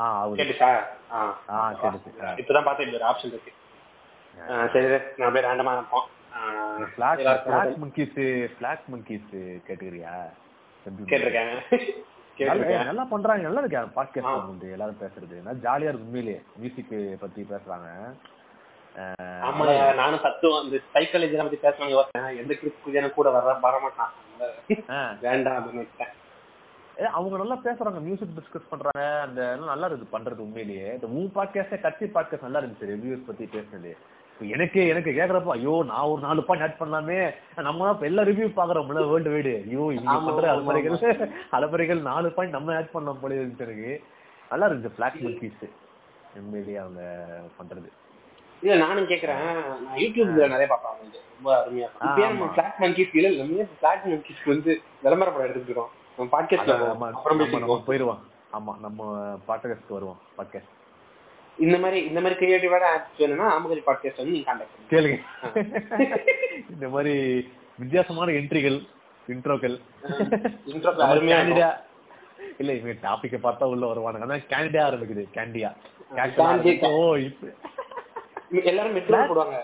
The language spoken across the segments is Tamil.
ஆ கேட்டுச்சா? ஆ. ஆ கேட்டுச்சு. இப்பதான் பார்த்தேன் ஒரு ஆப்ஷன் இருக்கு. சரி நான் அப்படியே ரேண்டமா இருப்போம் ஃபிளாக் மங்கீஸ் ஃபிளாக் மங்கீஸ் கேட்டுக்கிறியா? கேட்டிருக்கேன். நல்லா பண்றாங்க. நல்லா இருக்கு. பாட்காஸ்ட் வந்து எல்லாரும் பேசுறது. நல்லா ஜாலியா இருக்கு உண்மையிலேயே மியூசிக் பத்தி பேசுறாங்க. நானும் தத்துவம் இந்த சைக்காலஜி பத்தி யோசனை எந்த கிறிஸ்து கூட வர வர மாட்டான் அஹ், வேண்டாம் அப்படின்னு அவங்க நல்லா பேசுறாங்க மியூசிக் டிஸ்கஸ் பண்றாங்க அந்த நல்லா இருக்கு பண்றது உண்மையிலேயே. இந்த உன் பாட்காஸ்டே கட்சி பாட்காஸ்ட் நல்லா இருந்துச்சு ரிவ்யூஸ் பத்தி பேசுனது. இப்ப எனக்கு எனக்கு கேக்குறப்ப ஐயோ நான் ஒரு நாலு பாயிண்ட் ஆட் பண்ணலாமே. நம்ம எல்லா ரிவ்யூ பாக்குறோம்ல வேர்ல்டு வைடு. ஐயோ இவங்க ஆமா, பண்ற அலப்பறைகள் அலப்பறைகள் நாலு பாயிண்ட் நம்ம ஆட் பண்ணலாம் போல இருந்துச்சு எனக்கு. நல்லா இருந்துச்சு பிளாக் மங்கீஸ் உண்மையிலேயே அவங்க பண்றது. இல்ல நானும் கேக்குறேன். நான் யூடியூப்ல நிறைய பார்ப்பேன் வந்து ரொம்ப அருமையா. பிளாக் மங்கீஸ் இல்ல பிளாக் மங்கீஸ்க்கு வந்து விளம்பர படம் எடுத்துக்கிறோம் பாட்காஸ்ட்ல அதான் போயிருவோம். ஆமா நம்ம பாட்காஸ்ட்க்கு வருவோம் பாட்காஸ்ட் இந்த மாதிரி இந்த மாதிரி கிரியேட்டிவான ஆப்ஸ் வேணும்னா ஆமகரி பாட்காஸ்ட் வந்து நீங்க பண்ணுங்க. கேளுங்க. இந்த மாதிரி வித்தியாசமான என்ட்ரிகள் இன்ட்ரோக்கள் நம்ம அருமையா இல்ல இவங்க டாபிக்க பார்த்தா உள்ள வருவானுங்க. ஆனா கேண்டிடா ஆரம்பிக்குது கேண்டியா. ஓ எல்லாரும் மெட்ரோல் போடுவாங்க.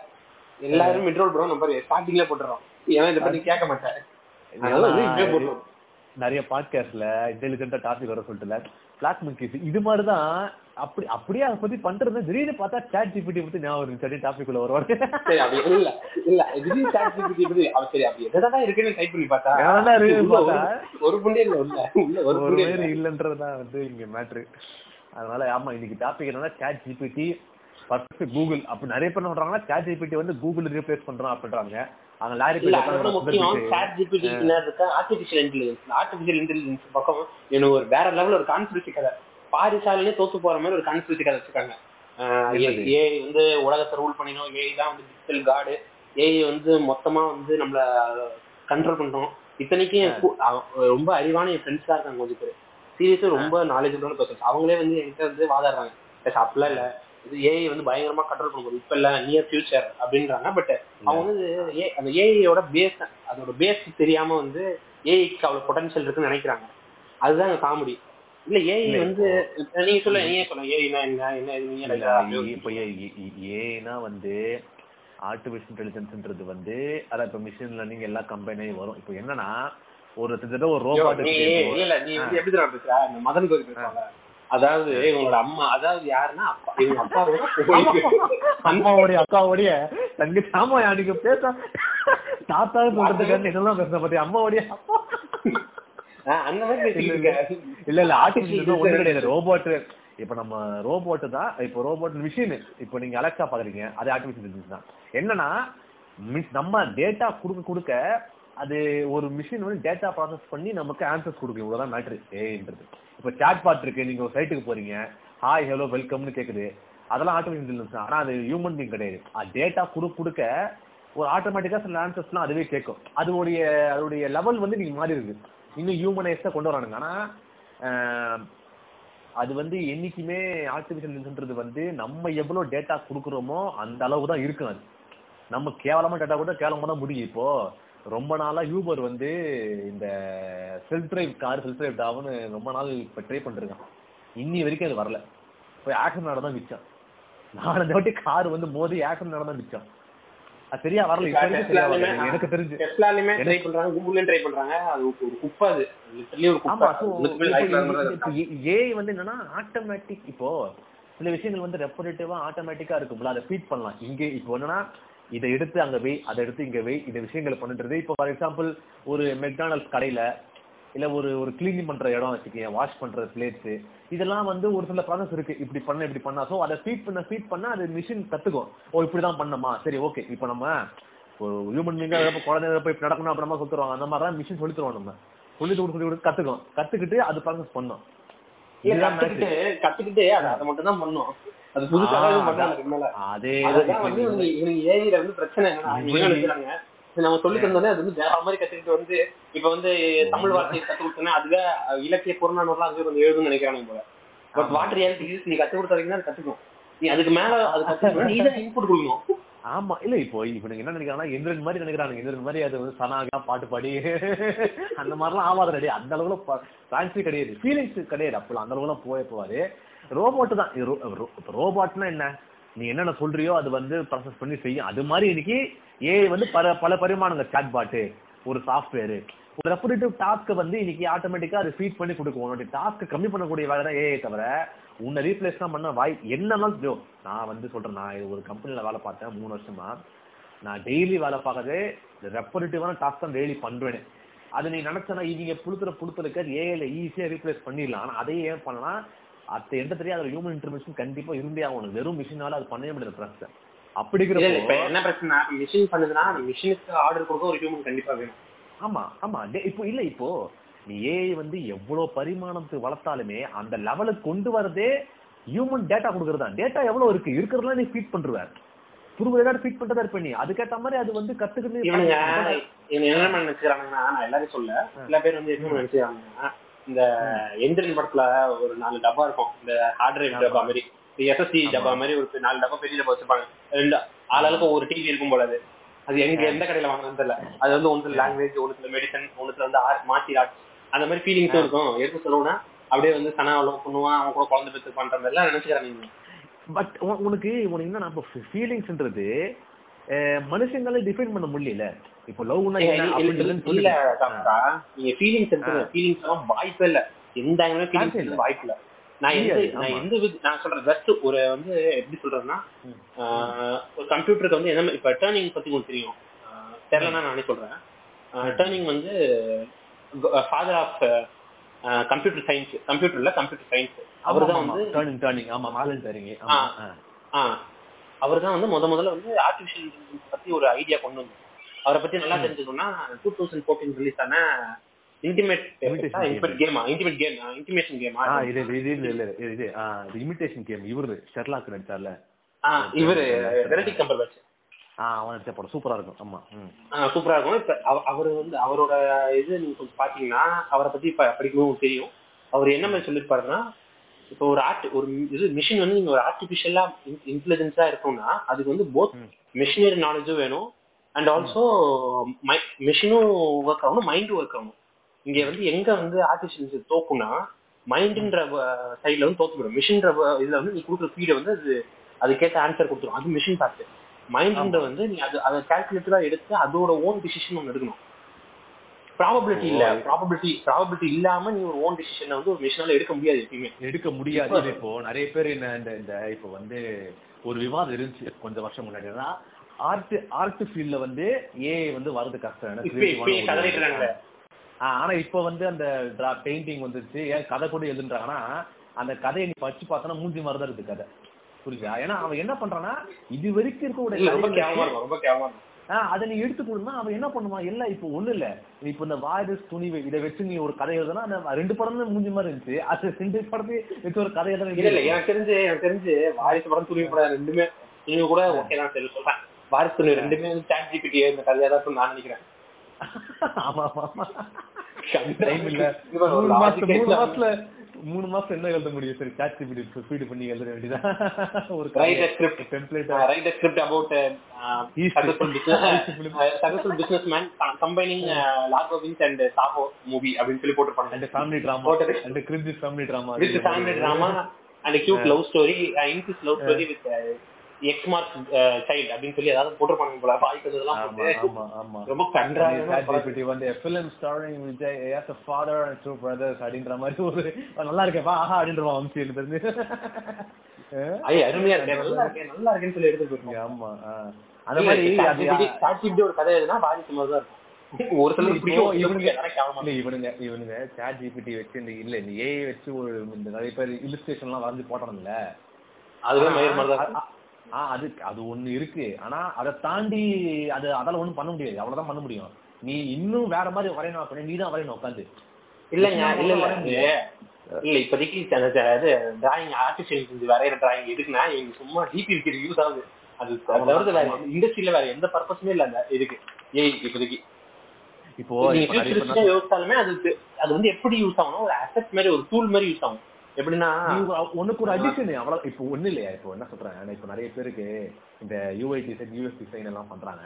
எல்லாரும் மெட்ரோல் போடுவோம் நம்ம ஸ்டார்டிங்ல போட்டுறோம். ஏன்னா இதை பத்தி கேட்க மாட்டேன். அதனால நிறைய பாட்காஸ்ட்ல இன்டெலிஜென்டா டாபிக் வர சொல்லிட்டுல பிளாக் மங்கிஸ் இது மாதிரிதான் அப்படி அப்படியே அதை பத்தி பண்றது திடீர்னு பார்த்தா சாட் ஜிபிடி பத்தி ஞாபகம் இருக்கு சரி டாபிக் உள்ள வருவாங்க சரி அப்படி இல்ல இல்ல. திடீர்னு chat GPT பத்தி அவ சரி அப்படி எதாவது இருக்குன்னு டைப் பண்ணி பார்த்தா எதனா இருக்குன்னு ஒரு- பார்த்தா? ஒரு புண்டே இல்ல உள்ள ஒரு இல்ல. பேர் இல்லன்றதுதான் வந்து இங்க மேட்ரு அதனால ஆமா இன்னைக்கு டாபிக் என்னன்னா சாட் ஜிபிடி ஃபர்ஸ்ட் கூகுள் அப்ப நிறைய பேர் என்ன பண்றாங்கன்னா சாட் ஜிபிடி வந்து கூகுள் ரீப்ளேஸ் பண்றோம் அப்படின்றாங்க. அவங்க லாரி முக்கியம். சாட் ஜிபிடி இருக்க? ஆர்டிபிஷியல் இன்டெலிஜென்ஸ் ஆர்டிபிஷியல் இன்டெலிஜென்ஸ் பக்கம் எனக்கு ஒரு வேற லெவல் ஒரு கான்ஸ்பிரசி கதை. பாரிசாலே தோத்து போற மாதிரி ஒரு கான்ஸ்பிரசி கதை வச்சிருக்காங்க? ஏஐ வந்து உலகத்தை ரூல் பண்ணிடும். ஏஐ தான் வந்து டிஜிட்டல் காடு ஏஐ வந்து மொத்தமா வந்து நம்மள கண்ட்ரோல் பண்றோம். இத்தனைக்கும் ரொம்ப அறிவான என் ஃப்ரெண்ட்ஸ் தான் இருக்காங்க கொஞ்சம் பேர். சீரியஸா ரொம்ப நாலேஜபிளான பர்சன்ஸ் அவங்களே வந்து என்கிட்ட வந்து வாதாடுறாங்க. "ஏய், அப்படிலாம் இல்ல. இது ஏஐ வந்து பயங்கரமா கண்ட்ரோல் பண்ண முடியும் இப்ப இல்ல நியர் ஃபியூச்சர் அப்படின்றாங்க. பட் அவங்க வந்து ஏ- அந்த ஏஐயோட பேஸ் அதோட பேஸ் தெரியாம வந்து ஏஐக்கு அவ்வளவு பொட்டன்ஷியல் இருக்குன்னு நினைக்கிறாங்க. அதுதான் காமெடி இல்ல ஏஐ வந்து நீங்க சொல்ல நீங்க சொல்ல ஏஐனா என்ன என்ன இப்ப ஏன்னா வந்து ஆர்டிபிஷியல் இன்டெலிஜென்ஸ்ன்றது வந்து அதான் இப்ப மிஷின் லேர்னிங் எல்லாம் கம்பைன் ஆகி வரும். இப்போ என்னன்னா ஒரு கிட்டத்தட்ட ஒரு ரோபாட் இல்ல நீ எப்படி தெரியுமா பேசுற? மதன் கோரி பேசுவாங்க அதாவது இவங்களோட அம்மா அதாவது யாருன்னா அப்பா. இவங்க அப்பாவோட அம்மாவுடைய அக்காவுடைய தங்கச்சி ஆமா அன்னைக்கு பேச தாத்தா சொல்றதுக்கு என்னெல்லாம் பேசுற பத்தி அம்மாவுடைய அப்பா. அந்த மாதிரி இல்ல இல்ல. ஆர்டிபிஷியல் ஒண்ணு கிடையாது. ரோபோட் இப்ப நம்ம ரோபோட் தான் இப்போ ரோபோட் மிஷின் இப்போ நீங்க அலெக்சா பாக்குறீங்க அது ஆர்டிபிஷியல் இன்டெலிஜென்ஸ் தான் என்னன்னா நம்ம டேட்டா கொடுக்க கொடுக்க அது ஒரு மிஷின் வந்து டேட்டா ப்ராசஸ் பண்ணி நமக்கு ஆன்சர்ஸ் கொடுக்கும். இவ்வளோதான் மேட்ரு ஏன்றது இப்போ சாட் பாட் இருக்கு நீங்க ஒரு சைட்டுக்கு போறீங்க. ஹாய் ஹலோ வெல்கம்னு கேக்குது. அதெல்லாம் ஆர்டிபிஷியல் இன்டெலிஜென்ஸ் ஆனா அது ஹியூமன் பீங் கிடையாது. டேட்டா கொடு கொடுக்க ஒரு ஆட்டோமேட்டிக்கா சில ஆன்சர்ஸ்லாம் அதுவே கேட்கும். அதோடைய அதோடைய லெவல் வந்து நீங்க மாறி இருக்கு. இன்னும் ஹியூமனைஸ்டா கொண்டு வரானுங்க. ஆனால் அது வந்து என்னைக்குமே ஆர்டிஃபிஷியல் இன்டெலிஜென்ஸ்ன்றது வந்து நம்ம எவ்வளவு டேட்டா கொடுக்குறோமோ அந்த அளவு தான் இருக்கும் அது. நம்ம கேவலமா டேட்டா கூட கேவலமாக தான் முடியும் இப்போ. ரொம்ப நாளா யூபர் வந்து இந்த self drive car self drive டாவுன்னு ரொம்ப நாள் இப்ப ட்ரை பண்ணிருக்கான். இன்னி வரைக்கும் அது வரல. போய் ஆக்சிடென்ட் நடந்தான் மிச்சம். நாலஞ்சு வாட்டி கார் வந்து மோதி ஆக்சிடென்ட் நடந்தான் மிச்சம். அது சரியா வரல. எனக்கு தெரிஞ்சு. ட்ரை பண்றாங்க. கூகுள்லயும் ட்ரை பண்றாங்க. அது ஒரு குப்பை அது. லிட்டரலி ஒரு. ஏஐ வந்து என்னன்னா ஆட்டோமேட்டிக் இப்போ சில விஷயங்கள் வந்து ரெப்பரேட்டிவா ஆட்டோமேட்டிக்கா இருக்கும்ல. அதை ஃபீட் பண்ணலாம். இங்க இப்போ என்னன்னா இதை எடுத்து அங்க வை அதை எடுத்து இங்க வை இந்த விஷயங்களை பண்ணிட்டு இப்போ ஃபார் எக்ஸாம்பிள் ஒரு மெக்டானல்ட்ஸ் கடையில இல்ல ஒரு ஒரு கிளீனிங் பண்ற இடம் வச்சுக்கீங்க வாஷ் பண்ற பிளேட்ஸ் இதெல்லாம் வந்து ஒரு சில ப்ராசஸ் இருக்கு. இப்படி பண்ண இப்படி பண்ணா. சோ அதை ஃபீட் பண்ண ஃபீட் பண்ணா அது மிஷின் கத்துக்கும். ஓ இப்படிதான் பண்ணமா? சரி ஓகே இப்போ நம்ம ஒரு ஹியூமன் பீங்கா குழந்தைங்க போய் நடக்கணும் அப்புறமா சொல்லிருவாங்க அந்த மாதிரி தான் மிஷின் சொல்லி தருவோம் நம்ம. சொல்லி கொடுத்து சொல்லி கொடுத்து கத்துக்கும். கத்துக்கிட்டு அது ப்ராசஸ் பண்ணும். கத்துக்கிட்டு கத்துக்கிட்டு அதை மட்டும் தான் பண்ணும். அது புதுசா ஆ, எதுவும் பண்ணாது அதான். அதுக்கு மேல. அதே அதுதான் வந்து ஏஐல பிரச்சனை என்னன்னா நினைக்கிறாங்க நம்ம சொல்லி தந்தோடனே அது வந்து வேற மாதிரி கத்துக்கிட்டு வந்து இப்ப வந்து தமிழ் வார்த்தையை கத்து கொடுத்தோன்னே அதுவே இலக்கிய புறநானூறுலாம் அதுவே வந்து எழுதுன்னு நினைக்கிறாங்க போல. பட் வாட் ரியாலிட்டி யூஸ் நீ கத்து கொடுத்த வரைக்கும் அது கத்துக்கும். நீ அதுக்கு மேல அது கத்துக்கணும் நீ தான் இன்புட் கொடுக்கணும். ஆமா. இல்ல இப்போ இப்ப நீங்க என்ன நினைக்கிறாங்கன்னா எந்திரன் மாதிரி நினைக்கிறாங்க எந்திரன் மாதிரி அது வந்து சனாகா பாட்டு பாடி அந்த மாதிரிலாம் ஆவாத ரெடி அந்த அளவுல ஃபேன்சி கிடையாது. ஃபீலிங்ஸ் கிடையாது அப்பலாம். அந்த அளவுலாம் போய் போவாரு ரோபோட் தான். ரோபோட்னா என்ன? நீ என்னென்ன சொல்றியோ அது வந்து ப்ராசஸ் பண்ணி செய்யும். அது மாதிரி இன்னைக்கு ஏஐ வந்து பல பல பரிமாணங்கள் சாட் பாட்டு ஒரு சாஃப்ட்வேர் ஒரு ரெப்பரேட்டிவ் டாஸ்க்கை வந்து இன்னைக்கு ஆட்டோமேட்டிக்கா அது ஃபீட் பண்ணி கொடுக்கும். உன்னுடைய டாஸ்க்கை கம்மி பண்ணக்கூடிய வேலை தான் ஏஐ தவிர உன்னை ரீப்ளேஸ் தான் பண்ண வாய் என்னன்னாலும் ஜோ நான் வந்து சொல்றேன் நான் இது ஒரு கம்பெனில வேலை பார்த்தேன் மூணு வருஷமா. நான் டெய்லி வேலை பார்க்கறதே ரெப்பரேட்டிவான டாஸ்க் தான் டெய்லி பண்ணுவேன் அது நீ நினைச்சனா இவங்க புளுத்துற புளுத்துறக்க ஏஐல ஈஸியா ரீப்ளேஸ் பண்ணிடலாம். ஆனால் அதையே ஏன் பண்ணலாம்? அத்த எந்த தெரியாது அதுல ஹியூமன் இன்டர்வென்ஷன் கண்டிப்பா இருந்தே ஆகணும். வெறும் மிஷினால அது பண்ணவே முடியாது ப்ராசஸ் அப்படி இல்ல இல்ல, இப்ப இருக்கிறப்போ என்ன பிரச்சனை மிஷின் பண்ணுதுன்னா மிஷினுக்கு ஆர்டர் கொடுக்க ஒரு ஹியூமன் கண்டிப்பா வேணும். ஆமா ஆமா. இப்போ இல்ல இப்போ நீ ஏஐ வந்து எவ்வளவு பரிமாணத்துக்கு வளர்த்தாலுமே அந்த லெவலுக்கு கொண்டு வரதே ஹியூமன் டேட்டா கொடுக்கறதா டேட்டா எவ்வளவு இருக்கு? இருக்கிறதெல்லாம் நீ ஃபீட் பண்றுவ. புது ஏதாவது ஃபீட் பண்றதா இருப்ப நீ. அதுக்கேத்த மாதிரி அது வந்து கத்துக்கிறது இவனுங்க என்ன நினைச்சுக்கிறாங்கன்னா நான் எல்லாரும் சொல்ல சில பேர் வந்து என்ன நினைச்சுக்கிறாங்கன்னா இந்த எந்திரன் படத்துல ஒரு நாலு டப்பா இருக்கும். இந்த ஹார்ட் டிரைவ் டப்பா மாதிரி எஸ்எஸ்சி டப்பா மாதிரி ஒரு நாலு டப்பா பெரிய டப்பா வச்சிருப்பாங்க. ரெண்டு ஆளாளுக்கு ஒரு டிவி இருக்கும் போல அது. அது எங்க எந்த கடையில வாங்குறது தெரியல. அது வந்து ஒன்று லாங்குவேஜ் ஒன்றுல மெடிசன் ஒன்றுல வந்து ஆர்ட் மார்ஷியல் ஆர்ட்ஸ் அந்த மாதிரி ஃபீலிங்ஸும் இருக்கும். எதுக்கு சொல்லுவோம்னா அப்படியே வந்து சனா அவ்வளோ பண்ணுவான் அவன் கூட குழந்தை பெற்று பண்ற மாதிரி எல்லாம் நினைச்சுக்கிறாங்க பட் உனக்கு உனக்கு என்ன நம்ம ஃபீலிங்ஸ்ன்றது மனுஷங்களே டிஃபைன் பண்ண முடியல. இப்போ லவ்னா இல்ல, நீங்க feelings எல்லாம் வாய்ப்பே இல்ல. எந்த feelings சான்ஸே இல்ல. வாய்ப்பு இல்ல. நான் எந்த நான். எந்த நான் சொல்றேன் ஒரு வந்து எப்படி சொல்றேன்னா ஒரு கம்ப்யூட்டருக்கு வந்து என்ன இப்ப டேர்னிங் பத்தி உங்களுக்கு தெரியும். தெரியலன்னா நானே சொல்றேன். டேர்னிங் வந்து ஃபாதர் ஆஃப் கம்ப்யூட்டர் சயின்ஸ் கம்ப்யூட்டர்ல கம்ப்யூட்டர் சயின்ஸ் அவர் தான் வந்து டர்னிங் டர்னிங் ஆமா மாலன் டர்னிங். அவர் தான் வந்து முத முதல்ல வந்து ஆர்டிபிஷியல் இன்டெலிஜென்ஸ் பத்தி ஒரு ஐடியா கொண்டு வந்தார். அவரை பத்தி நல்லா தெரிஞ்சுக்கணும்னா டூ தௌசண்ட் ஃபோர்டீன் ரிலீஸ் ஆன இன்டிமேட். இன்டிமேட் கேமா இன்டிமேட் கேம் இன்டிமேஷன் கேமா இது இது இல்ல இல்ல கேம் இவரு ஷெர்லாக் நடிச்சார்ல. இவரு வெரைட்டி கம்பர் வச்சு அவன் நடிச்ச படம். சூப்பரா இருக்கும். ஆமா. சூப்பரா இருக்கும். இப்ப அவ- அவரு வந்து அவரோட இது நீங்க கொஞ்சம் பாத்தீங்கன்னா அவரை பத்தி உங்களுக்கு தெரியும். அவர் என்ன மாதிரி சொல்லிருப்பாருன்னா இப்போ ஒரு ஆர்ட் ஒரு இது மிஷின் வந்து நீங்க ஒரு ஆர்டிபிஷியலா இன்டெலிஜென்ஸா இருக்கும்னா அதுக்கு வந்து போத். மிஷினரி நாலேஜும் வேணும். அண்ட் ஆல்சோ மிஷினும் ஒர்க் ஆகணும் மைண்டும் ஒர்க் ஆகணும். இங்க வந்து எங்க வந்து ஆர்டிபிஷியல் தோக்கும்னா மைண்டுன்ற சைட்ல வந்து தோத்து போயிடும் மிஷின்ற இதுல வந்து நீ கொடுக்குற ஃபீடை வந்து அது அதுக்கேற்ற ஆன்சர் கொடுத்துரும். அது மிஷின் பார்த்து மைண்ட்ன்ற வந்து நீ அது அதை கால்குலேட்டரா எடுத்து அதோட ஓன் டிசிஷன் ஒன்று எடுக்கணும். ப்ராபபிலிட்டி இல்ல. ப்ராபபிலிட்டி ப்ராபபிலிட்டி இல்லாம நீ ஒரு ஓன் டிசிஷனை வந்து ஒரு மிஷினால எடுக்க முடியாது எப்பயுமே. எடுக்க முடியாது. இப்போ நிறைய பேர் என்ன இந்த இப்போ வந்து ஒரு விவாதம் இருந்துச்சு கொஞ்சம் வருஷம் முன்னாடி. ஆர்ட் ஆர்ட் ஃபீல்ட்ல வந்து ஏஐ வந்து வரது கஷ்டம். ஆன இப்ப வந்து அந்த பெயிண்டிங் வந்துருச்சு. ஏன் கதை கூட எழுதுன்றாங்கன்னா அந்த கதையை நீ படிச்சு பார்த்தனா மூஞ்சி மாதிரி தான் இருக்கு கதை. புரியுதா? ஏன்னா அவன் என்ன பண்றான்னா இது வரைக்கும் இல்ல ரொம்ப இருக்க கேவலமா இருக்கும் ரொம்ப கேவலமா இருக்கும். அதை நீ எடுத்துக்கணும்னா அவன் என்ன பண்ணுவான்? எல்லாம் இப்போ ஒண்ணு இல்ல. இப்ப இந்த வாரிஸ் துணிவு இதை வச்சு நீ ஒரு கதை எழுதுனா அந்த ரெண்டு படம் தான் மூஞ்சி மாதிரி இருந்துச்சு. அது ரெண்டு படத்தையும் வச்சு ஒரு கதை எழுதுனா இல்ல இல்ல எனக்கு தெரிஞ்சு எனக்கு தெரிஞ்சு வாரிசு படம் துணிவு படம் ரெண்டுமே நீங்க கூட ஓகே தான் சரி சொல்றேன். வாரிசு துணி ரெண்டுமே வந்து சாட் ஜிபிடி இந்த கதையா தான் நான் நினைக்கிறேன் ஆமா ஆமா மூணு மாசம் என்ன எழுத முடியும் சரி சாட் ஜிபிடி ஃபீட் பண்ணி எழுத வேண்டியதான் ஒரு a script. Template Uh, uh, uh, business uh, successful businessman uh, combining uh, Largo Winch and uh, Saho movie அப்படின்னு சொல்லி போட்டிருப்பாங்க and family drama. And cringy family drama with family drama and a cute love story uh, includes love mark uh, child அப்படின்னு சொல்லி ஏதாவது போட்டிருப்பாங்க போல. வாய்க்கு இதெல்லாம் ரொம்ப ChatGPT வந்து film starring Vijay and two brothers அப்படின்ற மாதிரி ஒரு நல்லா இருக்கேப்பா ஆஹா அப்படின்றவான் வம்சி எனக்கு தெரிஞ்சு. அஹ்? ஐய அருமையா இருக்கேன் நல்லா இருக்கேன் நல்லா இருக்கேன்னு சொல்லி எடுத்து போயிருக்கோம் ஆமா. அந்த மாதிரி அது சாட்சிபிடி ஒரு கதை எழுதுனா வாரிசு மாதிரி தான் ஒரு இவனுங்க இவனுங்க இவனுங்க சாட் ஜிபிடி வச்சு இந்த இல்ல இந்த ஏஐ வச்சு ஒரு இந்த நிறைய பேர் இல்லுஸ்ட்ரேஷன் எல்லாம் வரைஞ்சு போட்டானுங்கள அதுவே மயிர் மாதிரி தான் இருக்கும். ஆ அது அது ஒண்ணு இருக்கு. ஆனா அதை தாண்டி அது அதால ஒண்ணும் பண்ண முடியாது. அவ்வளவுதான் பண்ண முடியும். நீ இன்னும் வேற மாதிரி வரையணும் அப்படின்னா நீ தான் வரையணும் உட்காந்து இல்லங்க இல்ல இல்ல. இல்ல இப்போதைக்கு இது டிராயிங் ஆர்டிபிஷியல் செஞ்சு வரைகிற டிராயிங் எதுக்குன்னா இவங்க சும்மா டிபி வைக்கிற யூஸ் ஆகுது. அது தவிர்த்து வேற இண்டஸ்ட்ரியில வேற எந்த பர்பஸுமே இல்ல அந்த இதுக்கு. ஏய் இப்போதைக்கு. இப்போ யோசிச்சாலுமே அது அது வந்து எப்படி யூஸ் ஆகணும்? ஒரு அசெட் மாதிரி ஒரு டூல் மாதிரி யூஸ் ஆகும் எப்படின்னா நீ ஒரு- உனக்கு ஒரு அடிஷன் அவ்வளவு இப்போ ஒண்ணு இல்லையா? இப்போ என்ன சொல்றேன்? இப்போ நிறைய பேருக்கு இந்த யூஐ டிசைன் யூஎஸ் டிசைன் எல்லாம் பண்றாங்க.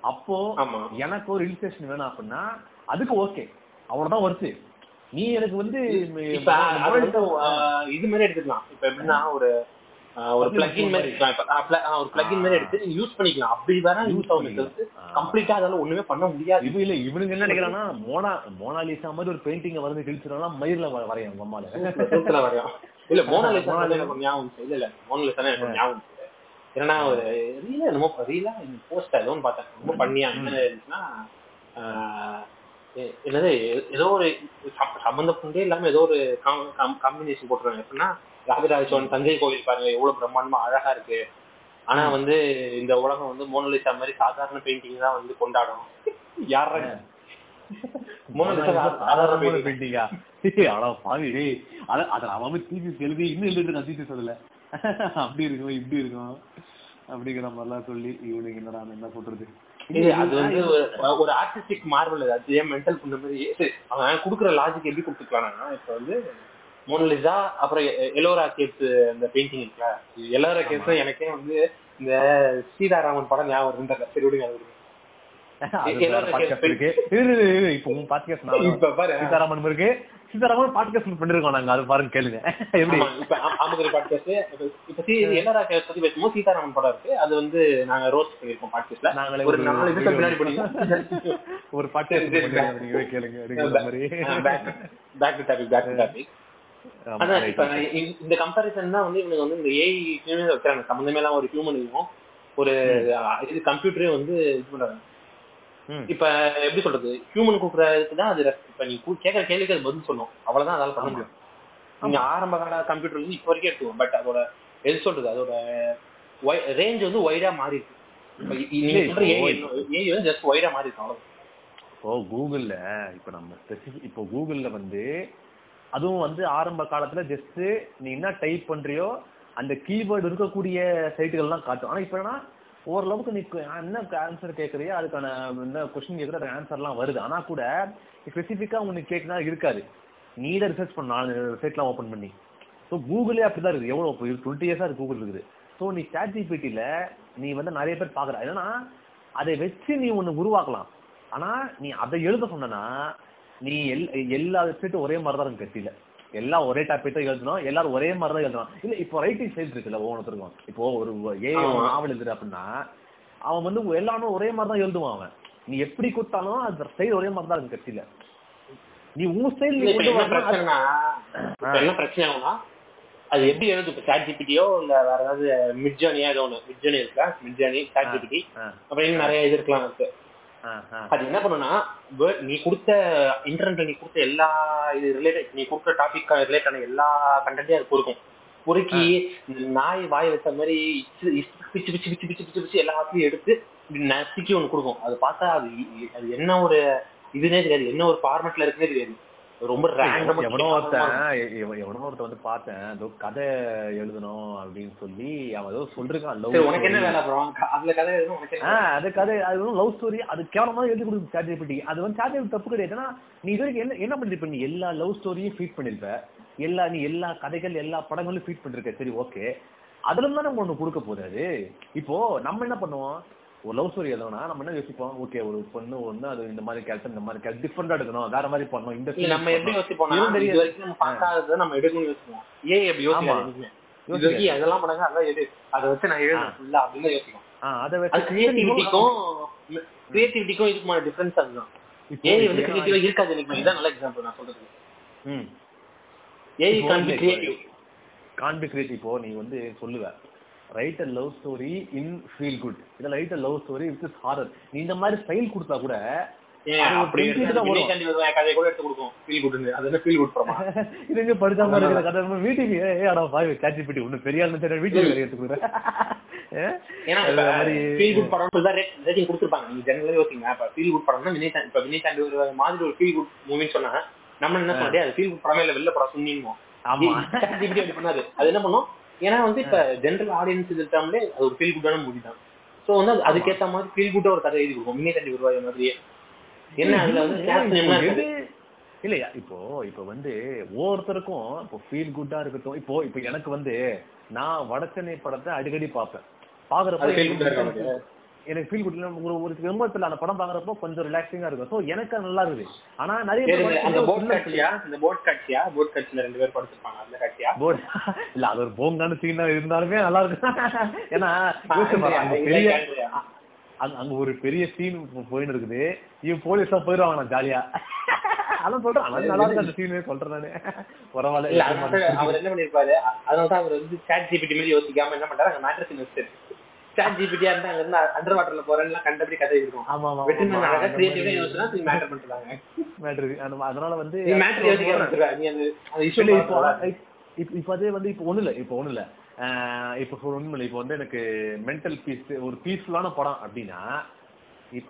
அப்போ எனக்கு ஒரு இலிஸ்ட்ரேஷன் வேணும் அப்படின்னா அதுக்கு ஓகே அவ்வளவுதான் வருது நீ எனக்கு வந்து இது மாதிரி எடுத்துக்கலாம். இப்ப எப்படின்னா ஒரு ஒரு பிளக்இன் மாதிரி இருக்கலாம். ஒரு பிளக்இன் மாதிரி எடுத்து நீங்க யூஸ் பண்ணிக்கலாம். அப்படி வேற யூஸ் ஆகும் கம்ப்ளீட்டா அதால ஒண்ணுமே பண்ண முடியாது. இது இல்ல இவனுங்க என்ன நினைக்கிறான்னா மோனா மோனாலிசா மாதிரி ஒரு பெயிண்டிங் வந்து கிழிச்சிடலாம் மயிர்ல வரையும் தூக்கத்துல வரையும். இல்ல மோனாலிசா எனக்கு ஞாபகம். இல்ல இல்ல. மோனாலிசா எனக்கு ஞாபகம். ஏன்னா ஒரு ரீலா என்னமோ ரீலா போஸ்ட் ஏதோ பார்த்தேன். ரொம்ப பண்ணியா என்ன இருந்துச்சுன்னா என்னது ஏதோ ஒரு சம்மந்தப்பட்டே இல்லாம ஏதோ ஒரு காம்பினேஷன் போட்டுருவாங்க எப்படின்னா ராஜராஜ சோழன் தஞ்சை கோயில் பாருங்க எவ்வளவு பிரம்மாண்டமா அழகா இருக்கு. ஆனா வந்து இந்த உலகம் வந்து மோனலிசா மாதிரி சாதாரண பெயிண்டிங் தான் வந்து கொண்டாடும் யாரா சாதாரண. பெயிண்டிங்கா அட பாவி அத அவன் தீபி எழுதி இன்னும் எழுதிட்டு நான் தீபி சொல்லல அப்படி இருக்கும் இப்படி இருக்கும் அப்படிங்கிற மாதிரிலாம் சொல்லி இவனுக்கு என்னடா என்ன சொல்றது? அது வந்து ஒரு- ஆர்டிஸ்டிக் மார்வல் அது ஏன் மென்டல் பண்ண மாதிரி அவன் குடுக்குற லாஜிக் எப்படி கொடுத்துக்கலாம்னா இப்ப வந்து மோனலிசா அப்புறம் எலோரா கேப்ஸ் அந்த பெயிண்டிங் இருக்குல்ல? எலோரா கேப்ஸ் எனக்கே வந்து இந்த சீதாராமன் படம் ஞாபகம் வருதுன்ற சரி விடுங்க சீதாராமன் இருக்கு. சீதாராமன் பாட்காஸ்ட் பண்ணிருக்கோம் நாங்க அது பாருங்க கேளுங்க. எப்படி? இப்ப ஆமகரி பாட்காஸ்ட் இப்ப பத்தி பேசும்போது சீதாராமன் படம் இருக்கு. அது வந்து நாங்க ரோஸ்ட் பண்ணிருக்கோம் பாட்காஸ்ட்ல நாங்களே ஒரு நாலு நிமிஷம் பின்னாடி ஒரு பாட்காஸ்ட் கேளுங்க back to topic back topic அதான் right. இப்ப இந்த- கம்பேரிசன் தான் வந்து இவனுக்கு வந்து இந்த ஏஐ வைக்கிறாங்க. சம்பந்தமே எல்லாம் ஒரு ஹியூமனுக்கும் ஒரு அஹ், இது கம்ப்யூட்டரையும் வந்து இது பண்றாங்க. இப்ப எப்படி சொல்றது? ஹியூமன் கொடுக்குறதுக்கு தான் அது இப்ப நீ கு- கேட்கற கேள்விக்கு அது பதில் சொல்லும். அவ்வளவுதான் அதால பண்ண முடியும். நீங்க ஆரம்ப கால கம்ப்யூட்டர் வந்து இப்ப வரைக்கும் எடுத்துக்கோங்க பட் அதோட எது சொல்றது? அதோட ரேஞ்ச் வந்து வைடா மாறி இருக்கு நீங்க சொல்ற ஏஐ வந்து ஜஸ்ட் வைடா மாறி இருக்கு இப்போ கூகுள்ல இப்ப நம்ம ஸ்பெசிபிக் இப்போ கூகுள்ல வந்து அதுவும் வந்து ஆரம்ப காலத்துல ஜஸ்ட் நீ என்ன டைப் பண்றியோ அந்த கீபோர்டு இருக்கக்கூடிய சைட்டுகள்லாம் காட்டும். ஆனா இப்ப என்னன்னா ஓரளவுக்கு நீ என்ன ஆன்சர் கேட்கறியோ அதுக்கான என்ன கொஸ்டின் கேட்குற ஆன்சர்லாம் வருது. ஆனா கூட ஸ்பெசிஃபிக்கா உனக்கு கேட்குனா இருக்காது. நீ ரிசர்ச் பண்ண சைட்லாம் ஓப்பன் பண்ணி. ஸோ கூகுளே அப்படிதான் இருக்குது. எவ்வளோ டுவெண்ட்டி இயர்ஸாக இருக்கு கூகுள் இருக்குது. ஸோ நீ சாட் ஜிபிடியில் நீ வந்து நிறைய பேர் பார்க்குற. ஏன்னா அதை வச்சு நீ ஒன்று உருவாக்கலாம். ஆனால் நீ அதை எழுத சொன்னனா நீ எல் எல்லா வெப்சைட்டும் ஒரே மாதிரி தான் இருக்கும் கட்சியில. எல்லாம் ஒரே டாபிக் தான் எழுதணும் எல்லாரும் ஒரே மாதிரி தான் எழுதணும் இல்ல இப்போ ரைட்டிங் ஸ்டைல் இருக்குல்ல ஒவ்வொருத்தருக்கும். இப்போ ஒரு ஏ. நாவல் எழுதுற அப்படின்னா அவன் வந்து எல்லாரும் ஒரே மாதிரி தான் எழுதுவான் அவன். நீ எப்படி கொடுத்தாலும் அந்த ஸ்டைல் ஒரே மாதிரி தான் இருக்கும் கட்சியில. நீ உன் ஸ்டைல் நீ கொண்டு இப்ப என்ன பிரச்சனை ஆகும்னா அது எப்படி எழுது? இப்ப சாட் ஜிபிடியோ இல்ல வேற ஏதாவது மிட்ஜர்னியா ஏதோ ஒண்ணு. மிட்ஜர்னி இருக்கா மிட்ஜர்னி சாட் ஜிபிடி அப்புறம் இன்னும் நிறைய இது இருக்கலாம் இருக்கு. அது என்ன பண்ணுனா நீ கொடுத்த இன்டர்நெட்ல நீ கொடுத்த எல்லா இது ரிலேட்டட் நீ கொடுத்த டாபிக் ரிலேட் ஆன எல்லா கண்டென்ட்டையும் அது பொறுக்கும். பொறுக்கி நாய் வாய் வச்ச மாதிரி பிச்சு பிச்சு பிச்சு பிச்சு பிச்சு பிச்சு எல்லாத்தையும் எடுத்து நசுக்கி ஒண்ணு கொடுக்கும். அது பார்த்தா அது அது என்ன ஒரு இதுனே தெரியாது. என்ன ஒரு ஃபார்மேட்ல இருக்குன்னே தெரியாது. ரொம்ப எவனோ ஒருத்தன் எவனோ ஒருத்தன் வந்து பார்த்தேன் ஏதோ கதை எழுதணும் அப்படின்னு சொல்லி அவன் ஏதோ love சரி உனக்கு என்ன. வேலை அதுல கதை அது கதை அது வந்து லவ் ஸ்டோரி அது கேவலமா எழுதி கொடுக்கும் சாட் ஜிபிடி அது வந்து ஜிபிடி தப்பு கிடையாது. ஏன்னா நீ இது வரைக்கும் என்ன என்ன பண்ணிருப்ப? நீ எல்லா லவ் ஸ்டோரியும் ஃபீட் பண்ணிருப்ப. எல்லா நீ எல்லா கதைகள் எல்லா படங்களும் ஃபீட் பண்ணிருக்க. சரி ஓகே அதுல இருந்து நம்ம ஒண்ணு கொடுக்க போகுது அது? இப்போ நம்ம என்ன பண்ணுவோம்? ஒரு லவ் ஸ்டோரி எழுதணும்னா நம்ம என்ன யோசிப்போம்? ஓகே ஒரு பொண்ணு ஒண்ணு அது இந்த மாதிரி கேரக்டர் இந்த மாதிரி கேரக்டர் டிஃப்ரெண்டா எடுக்கணும். வேற மாதிரி பண்ணணும் இந்த நம்ம எப்படி நம்ம பார்க்காததை நம்ம எடுக்கணும்னு யோசிப்போம். ஏன் எப்படி வரைக்கும் அதெல்லாம் பண்ணாங்க அதான் எது அதை வச்சு நான் எழுதணும் ஃபுல்லா அப்படின்னு ஆ, அதை வச்சு கிரியேட்டிவிட்டிக்கும் கிரியேட்டிவிட்டிக்கும் இதுக்குமான டிஃபரன்ஸ் அதுதான். இப்போ ஏஐ வந்து கிரியேட்டிவா இருக்காது எனக்கு? இதான் நல்ல எக்ஸாம்பிள் நான் சொல்றது. ஏஐ கான் பி கிரியேட்டிவ் இப்போ நீ வந்து சொல்லுவ. Write a love story in feel good இல்ல write a love story with is horror நீ இந்த மாதிரி ஸ்டைல் கொடுத்தா கூட இது எங்க படிக்காம இருக்கிற கதை வீட்டுக்கு ஏ அடா பாய் சாட்சி பெட்டி ஒண்ணு பெரிய வீட்டுக்கு வேற எடுத்து கொடுக்குறேன். ஏன்னா ஃபீல் குட் படம் தான் ரேட்டிங் கொடுத்துருப்பாங்க. நீங்க ஜெனரலா யோசிங்க. இப்ப ஃபீல் குட் படம்னா வினய் இப்ப வினய் தாண்டி ஒரு மாதிரி ஒரு ஃபீல் குட் மூவின்னு சொன்னா நம்ம என்ன அது ஃபீல் குட் படமே இல்ல வெளில படம் சொன்னீங்க ஆமா. அது என்ன பண்ணும்? ஏன்னா வந்து இப்ப ஜெனரல் ஆடியன்ஸ் இருக்காமலே அது ஒரு ஃபீல் குட்டான மூவி தான். சோ வந்து அது அதுக்கேத்த மாதிரி ஃபீல் குட்டா ஒரு கதை எழுதி கொடுக்கும் வினய் தாண்டி வருவாய் மாதிரியே. என்ன அதுல வந்து இல்லையா? இப்போ இப்போ வந்து ஒவ்வொருத்தருக்கும் இப்போ ஃபீல் குட்டா இருக்கட்டும். இப்போ இப்போ எனக்கு வந்து நான் வடச்சென்னை படத்தை அடிக்கடி பார்ப்பேன். பாக்குறப்ப எனக்கு ஃபீல் குட் ஒரு ஒரு விரும்பத்துல அந்த படம் பாக்குறப்போ கொஞ்சம் ரிலாக்ஸிங்கா இருக்கும். சோ எனக்கு அது நல்லா இருக்குது ஆனா நிறைய அந்த போட் காட்சியா? இந்த போட் காட்சியா? போட் காட்சியில ரெண்டு பேர் படுத்திருப்பாங்க அந்த காட்சியா? போர்டு இல்ல அது ஒரு போங்கான சீனா இருந்தாலுமே நல்லா இருக்கும். ஏன்னா பெரிய அங்க ஒரு பெரிய சீன் போயின்னு இருக்குது. இவன் போலீஸ் தான் போயிடுவாங்க ஜாலியா அதான் சொல்றேன். அது நல்லா இருக்கு அந்த சீன் சொல்றேன் நானு. பரவாயில்ல அவர் என்ன பண்ணிருப்பாரு? அதனாலதான் அவர் வந்து சாட் ஜிபிடி மாதிரி யோசிக்காம என்ன பண்றாரு? அங்க மேட்ரஸ் இன்வெஸ்டர் சாட் ஜிபிடியா இருந்தா அங்க இருந்து அண்டர் வாட்டர்ல போறேன்னு கண்டபடி கதை இருக்கும் ஆமா ஆமா அழகா கிரியேட்டிவா யோசிச்சா நீ மேட்டர் பண்றாங்க அதனால வந்து நீ மேட்டர் அந்த அந்த இப்போ இப்ப- அதே வந்து இப்ப ஒண்ணு இல்ல இப்ப ஒண்ணு இல்ல இப்ப ஒண்ணும் இல்ல இப்ப வந்து எனக்கு மென்டல் பீஸ் ஒரு பீஸ்ஃபுல்லான படம் அப்படின்னா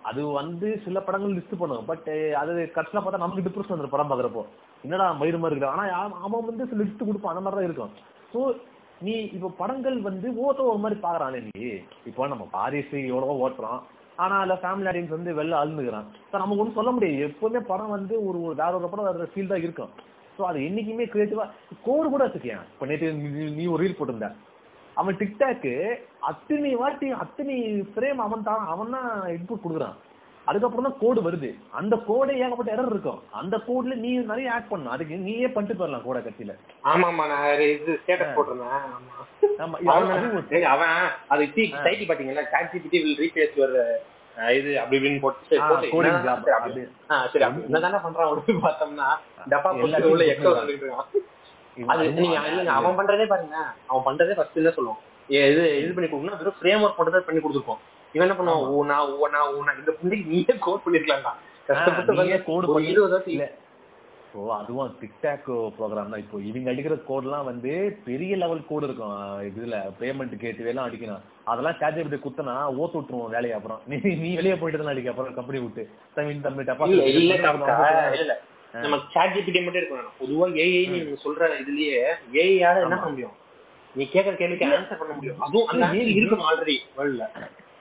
அது வந்து சில படங்கள் லிஸ்ட் பண்ணுவோம் பட் அது கடைசியில பார்த்தா நமக்கு டிப்ரெஷன் வந்துடும் படம் பாக்குறப்போ என்னடா மயிறு மாதிரி இருக்கு ஆனா அவன் வந்து சில லிஸ்ட் கொடுப்பான். அந்த மாதிரி தான் இருக்கும். சோ நீ இப்ப படங்கள் வந்து ஓட்ட ஒரு மாதிரி பாக்குறான் நீ. இப்போ நம்ம பாரிஸ் எவ்வளவோ ஓட்டுறோம். ஆனா அதுல ஃபேமிலி ஆடியன்ஸ் வந்து வெளில அழுந்துக்கிறான் சார் நமக்கு ஒன்றும் சொல்ல முடியாது. எப்பவுமே படம் வந்து ஒரு ஒரு வேற ஒரு படம் வேற ஃபீல் தான் இருக்கும். ஸோ அது என்னைக்குமே கிரியேட்டிவா கோடு கூட வச்சுக்கேன் இப்போ நேற்று நீ- நீ ஒரு ரீல் போட்டிருந்த. அவன் டிக்டாக்கு அத்தனை வாட்டி அத்தனை ஃப்ரேம் அவன் தான் அவன் தான் இன்புட் கொடுக்குறான். அதுக்கப்புறம் தான் கோடு வருது. அந்த கோடே ஏகப்பட்ட எரர் இருக்கும். அந்த கோட்ல நீ நிறைய ஆட் பண்ணணும். அதுக்கு நீயே பண்ணிட்டு போயிடலாம் கோட கட்சியில ஆமா ஆமா நான் இது ஸ்டேட்டஸ் போட்டிருந்தேன். அவன் அது டைட்டி பாத்தீங்களா chat GPT will replace your இது அப்படி இப்படின்னு போட்டு சரி, என்னதான் பண்றான் அப்படின்னு பார்த்தோம்னா டப்பா போட்டு உள்ள எக்கோ அது நீங்க இல்லைங்க அவன் பண்றதே பாருங்க. அவன் பண்றதே ஃபர்ஸ்ட் சொல்லுவோம் இது இது பண்ணி கொடுக்கணும் வெறும் ஃப்ரேம் ஒர்க் மட்டும் தான் பண்ணி கொடுத்துருக்கோம். இவன் என்ன பண்ணுவான்? ஊனா ஊனா ஊனா இந்த புண்டிக்கு நீயே கோட் பண்ணிருக்கலாம்டா. கஷ்டப்பட்டு ஸோ அதுவும் டிக்டாக் ப்ரோக்ராம் தான். இப்போ இவங்க அடிக்கிற கோட்லாம் வந்து பெரிய லெவல் கோடு இருக்கும். இதுல பேமெண்ட் கேட்டு எல்லாம் அடிக்கணும். அதெல்லாம் சார்ஜ் இப்படி குத்தனா ஓத்து விட்டுருவோம் வேலையை அப்புறம். நீ நீ வெளியே போயிட்டு தான் அடிக்க. அப்புறம் கம்பெனி விட்டு. தமிழ் தமிழ் டப்பா இல்ல நம்ம சாட் ஜிபிடி மட்டும் இருக்கணும் பொதுவா ஏஐ நீங்க சொல்ற இதுலயே ஏஐயால என்ன பண்ண முடியும்? நீ கேக்குற கேள்விக்கு ஆன்சர் பண்ண முடியும். அதுவும் அந்த இருக்கணும் ஆல்ரெடி வேர்ல்ட்ல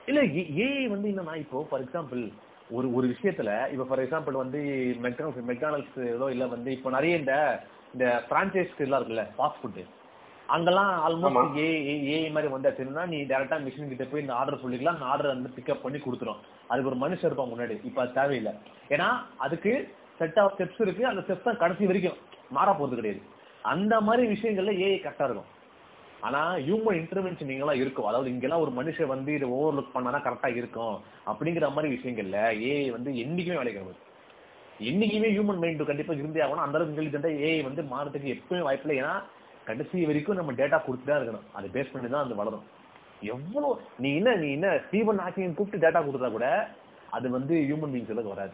இல்ல ஏஐ வந்து என்னன்னா இப்போ ஃபார் எக்ஸாம்பிள் ஒரு ஒரு விஷயத்துல இப்ப ஃபார் எக்ஸாம்பிள் வந்து மெக்டானல்ஸ் மெக்டானல்ஸ் ஏதோ இல்ல வந்து இப்போ நிறைய இந்த இந்த பிரான்ச்சைஸ் எல்லாம் இருக்குல்ல ஃபாஸ்ட் ஃபுட் அங்கெல்லாம் ஆல்மோஸ்ட் ஏ ஏஐ மாதிரி வந்தாச்சுன்னா நீ டேரக்டா மிஷின் கிட்ட போய் இந்த ஆர்டர் சொல்லிக்கலாம் அந்த ஆர்டர் வந்து பிக்கப் பண்ணி கொடுத்துரும். அதுக்கு ஒரு மனுஷன் இருப்பான் முன்னாடி இப்ப அது தேவையில்லை. ஏன்னா அதுக்கு செட் ஆஃப் ஸ்டெப்ஸ் இருக்கு அந்த ஸ்டெப்ஸ் தான் கடைசி வரைக்கும். மாற போறது கிடையாது. அந்த மாதிரி விஷயங்கள்ல ஏஐ கரெக்டா இருக்கும். ஆனா ஹியூமன் இன்டர்வென்ஷன் நீங்களாம் இருக்கும். அதாவது இங்கெல்லாம் ஒரு மனுஷன் வந்து இதை ஓவர்லுக் பண்ணாதான் கரெக்டா இருக்கும். அப்படிங்கிற மாதிரி விஷயங்கள்ல ஏஐ வந்து என்னைக்குமே வேலை கிடையாது என்னைக்குமே ஹியூமன் மைண்ட் கண்டிப்பா இருந்தே ஆகணும். அந்த அளவுக்கு இன்டெலிஜென்ட்டா ஏஐ வந்து மாறதுக்கு எப்பவுமே வாய்ப்பு இல்லை. ஏன்னா கடைசி வரைக்கும் நம்ம டேட்டா கொடுத்து தான் இருக்கணும். அதை பேஸ் பண்ணி தான் அது வளரும். எவ்வளவு நீ என்ன நீ என்ன ஸ்டீவன் ஹாக்கிங் கூப்பிட்டு டேட்டா கொடுத்தா கூட அது வந்து ஹியூமன் பீங்ஸ் அளவுக்கு வராது.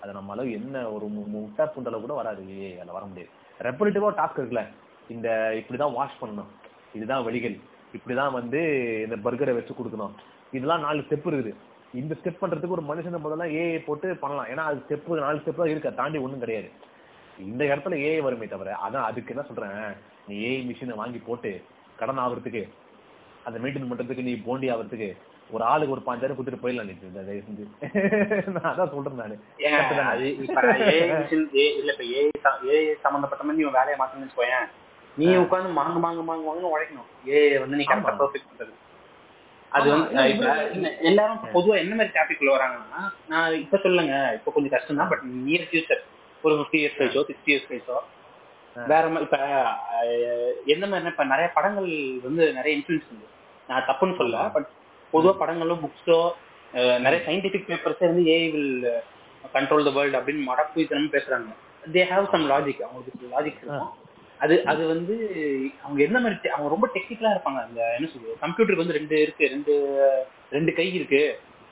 அது நம்ம அளவு என்ன ஒரு மு- முட்டா புண்டளவு கூட வராது. ஏஐ அதில் வர முடியாது. ரெப்பரேட்டிவா டாஸ்க் இருக்குல்ல இந்த இப்படிதான் வாஷ் பண்ணணும். இதுதான் வழிகள். இப்படிதான் வந்து இந்த பர்கரை வச்சு கொடுக்கணும். இதெல்லாம் நாலு ஸ்டெப் இருக்குது. இந்த ஸ்டெப் பண்றதுக்கு ஒரு மனுஷன் முதல்ல ஏஐ போட்டு பண்ணலாம். ஏன்னா அது ஸ்டெப் நாலு ஸ்டெப் தான் இருக்க? தாண்டி ஒண்ணும் கிடையாது. இந்த இடத்துல ஏஐ வருமே தவிர அதான் அதுக்கு என்ன சொல்றேன்? நீ ஏஐ மிஷினை வாங்கி போட்டு கடன் ஆகுறதுக்கு அதை மெயின்டைன் பண்றதுக்கு நீ போண்டி ஆகுறதுக்கு ஒரு ஆளுக்கு ஒரு பாஞ்சாயிரம் கொடுத்துட்டு போயிடலாம் நீ. இந்த தயவு செஞ்சு. நான் அதான் சொல்றேன் நானு. இல்ல இப்ப ஏஐ சம்பந்தப்பட்ட மாதிரி நீ வேலையை மாத்தணும்னு போயேன் நீ உட்கார்ந்து மாங்கு மாங்கு மாங்கு மாங்குன்னு உழைக்கணும். ஏஐ வந்து நீ கரெக்டா. பெர்ஃபெக்ட் பண்றது. அது வந்து இப்ப எல்லாரும் பொதுவா என்ன மாதிரி டாபிக்ல வராங்கன்னா நான் இப்ப சொல்லுங்க இப்ப கொஞ்சம் கஷ்டம் தான் பட் நியர் ஃபியூச்சர் ஒரு ஃபிஃப்டி இயர்ஸ் கழிச்சோ சிக்ஸ்டி இயர்ஸ் கழிச்சோ வேற மாதிரி இப்ப எந்த மாதிரி இப்ப நிறைய படங்கள் வந்து நிறைய இன்ஃபுளுன்ஸ் இருக்கு நான் தப்புன்னு சொல்ல பட் பொதுவா படங்களும் புக்ஸோ நிறைய சயின்டிபிக் பேப்பர்ஸே வந்து AI will control the world அப்படின்னு மடக்கு தினமும் பேசுறாங்க. தே ஹாவ் சம் லாஜிக் அவங்களுக்கு லாஜிக் இருக்கும். அது அது வந்து அவங்க என்ன மாதிரி அவங்க ரொம்ப டெக்னிக்கலா இருப்பாங்க அந்த என்ன சொல்றது? கம்ப்யூட்டருக்கு வந்து ரெண்டு இருக்கு ரெண்டு ரெண்டு கை இருக்கு.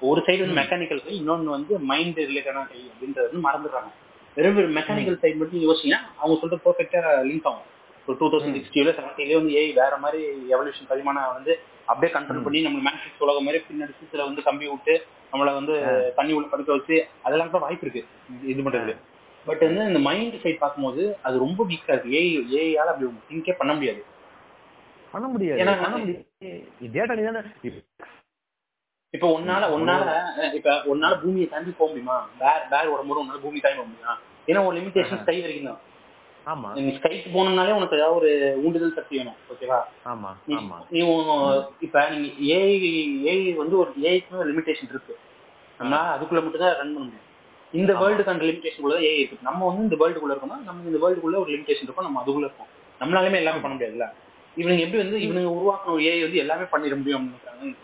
ஒரு சைடு வந்து மெக்கானிக்கல் கை இன்னொன்னு வந்து மைண்ட் ரிலேட்டடான கை அப்படின்றது வந்து மறந்துடுறாங்க. வெறும் மெக்கானிக்கல் சைடு மட்டும் யோசிச்சீங்கன்னா அவங்க சொல்றது பெர்ஃபெக்டா லிங்க் ஆகும். ஒரு டூ தௌசண்ட் சிக்ஸ்டியில செவன்டிலே வந்து ஏஐ வேற மாதிரி எவல்யூஷன் பரிமாணம் வந்து அப்படியே கண்ட்ரோல் பண்ணி நம்ம மேட்ரிக்ஸ் உலகம் மாதிரி பின்னாடி சுத்துல வந்து கம்பி விட்டு நம்மள வந்து தண்ணி உள்ள படுக்க வச்சு அதெல்லாம் கூட வாய்ப்பு இருக்கு. இது பண்றது பட் வந்து இந்த மைண்ட் சைட் பார்க்கும்போது அது ரொம்ப வீக்கா இருக்கு. ஏஐ ஏஐயால அப்படி திங்கே பண்ண முடியாது. பண்ண முடியாது. ஏன்னா பண்ண முடியாது. டேட்டா நீ தானே. இப்ப உன்னால அஹ் இப்ப உன்னால பூமியை தாண்டி போக முடியுமா? பேர் பேர் உடம்போது உன்னால பூமி தாண்டி போக முடியுமா? ஏன்னா ஒரு லிமிடேஷன் கை வரைக்கும் தான். ஆமா. நீ ஸ்கைக்கு போகணும்னாலே உனக்கு ஏதாவது ஒரு ஊண்டுதல் சக்தி வேணும். ஓகேவா ஆமா நீ ஆமா. நீ இப்ப நீங்க ஏஐ ஏஐ வந்து ஒரு ஏஐக்கு லிமிடேஷன் இருக்கு. நம்மளால அதுக்குள்ள மட்டும் தான் ரன் பண்ண முடியும். இந்த. வேர்ல்டுக்கான லிமிடேஷன் உள்ள ஏஐ இருக்கு. நம்ம வந்து இந்த வேர்ல்டுக்குள்ள இருக்கோம்னா நம்ம இந்த வேர்ல்டுக்குள்ள ஒரு லிமிடேஷன் இருக்கும். நம்ம அதுக்குள்ள இருக்கோம் நம்மளாலுமே எல்லாமே பண்ண முடியாதுல்ல? இவனுங்க எப்படி வந்து இவனுங்க உருவாக்கின ஒரு ஏஐ வந்து எல்லாமே பண்ணிட முடியும் அப்படின்னு.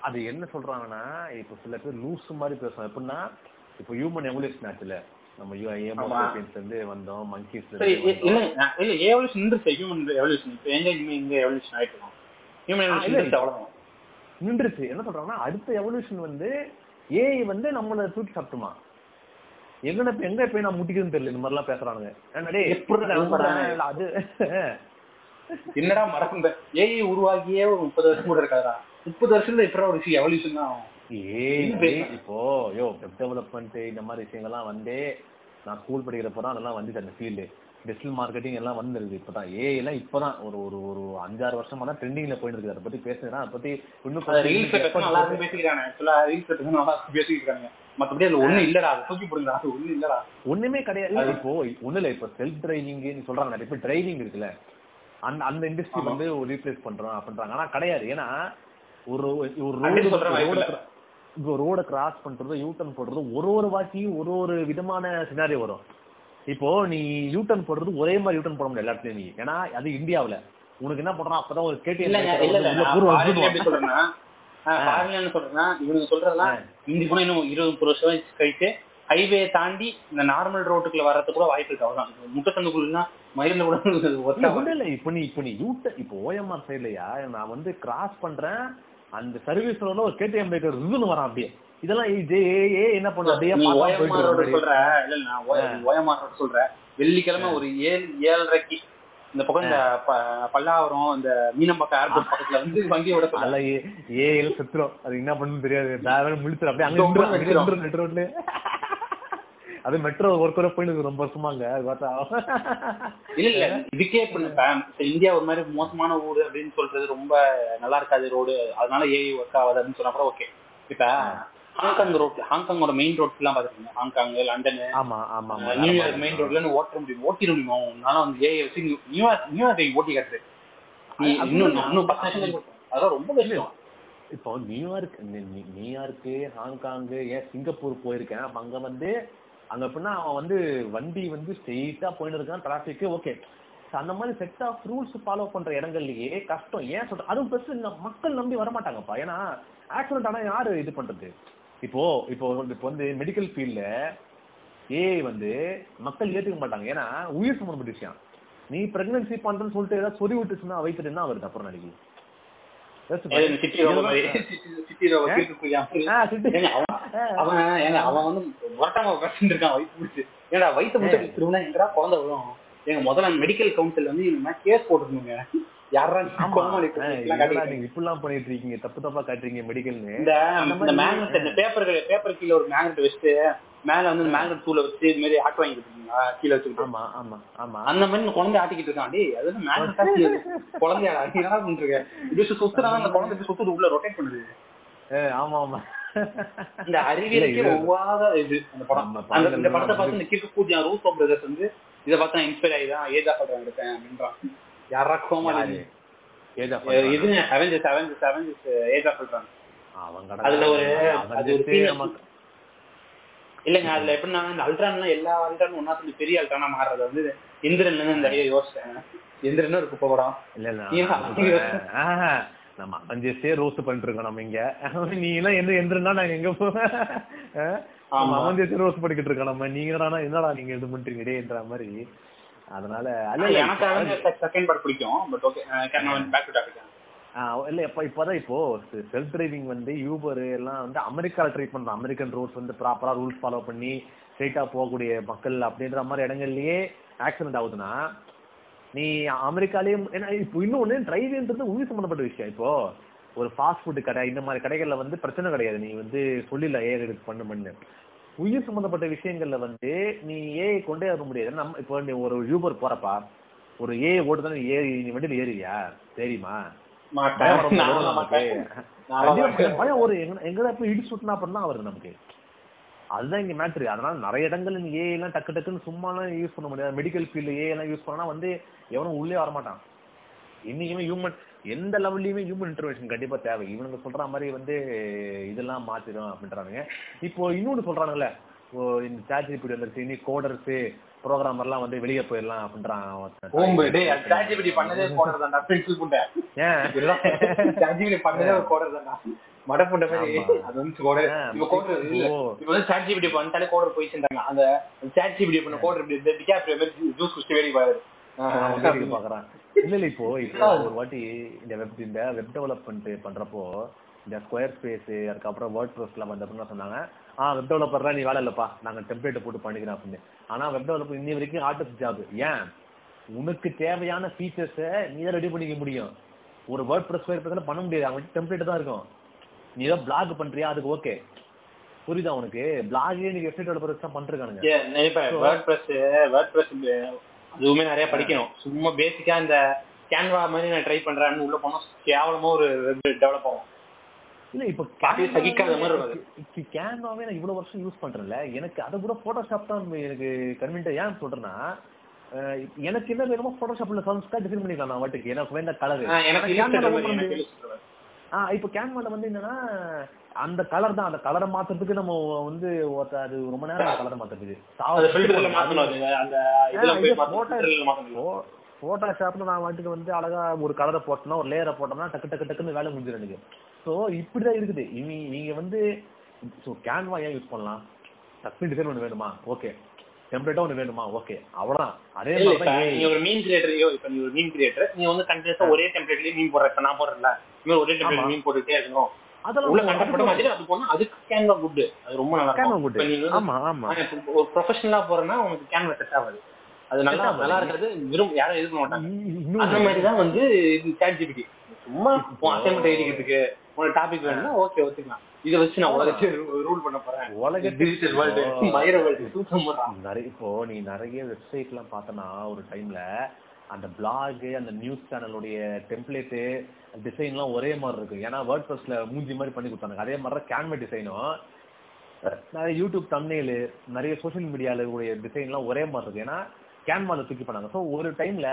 அது என்ன சொல்றாங்கன்னா இப்ப சில பேர் லூஸ் மாதிரி பேசுவாங்க. எப்படின்னா இப்போ ஹியூமன் எவல்யூஷன் ஆச்சுல. நம்ம ஆமா. ஏமோபியன்ஸ்ல இருந்து வந்தோம் இ- இல்ல இல்ல எவல்யூஷன் நின்றுச்சு. ஹியூமன் எவல்யூஷன் இப்போ எங்க இங்க எவல்யூஷன் ஆயிட்டு இருக்கோம்? ஹியூமன் எவல்யூஷன் அவ்வளவுதான். நின்றுச்சு. என்ன சொல்றாங்கன்னா அடுத்த எவல்யூஷன் வந்து ஏஐ வந்து நம்மள தூக்கி சாப்பிட்டுமா எங்கன எங்க போய் நான் முட்டிக்குதுன்னு தெரியல இந்த மாதிரி எல்லாம் பேசுறானுங்க அது? என்னடா மறந்த? ஏஐ உருவாகியே ஒரு முப்பது வருஷம் கூட இருக்காதா முப்பது வருஷத்துல எப்படி ஒரு எவல்யூஷன் தான்? இப்போ யோ வெப் டெவலப்மெண்ட் இந்த மாதிரி விஷயங்கள்லாம் வந்து நான் ஸ்கூல் படிக்கிறப்ப தான் அதெல்லாம் வந்துச்சு அந்த ஃபீல்டு டிஜிட்டல் மார்க்கெட்டிங் எல்லாம் வந்துருது இப்பதான் ஏ எல்லாம் இப்பதான் ஒரு ஒரு ஒரு அஞ்சாறு வருஷமா தான் ட்ரெண்டிங்ல போயிட்டு இருக்கு அதை பத்தி பேசுறேன். அதை பத்தி இன்னும் அது ரீல்ஸ் நல்லா பேசிக்கிறாங்க. ஆக்சுவலா ரீல்ஸ் பேச நல்லா இருக்கு பேசிக்கிட்டு இருக்காங்க மத்தபடி அதுல ஒண்ணும் இல்லடா. அது தூக்கி போடுங்க அது ஒண்ணும் இல்லடா. ஒண்ணுமே கிடையாது. அது- இப்போ ஒண்ணு இல்ல. இப்போ செல்ஃப் டிரைவிங் நீ சொல்றாங்க. நிறைய பேர் டிரைவிங் இருக்குல்ல. அந்த அந்த இண்டஸ்ட்ரி. வந்து ரீப்ளேஸ் பண்றோம் அப்படின்றாங்க ஆனா கிடையாது. ஏன்னா ஒரு ஒரு ரோடு இல்ல. ரோட கிராஸ் பண்றது யூ டர்ன் போடுறது ஒரு ஒரு வாட்டியும் ஒரு ஒரு விதமான சினாரியோ வரும். இப்போ நீ யூ டர்ன் போடுறது ஒரே மாதிரி யூ டர்ன் போட முடியாது எல்லாத்துலயும் நீ. ஏன்னா அது இந்தியாவுல. உனக்கு என்ன பண்றான்? அப்பதான் ஒரு எப்படி சொல்றேன்னா இவனுங்க சொல்றதெல்லாம் இந்தி போனா இன்னும் இருபது வருஷம் கழிச்சு ஹைவே தாண்டி இந்த நார்மல் ரோட்டுக்குள்ள வர்றது கூட வாய்ப்பு இருக்கு. அவ்வளவுதான். முட்டத்தண்டுக்குள்ள மயில கூட இல்ல இப்ப நீ இப்ப நீ யூட்ட இப்போ ஓஎம்ஆர் சைடுலயா நான் வந்து கிராஸ் பண்றேன். அந்த சர்வீஸ் ரோட்ல ஒரு கேடிஎம் பைக் ரிதுன்னு வரான் அப்படியே. இதெல்லாம் ஏய், என்ன பண்ணும் அப்படியே நீ பார்த்தா ஓஎம்ஆர் போயிட்டு ரோடு இருக்கு. சொல்ற. இல்ல இல்ல, நான் ஓஎம்ஆர் ரோடு சொல்றேன் வெள்ளிக்கிழமை ஒரு ஏழு ஏழரைக்கு இந்த பக்கம் இந்த பல்லாவரம் இந்த மீனம்பாக்கம் ஏர்போர்ட் பக்கத்துல வந்து வண்டி விட சொல்ல அதெல்லாம் ஏ- ஏஐல செத்துரும் அது என்ன பண்ணுன்னு தெரியாது. வேற முழிச்சிரும். அப்படியே அங்க ரோட்ல அது மெட்ரோ ஒர்க் வர போயிட்டு ரொம்ப வருஷமாங்க. அது இல்ல இல்ல. இதுக்கே இந்தியா ஒரு மாதிரி மோசமான ஊரு அப்படின்னு சொல்றது ரொம்ப நல்லா இருக்காது ரோடு. அதனால ஏஐ ஒர்க் ஆகாதுன்னு சொன்னா கூட ஓகே இப்ப ஹாங்காங் ரோட் ஹாங்காங்கோட மெயின் ரோட்ஸ் எல்லாம் பாத்துருக்கீங்க ஹாங்காங் லண்டன் ஆமா ஆமா நியூயார்க் மெயின் ரோட்ல ஓட்ட முடியும். ஓட்டிட முடியுமா? உன்னால வந்து ஏஐ வச்சு நியூ- நியூயார்க் நியூயார்க் ஓட்டி காட்டுது இன்னும் இன்னும் பத்து வருஷம். அதெல்லாம் ரொம்ப கஷ்டம். இப்போ நியூயார்க் நியூயார்க்கு ஹாங்காங் ஏன் சிங்கப்பூர் போயிருக்கேன்? அப்ப அங்க வந்து அங்க எப்படின்னா அவன் வந்து வண்டி வந்து ஸ்ட்ரெயிட்டா போயிட்டு இருக்கான். டிராபிக் ஓகே அந்த மாதிரி செட் ஆஃப் ரூல்ஸ் ஃபாலோ பண்ற இடங்கள்லயே கஷ்டம். ஏன் சொல்ற அதுவும் பெருசு மக்கள் நம்பி வர மாட்டாங்கப்பா ஏன்னா ஆக்சிடென்ட் ஆனா யாரு இது பண்றது? இப்போ இப்போ வந்து- இப்போ வந்து மெடிக்கல் ஃபீல்ட்ல ஏஐ வந்து மக்கள் ஏத்துக்க மாட்டாங்க. ஏன்னா உயிர் சம்பந்தப்பட்ட விஷயம் நீ பிரெக்னன்சி பண்றேன்னு சொல்லிட்டு ஏதாவது சொல்லி விட்டுச்சுன்னா வயிற்று என்ன வருது? அப்புறம் நாளைக்கு திரும்பினா எங்கடா குழந்தை விழும்? எங்க முதல்ல மெடிக்கல் கவுன்சில் வந்து கேஸ் போட்டுருந்தீங்க. யாரா இப்படிலாம் பண்ணிட்டு இருக்கீங்க தப்பு தப்பா காட்டுறீங்க மெடிக்கல்னு. இந்த மேக்னெட் பேப்பர் பேப்பர் கீழ ஒரு மேக்னெட் வச்சுட்டு மேல வந்து மேக்னெட் தூள வச்சு இது மாதிரி ஆட்டு வாங்கி கொடுத்தீங்களா கீழே வச்சுக்கிட்டு. ஆமா ஆமா ஆமா. அந்த மாதிரி இந்த குழந்தை ஆட்டிக்கிட்டு இருக்கான். அது வந்து மேக்னெட் குழந்தையாடா நீ என்ன பண்றீங்க? இது சுத்துனா அந்த குழந்தை சுத்துது உள்ள ரொட்டேட் பண்ணுது. ஆமா ஆமா. இந்த அறிவியலுக்கு ஒவ்வாத இது அந்த படம். ஆமா, அந்த படம் இந்த படத்தை பார்த்து இந்த கிறுக்கு பூஜா ரூசோ பிரதர்ஸ் வந்து இதை பார்த்தா இன்ஸ்பயர் ஆகிதான் ஏஜா படம் எடுத்தேன் அப்படின்றான். யாரா கோமாளி யாரு? ஏஜா இது பண்றானா? அவெஞ்சர்ஸ் அவெஞ்சர்ஸ் அவெஞ்சர்ஸ் ஏஜா சொல்றாங்க? அவன் அதுல ஒரு- அது இல்லங்க அதுல எப்படின்னா இந்த அல்ட்ரான்லாம் எல்லா அல்ட்ரான் ஒன்னா சொல்லி பெரிய அல்ட்ரானா மாறுறது வந்து இந்திரன்ல இருந்து இந்த யோசிச்சேன். இந்திரன் ஒரு குப்பை படம். இல்ல இல்ல நம்ம அவஞ்சர்ஸே ரோஸ்ட் பண்ணிட்டு இருக்கோம் நம்ம இங்க. நீ எல்லாம் எந்த எந்திரனா நாங்க எங்க போவேன். அவஞ்சர்ஸே ரோஸ்ட் பண்ணிக்கிட்டு இருக்கோம் நம்ம. நீங்க என்னடா என்னடா நீங்க இது பண்றீங்க? டேன்ற மாதிரி. அதனால எனக்கு செகண்ட் பார்ட் பிடிக்கும் but okay can back to topic ஆஹ் இல்ல இப்ப இப்பதான் இப்போ செல்ஃப் டிரைவிங் வந்து யூபர் எல்லாம் வந்து அமெரிக்கால ட்ரை பண்றோம் அமெரிக்கன் ரோட்ஸ் வந்து ப்ராப்பரா ரூல்ஸ் ஃபாலோ பண்ணி ஸ்ட்ரைட்டா போகக்கூடிய மக்கள் அப்படின்ற மாதிரி இடங்கள்லயே ஆக்சிடென்ட் ஆகுதுன்னா நீ அமெரிக்காலயும் ஏன்னா இப்போ இன்னொன்னு டிரைவிங்ன்றது உயிர் சம்பந்தப்பட்ட விஷயம். இப்போ ஒரு ஃபாஸ்ட் ஃபுட் கடை இந்த மாதிரி கடைகள்ல வந்து பிரச்சனை கிடையாது. நீ வந்து சொல்லிடல ஏ எடுத்து பண்ணு பண்ணு. உயிர் சம்பந்தப்பட்ட விஷயங்கள்ல வந்து நீ ஏஐ கொண்டே வர முடியாது. நம்ம இப்போ நீ ஒரு யூபர் போறப்பா ஒரு ஏ ஓட்டுதானே ஏறி நீ வண்டியில ஏறியா தெரியுமா? பயம் ஒரு எங்க எங்கடா போய் இடிச்சு சுட்டினா அப்படின்னா வருது நமக்கு. அதுதான் இங்க மேட்ரு அதனால நிறைய இடங்கள்ல நீ ஏஐ எல்லாம் டக்கு டக்குன்னு சும்மாலாம் யூஸ் பண்ண முடியாது. மெடிக்கல் ஃபீல்டு ஏஐ எல்லாம் யூஸ் பண்ணா வந்து எவனும் உள்ளே வர மாட்டான் இன்னைக்குமே ஹியூமன் எந்த லெவல்லையுமே ஹியூமன் இன்டர்வென்ஷன் கண்டிப்பா தேவை. இவனுங்க சொல்ற மாதிரி வந்து இதெல்லாம் மாத்திடும் அப்படின்றானுங்க. இப்போ இன்னொன்னு சொல்றானுங்களே ஓ இந்த சாட் ஜிபிடி வந்துருச்சு இனி கோடர்ஸ் ப்ரோக்ராமர்லாம் வந்து வெளியே போயிடலாம் அப்படின்றான் கோடர் மாதிரி. அது வந்து இப்ப கோடர் இல்ல. ஓ. இப்ப வந்து ChatGPT பண்ணிட்டாலே கோடர் போயிடுச்சுன்றாங்க. அந்த ChatGPT பண்ண கோடர் இப்படி ஜூஸ் குடிச்சு வேடிக்கை பாக்குறான் இல்ல இல்ல இப்போ இப்போ ஒரு வாட்டி இந்த வெப் இந்த வெப் டெவலப்மெண்ட் பண்றப்போ இந்த ஸ்கொயர் ஸ்பேஸ் அதுக்கப்புறம் வேர்ட் ப்ரெஸ் எல்லாம் வந்தப்ப சொன்னாங்க? ஆ வெப் டெவலப்பர்லாம் நீ வேலை இல்லப்பா. நாங்க டெம்ப்ளேட் போட்டு பண்ணிக்கிறோம் அப்படின்னு. ஆனா வெப் டெவலப்பர் இன்னி வரைக்கும் ஆர்டிஸ்ட் ஜாப் ஏன்? உனக்கு தேவையான ஃபீச்சர்ஸ நீ தான் ரெடி பண்ணிக்க முடியும். ஒரு வேர்ட் ப்ரெஸ் ஸ்கொயர் ப்ரெஸ்ல பண்ண முடியாது. அவங்க டெம்ப்ளேட் தான் இருக்கும். நீ ஏதோ பிளாக் பண்றியா? அதுக்கு ஓகே புரியுதா உனக்கு? பிளாகே நீ வெப்சைட் டெவலப்பர்ஸ் தான் பண்றானுங்க அதுவுமே நிறைய படிக்கணும். சும்மா பேசிக்கா இந்த கேன்வா மாதிரி நான் ட்ரை பண்றேன்னு உள்ள போனா கேவலமா ஒரு வெப் டெவலப் ஆகும். இல்ல இப்ப சகிக்காத மாதிரி கேன்வாவே நான் இவ்வளவு வருஷம் யூஸ் பண்றேன்ல எனக்கு அது கூட போட்டோஷாப் தான் எனக்கு கன்வீன்ட் ஏன் சொல்றேன்னா எனக்கு என்ன வேணுமோ போட்டோஷாப்ல சம்ஸ்கா டிசைன் பண்ணிக்கலாம் நான் வாட்டுக்கு. எனக்கு வேண்ட கலர் எனக்கு இப்போ கேன்வால வந்து என்னன்னா அந்த கலர் தான். அந்த கலரை மாத்துறதுக்கு நம்ம வந்து அது ரொம்ப நேரம் கலரை filterல மாத்தணும் போட்டோஷாப்ல நான் வாட்டுக்கு வந்து அழகா ஒரு கலரை போட்டோம்னா ஒரு லேயரை போட்டோம்னா டக்கு டக்கு டக்குன்னு வேலை முடிஞ்சிடும் எனக்கு. ஸோ இப்படிதான் இருக்குது. இனி நீங்க வந்து ஸோ கேன்வா ஏன் யூஸ் பண்ணலாம்? டக்குனு டிசைன் ஒன்று வேணுமா? ஓகே டெம்ப்ளேட்டா ஒன்று வேணுமா? ஓகே அவ்வளவுதான். அதே மாதிரி நீ ஒரு மீன் கிரியேட்டரையோ இப்ப நீ ஒரு மீன் கிரியேட்டர் நீ வந்து கண்டினியூஸா ஒரே டெம்ப்ளேட்லயே மீன் போடுற. இப்ப நான் போடுறேன்ல. இனிமே ஒரே டெம்ப்ளேட். மீன் போட்டுட்டே இருக்கணும். உள்ள கண்டென்ட் போட மாதிரி அது போனா அதுக்கு கேன்வா குட் அது ரொம்ப நல்லா கேன்வா குட் இப்ப நீ வந்து ஆமா ஆமா. ஆனா, இப்ப ஒரு ப்ரொஃபஷனலா போறேன்னா உனக்கு கேன்வா செட் ஆகாது. அது நல்லா. நல்லா விரும்ப யாரும் எதிர்க்க மாட்டாங்க. அந்த மாதிரி தான் வந்து இது சாட் ஜிபிடி சும்மா உன் அசைன்மெண்ட் எழுதிக்கிறதுக்கு உனக்கு டாபிக் வேணும்னா ஓகே ஒத்துக்கலாம். இதை வச்சு நான் உலகத்தை ரூல் பண்ண போறேன். உலகத்தை டிஜிட்டல் வேர்ல்டு மயிர வேர்ல்டு சூப்பர் நிறைய இப்போ நீ நிறைய வெப்சைட் எல்லாம் பார்த்தனா ஒரு டைம்ல அந்த பிளாக் அந்த நியூஸ் சேனலுடைய டெம்ப்ளேட்டு டிசைன்லாம் ஒரே மாதிரி இருக்கும் ஏன்னா வேர்ட் ப்ரெஸ்ல மூஞ்சி மாதிரி பண்ணி கொடுத்தாங்க. அதே மாதிரி கேன்வா டிசைனும் நிறைய யூடியூப் தம்னேலு நிறைய சோஷியல் மீடியால உடைய டிசைன்லாம் ஒரே மாதிரி இருக்கு. ஏன்னா கேன்வால தூக்கி பண்ணாங்க ஸோ ஒரு டைம்ல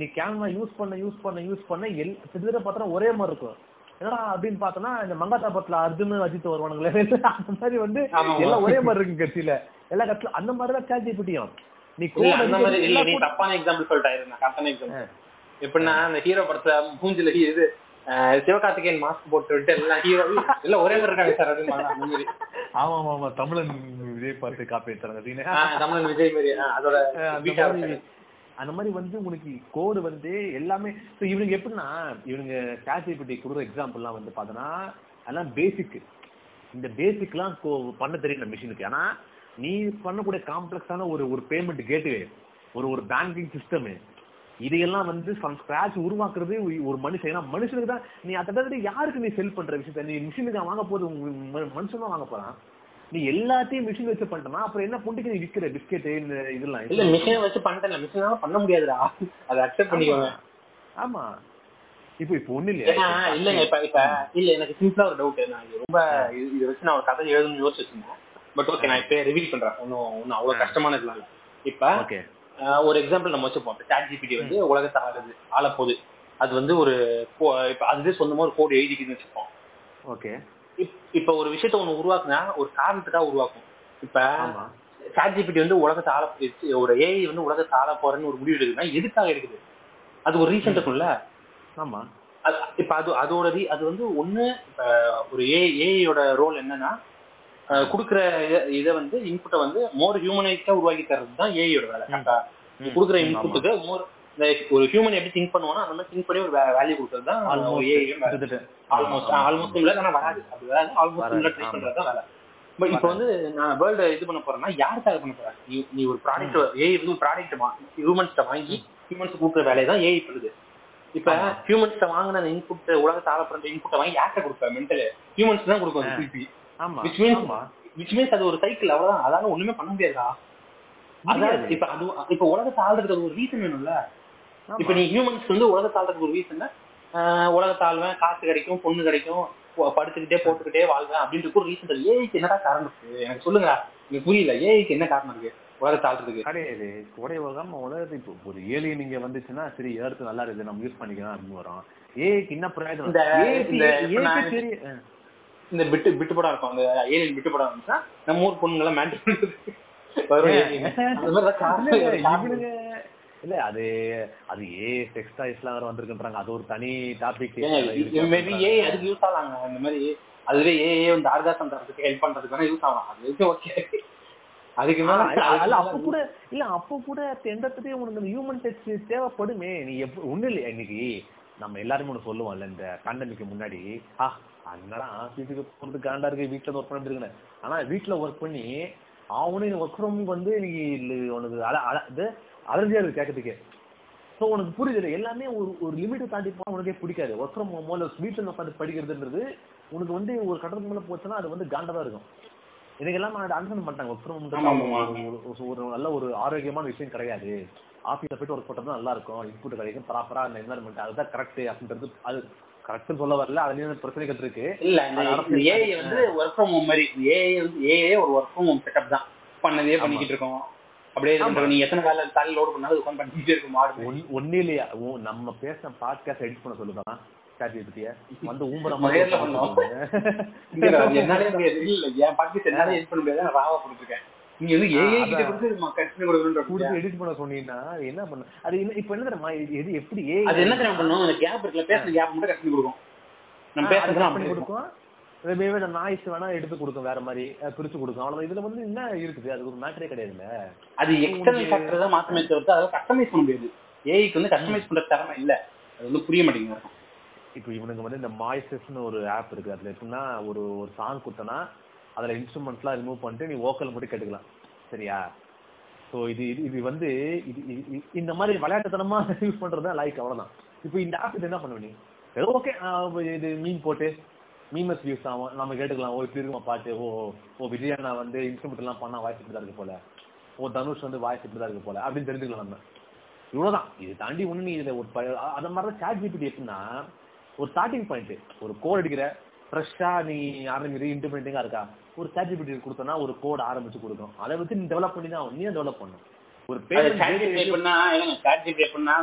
நீ கேன்வா யூஸ் பண்ண யூஸ் பண்ண யூஸ் பண்ண எல் கிட்டத்தட்ட பார்த்தா ஒரே மாதிரி இருக்கும். என்னடா அப்படின்னு பார்த்தோன்னா இந்த மங்காத்தா படத்துல அர்ஜுன் அஜித் வருவானுங்களே. அந்த மாதிரி வந்து. எல்லாம் ஒரே மாதிரி இருக்கு கட்சியில. எல்லா கட்சியில அந்த மாதிரி தான் சேட் ஜிபிடியும் நீ தப்பான எக்ஸாம்பிள் சொல்லிட்டாரு எப்படின்னா அந்த ஹீரோ படத்துல மூஞ்சில இது சிவகார்த்திகேயன் மாஸ்க் போட்டு விட்டு எல்லாம் ஹீரோ இல்ல ஒரே மாதிரி இருக்காங்க சார் அப்படின்னு ஆமா ஆமா ஆமா தமிழன் விஜய் பார்த்து காப்பி எடுத்தாங்க தமிழன் விஜய் ஆஹ், அதோட அந்த மாதிரி வந்து உனக்கு கோடு வந்து எல்லாமே so இவனுங்க எப்படின்னா இவனுங்க சேட் ஜிபிடி கொடுக்குற எக்ஸாம்பிள்லாம் வந்து பார்த்தோன்னா அதெல்லாம் பேசிக் இந்த பேசிக்லாம் பண்ண தெரியல மிஷினுக்கு ஆனா நீ பண்ணக்கூடிய காம்ப்ளெக்ஸான ஒரு ஒரு பேமெண்ட் கேட்வே ஒரு ஒரு பேங்கிங் சிஸ்டம் இதையெல்லாம் வந்து ஃப்ரம் ஸ்கிராச் உருவாக்குறது ஒரு மனுஷன். ஏன்னா மனுஷனுக்கு தான் நீ அதை யாருக்கு நீ செல் பண்ற விஷயத்த? நீ மிஷினுக்கு வாங்க போது மனுஷன் தான் வாங்க போறான். நீ எல்லாத்தையும் மிஷின் வச்சு பண்ணிட்டனா அப்புறம் என்ன புண்டிக்கு நீ விக்கிற பிஸ்கெட் இதெல்லாம். இல்ல மிஷினை வச்சு பண்ணிட்டேன் மிஷினால பண்ண முடியாதுடா. அதை அக்செப்ட் பண்ணிக்கோங்க. ஆமா. இப்போ இப்போ ஒண்ணு ஏன்னா இல்லையா இல்லங்க இப்ப இப்ப இல்ல எனக்கு சிம்பிளா ஒரு டவுட் நான் ரொம்ப இது- வச்சு நான் ஒரு கதை எழுதணும்னு யோசிச்சிருந்தேன் பட் ஓகே நான் இப்ப ரிவீல் பண்றேன். ஒன்னும் ஒன்னும் அவ்வளவு கஷ்டமானது இல்ல. இப்ப ஓகே ஒரு எக்ஸாம்பிள் நம்ம வச்சுப்போம். சாட் ஜிபிடி வந்து உலகத்தை ஆளுது ஆளப்போகுது. அது வந்து ஒரு அதுவே சொந்தமா ஒரு கோடு எழுதிக்குதுன்னு வச்சுப்போம். ஓகே. இப்- இப்ப ஒரு விஷயத்த ஒண்ணு உருவாக்குனா ஒரு காரணத்துக்காக உருவாக்கும். இப்ப சாட் ஜிபிடி வந்து உலகத்தை ஆள ஒரு ஏஐ வந்து உலகத்தை ஆள போறேன்னு ஒரு முடிவு எடுக்குதுன்னா எதுக்காக எடுக்குது? அது ஒரு ரீசன் இருக்கும்ல? ஆமா. இப்ப அது அதோட அது வந்து ஒண்ணு இப்ப ஒரு ஏஐயோட ரோல் என்னன்னா குடுக்குற இத- வந்து இன்புட்டை வந்து மோர் ஹியூமனைஸ்டா உருவாக்கி தர்றது தான் ஏஐயோட வேலை கரெக்டா குடுக்குற இன்புட்டுக்கு மோர் ஒரு ஹியூமன் எப்படி திங்க் பண்ணுவானோ அந்த மாதிரி திங்க் பண்ணி ஒரு வேல்யூ கொடுக்கறது தான் ஆல்மோஸ்ட் ஆல்மோஸ்ட் ஆல்மோஸ்ட் இல்ல ஆனா வராது. அது வராது. ஆல்மோஸ்ட் இல்ல ட்ரை. பண்றது தான் வேலை. பட் இப்போ வந்து நான் வேர்ல்டு இது பண்ண போறேன்னா யாருக்காக பண்ண போறேன் நீ ஒரு ப்ராடக்ட் ஏஐ வந்து ஒரு ப்ராடக்ட் ஹியூமன்ஸ்ட வாங்கி ஹியூமன்ஸ் கொடுக்குற வேலையை தான் ஏஐ பண்ணுது இப்ப. ஹியூமன்ஸ்ட வாங்கின இன்புட் உலகத்தை ஆள பண்ற இன்புட்டை வாங்கி யார்கிட்ட கொடுப்பேன் மென்டல் ஹியூமன்ஸ் தான் கொடுக்கும். திருப்பி ஆமா. விச் மீன்ஸ் விச் மீன்ஸ் அது ஒரு சைக்கிள் அவ்வளவுதான். அதால ஒண்ணுமே பண்ண முடியாதா. இப்ப அது இப்ப உலகத்தை ஆள்றதுக்கு ஒரு ரீசன் வேணும்ல. இப்ப நீ ஹியூமன்ஸ் வந்து உலகத்தை ஆள்றதுக்கு ஒரு ரீசன் உலகத்தை ஆள்வேன் காசு கிடைக்கும் பொண்ணு கிடைக்கும் படுத்துக்கிட்டே போட்டுக்கிட்டே வாழ்வேன் அப்படின்ட்டு ஒரு ரீசன் ஏஐக்கு என்னடா காரணம் இருக்கு? எனக்கு சொல்லுங்க எனக்கு புரியல. ஏஐக்கு என்ன காரணம் இருக்கு? உலகத்தை ஆள்றதுக்கு. கிடையாது கோடை உலகம் உலகத்து இப்போ ஒரு ஏலியன் நீங்க வந்துச்சுன்னா சரி ஏர்த்து நல்லா இருக்குது நம்ம யூஸ் பண்ணிக்கலாம் அப்படின்னு வரும். ஏஐக்கு என்ன பிரயோஜனம்? இந்த- பிட்டு பிட்டு படம் இருக்கும் அந்த ஏலியன் பிட்டு படம் இருந்துச்சுன்னா நம்ம ஊர் பொண்ணுங்களை மேண்டல் பண்றது. வரும் alien. அந்த மாதிரி தான் காரணம் இல்ல, அது அது ஏ செக்ஸ் டாய்ஸ் எல்லாம் வேற வந்திருக்குன்றாங்க. அது ஒரு தனி டாபிக் மேபி ஏ அதுக்கு யூஸ் ஆகலாங்க. இந்த மாதிரி அதுவே ஏ வந்து ஆர்காசம் தரதுக்கு ஹெல்ப் பண்றதுக்கு வேணா யூஸ் ஆகலாம். அது ஓகே அதுக்கு மேல அப்ப கூட இல்ல அப்ப கூட எண்டத்துலயே உனக்கு இந்த ஹியூமன் டச் தேவைப்படுமே. நீ ஒண்ணு இல்லையா இன்னைக்கு. நம்ம எல்லாருமே ஒண்ணு சொல்லுவோம்ல இந்த பேண்டமிக்கு முன்னாடி. ஆ அங்கடா ஆபீஸுக்கு போறது காண்டா இருக்கு வீட்டுல ஒர்க் பண்ணிட்டு இருக்கேன் ஆனா வீட்டுல ஒர்க் பண்ணி அவனே ஒர்க் ஃப்ரம் வந்து இல்ல உனக்கு அல அல இது அலர்ஜியா இருக்கு கேட்கறதுக்கு ஸோ உனக்கு புரியுது எல்லாமே ஒரு ஒரு லிமிட்டை தாண்டி போனா உனக்கே பிடிக்காது. ஒர்க் ஃப்ரம் ஹோமோ இல்லை வீட்டில் உட்காந்து படிக்கிறதுன்றது உனக்கு வந்து ஒரு கட்டத்துக்கு மேலே போச்சுன்னா அது வந்து காண்டா தான் இருக்கும். இதுக்கெல்லாம் நான் அண்டர்ஸ்டாண்ட் பண்ணிட்டாங்க ஒர்க் ஃப்ரம். ஒரு நல்ல ஒரு ஆரோக்கியமான விஷயம் கிடையாது. ஆஃபீஸில் போயிட்டு ஒர்க் பண்ணுறது நல்லா இருக்கும். இன்புட் கிடைக்கும் ப்ராப்பரா அந்த என்வரன்மெண்ட் அதுதான் கரெக்ட் அப்படின்றது அது கரெக்ட்னு சொல்ல வரல. அதுலயும் பிரச்சனைகள் இருக்கு இல்ல ஏஐ வந்து ஒர்க் ஃப்ரம் ஹோம் மாதிரி ஏஐ வந்து ஏஐ ஒரு ஒர்க் ஃப்ரம் ஹோம் செட்டப் தான். பண்ணதே பண்ணிக்கிட்டு இருக்கோம். அப்படியே. நீ எத்தனை வேலை தலையில் லோடு பண்ணாலும் உட்காந்து பண்ணிக்கிட்டே இருக்கும். மாடு ஒண்ணு இல்லையா உ- நம்ம பேசின பாட்காஸ்ட் எடிட் பண்ண சொல்லுதான் சாட் ஜிபிடிய வந்து ஊம்பர நேர்ல பண்ணோம். என்னாலே முடியாது. இல்ல என் பாக்கெட் என்னால எடிட் பண்ண முடியாது நான் ராவா கொடுத்துருக்கேன். நீங்க வந்து ஏஐ கிட்ட. கொடுத்து எடிட் பண்ண சொன்னீங்கன்னா என்ன பண்ண அது என்ன இப்ப என்ன தெரியுமா இது எப்படி ஏ அது என்ன தெரியும் பண்ணும்? அந்த கேப் இருக்குல்ல பேசுற கேப் மட்டும் கண்டினியூ கொடுக்கும். நம்ம பேசுறதுலாம் பண்ணி அப்படி கொடுக்கும். மேபி அந்த நாய்ஸ் வேணா எடுத்து கொடுக்கும் வேற மாதிரி பிரிச்சு கொடுக்கும். அவ்வளவு இதுல வந்து என்ன இருக்குது? அது ஒரு மேட்டரே கிடையாதுல்ல. அது எக்ஸ்டர்னல் ஃபேக்டர் தான் மாத்தமே தவிர்த்து அதை கஸ்டமைஸ் பண்ண முடியாது. ஏஐக்கு வந்து கஸ்டமைஸ் பண்ற திறமை இல்ல. அது வந்து புரிய மாட்டேங்குது இப்போ இவனுக்கு வந்து இந்த மாய்ஸஸ்னு ஒரு ஆப் இருக்கு. அதுல எப்படின்னா ஒரு ஒரு சாங் குத்தனா அதுல இன்ஸ்ட்ருமெண்ட்ஸ்லாம் ரிமூவ் பண்ணிட்டு நீ ஓக்கல் மட்டும் கேட்டுக்கலாம். சரியா? ஸோ இது இது இது வந்து இது இந்த மாதிரி விளையாட்டுத்தனமா யூஸ் பண்றது தான் லைக் அவ்வளவுதான். இப்போ இந்த ஆப் இது என்ன பண்ணுவ நீ? ஏதோ ஓகே இது மீன் போட்டு மீமஸ் வியூஸ் ஆகும் நம்ம கேட்டுக்கலாம். ஓ இப்படி இருக்குமா பாட்டு? ஓ ஓ விஜயண்ணா வந்து இன்ஸ்ட்ருமெண்ட் எல்லாம் பண்ணா வாய்ஸ் இப்படி தான் இருக்கு போல. ஓ தனுஷ் வந்து வாய்ஸ் இப்படி தான் இருக்கு போல. அப்படின்னு தெரிஞ்சுக்கலாம் நம்ம. இவ்வளவுதான். இது தாண்டி ஒண்ணு நீ இதுல ஒரு அந்த மாதிரி தான் சாட் ஜிபிடி எப்படின்னா ஒரு ஸ்டார்டிங் பாயிண்ட் ஒரு கோல் அடிக்கிற ஃப்ரெஷ்ஷா நீ ஆரம்பிக்கிற இன்டிபெண்டிங்கா இருக்கா? ஒரு சாட் ஜிபிடி கொடுத்தனா ஒரு கோட் ஆரம்பிச்சு கொடுக்கும் அதை வச்சு நீ டெவலப் பண்ணி தான் நீ டெவலப் பண்ணும் ஒரு பேர்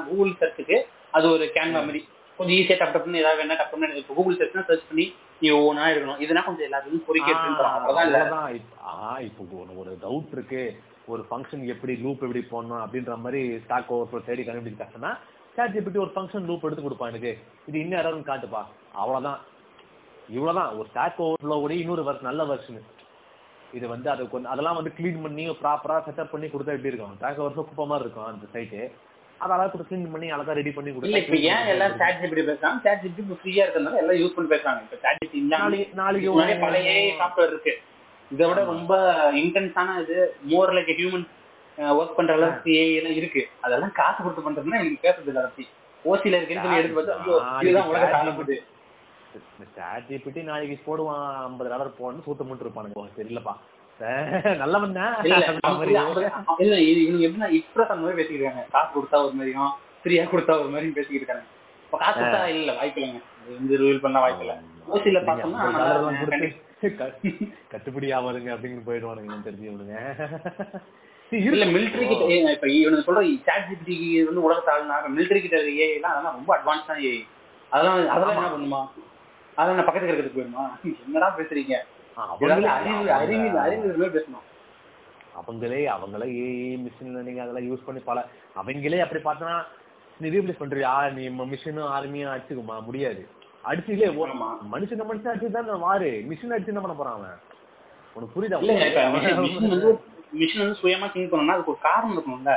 கூகுள் சர்ச்சுக்கு அது ஒரு கேன்வா மாதிரி. கொஞ்சம் ஈஸியா டப் டப்னு ஏதாவது வேணா டப் பண்ணி கூகுள் சர்ச்னா சர்ச் பண்ணி நீ ஒவ்வொன்றா எடுக்கணும். இதுனா கொஞ்சம் எல்லாத்துக்கும் பொறிக்க எடுத்துன்னு அவ்வளவுதான் இல்ல. அவ்வளவுதான். இப்ப- ஒரு- டவுட் இருக்கு. ஒரு ஃபங்க்ஷன் எப்படி லூப் எப்படி போடணும் அப்படின்ற மாதிரி ஸ்டாக் ஓவர் தேடி கண்டுபிடிச்சு கஷ்டம்னா சாட் ஜிபிடி ஒரு ஃபங்க்ஷன் லூப் எடுத்து கொடுப்பான் எனக்கு. இது இன்னும் யாரும் காட்டுப்பா. அவ்வளவுதான். இவ்வளவுதான். ஒரு ஸ்டாக் ஓவர்ஃப்ளோ கூட இன்னொரு வருஷம் நல்ல வெர்ஷன் இது வந்து அது கொஞ்சம் அதெல்லாம் வந்து க்ளீன் பண்ணி ப்ராப்பரா செட்டப் பண்ணி கொடுத்தா எப்படி இருக்கும்? ஸ்டாக் ஓவர்ஃப்ளோ குப்பை மாதிரி இருக்கும் அந்த சைட்டு அதை அழகா க்ளீன் பண்ணி அழகா ரெடி பண்ணி இல்ல இப்ப ஏன் எல்லாம் கொடுத்தா chat GPT பேசுறாங்க? GPT இப்ப ஃப்ரீயா இருக்கிறதுனால எல்லாம் யூஸ் பண்ணி பேசுறாங்க. இப்ப GPT இல்லாம நாளைக்கு நாளைக்கு பழைய சாஃப்ட்வேர் இருக்கு. இதை விட ரொம்ப இன்டென்ஸான இது மோர் லைக் ஹியூமன் ஒர்க் பண்ற அளவுக்கு எல்லாம் இருக்கு. அதெல்லாம் காசு கொடுத்து பண்றதுன்னா எனக்கு பேசுறது பத்தி ஓசில இருக்குன்னு சொல்லி எடுத்து பார்த்தா இதுதான் உலக காலப்பது சாட் ஜிபிடி நாளைக்கு போடுவான் ஐம்பது டாலர் போடணும் சூத்த மட்டும் இருப்பானுங்க. தெரியலப்பா. நல்லவன் தான். இல்ல இது எப்படின்னா எக்ஸ்பிரஸ் அந்த மாதிரி பேசிக்கிட்டு இருக்காங்க. காசு கொடுத்தா ஒரு மாதிரியும் ஃப்ரீயா கொடுத்தா ஒரு மாதிரியும் பேசிக்கிட்டு இருக்காங்க. இப்ப காசு கொடுத்தா இல்ல வாய்ப்பு இல்லைங்க. வந்து ரூல் பண்ண வாய்ப்பு இல்ல. ஓசில பார்த்தோம்னா கட்டுப்படி ஆவாதுங்க அப்படின்னு போயிடுவானுங்க எனக்கு தெரிஞ்சு இவனுங்க இல்ல மிலிட்டரி கிட்ட இப்ப இவனுக்கு சொல்ற சாட் ஜிபிடி வந்து மிலிட்டரி கிட்ட ஏஐ எல்லாம் அதெல்லாம் ரொம்ப அட்வான்ஸ் தான் ஏஐ அதெல்லாம் அதெல்லாம் என்ன பண்ணுமா? அதெல்லாம் நான் பக்கத்துக்கு இருக்கிறதுக்கு போயிருமா? என்னடா பேசுறீங்க? அறிவு அறிவு அறிவு பேசணும். அவங்களே அவங்களே ஏஐ மிஷின் லேர்னிங் அதெல்லாம் யூஸ் பண்ணி பல அவங்களே அப்படி பார்த்தனா நீ ரீப்ளேஸ் பண்றியா நீ மிஷினும் ஆர்மியும் அடிச்சுக்குமா முடியாது. அடிச்சு இல்லையே? ஓ- ஆமா. மனுஷங்க மனுஷன் அடிச்சு தான் மாறு மிஷின் அடிச்சு என்ன பண்ண போறான் அவன்? உனக்கு புரியுதா? மிஷின் வந்து சுயமா திங்க் பண்ணணும்னா அதுக்கு ஒரு காரணம் இருக்கணும்ல.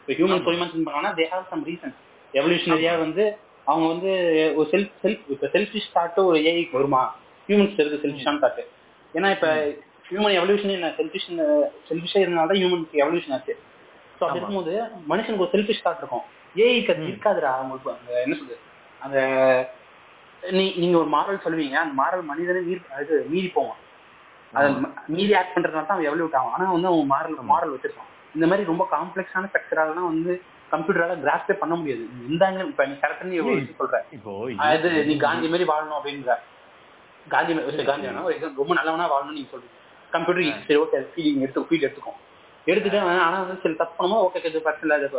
இப்ப ஹியூமன் சுயமா திங்க் பண்ணணும்னா தே ஹாவ் சம் ரீசன் எவல்யூஷனரியா வந்து அவங்க வந்து ஒரு செல்ஃப் செல்ஃப் இப்ப செல்ஃபிஷ் தாட் ஒரு ஏஐக்கு வருமா? ஹியூமன்ஸ் இருக்கு செல்ஃபிஷான தாட் ஏன்னா இப்ப ஹியூமன் எவல்யூஷன் என்ன? செல்ஃபிஷ் செல்ஃபிஷா இருந்தால தான் ஹியூமனுக்கு எவல்யூஷன் ஆச்சு. ஸோ அப்படி. இருக்கும்போது மனுஷனுக்கு ஒரு செல்ஃபிஷ் தாட் இருக்கும். ஏஐக்கு அது இருக்காதுடா அவங்களுக்கு. அந்த என்ன சொல்றது? அந்த நீ நீங்க ஒரு மாரல் சொல்லுவீங்க அந்த மாரல் மனிதனை மீறி அது மீறி போவான். அது மீறி ஆக்ட் பண்றதுனால தான் அவன் எவ்வளவு ஆகும் ஆனா வந்து அவன் மாரல் மாரல் வச்சிருக்கான். இந்த மாதிரி ரொம்ப காம்ப்ளெக்ஸான ஸ்ட்ரக்சரால தான் வந்து கம்ப்யூட்டரால கிராஸ்பே பண்ண முடியாது. இந்த angle- இப்ப நீ கரெக்டா நீ ஒரு விஷயம் சொல்ற. இப்போ அது நீ காந்தி மாதிரி வாழணும் அப்படின்ற. காந்தி காந்தி வேணா ஒரு ரொம்ப நல்லவனா வாழணும்னு நீங்க சொல்றீங்க. கம்ப்யூட்டர் சரி ஓகே ஃபீலிங் எடுத்து ஃபீல் எடுத்துக்கும். எடுத்துட்டு ஆனா வந்து சில தப்பு பண்ணும்போது ஓகே இது பிரச்சனை இல்லை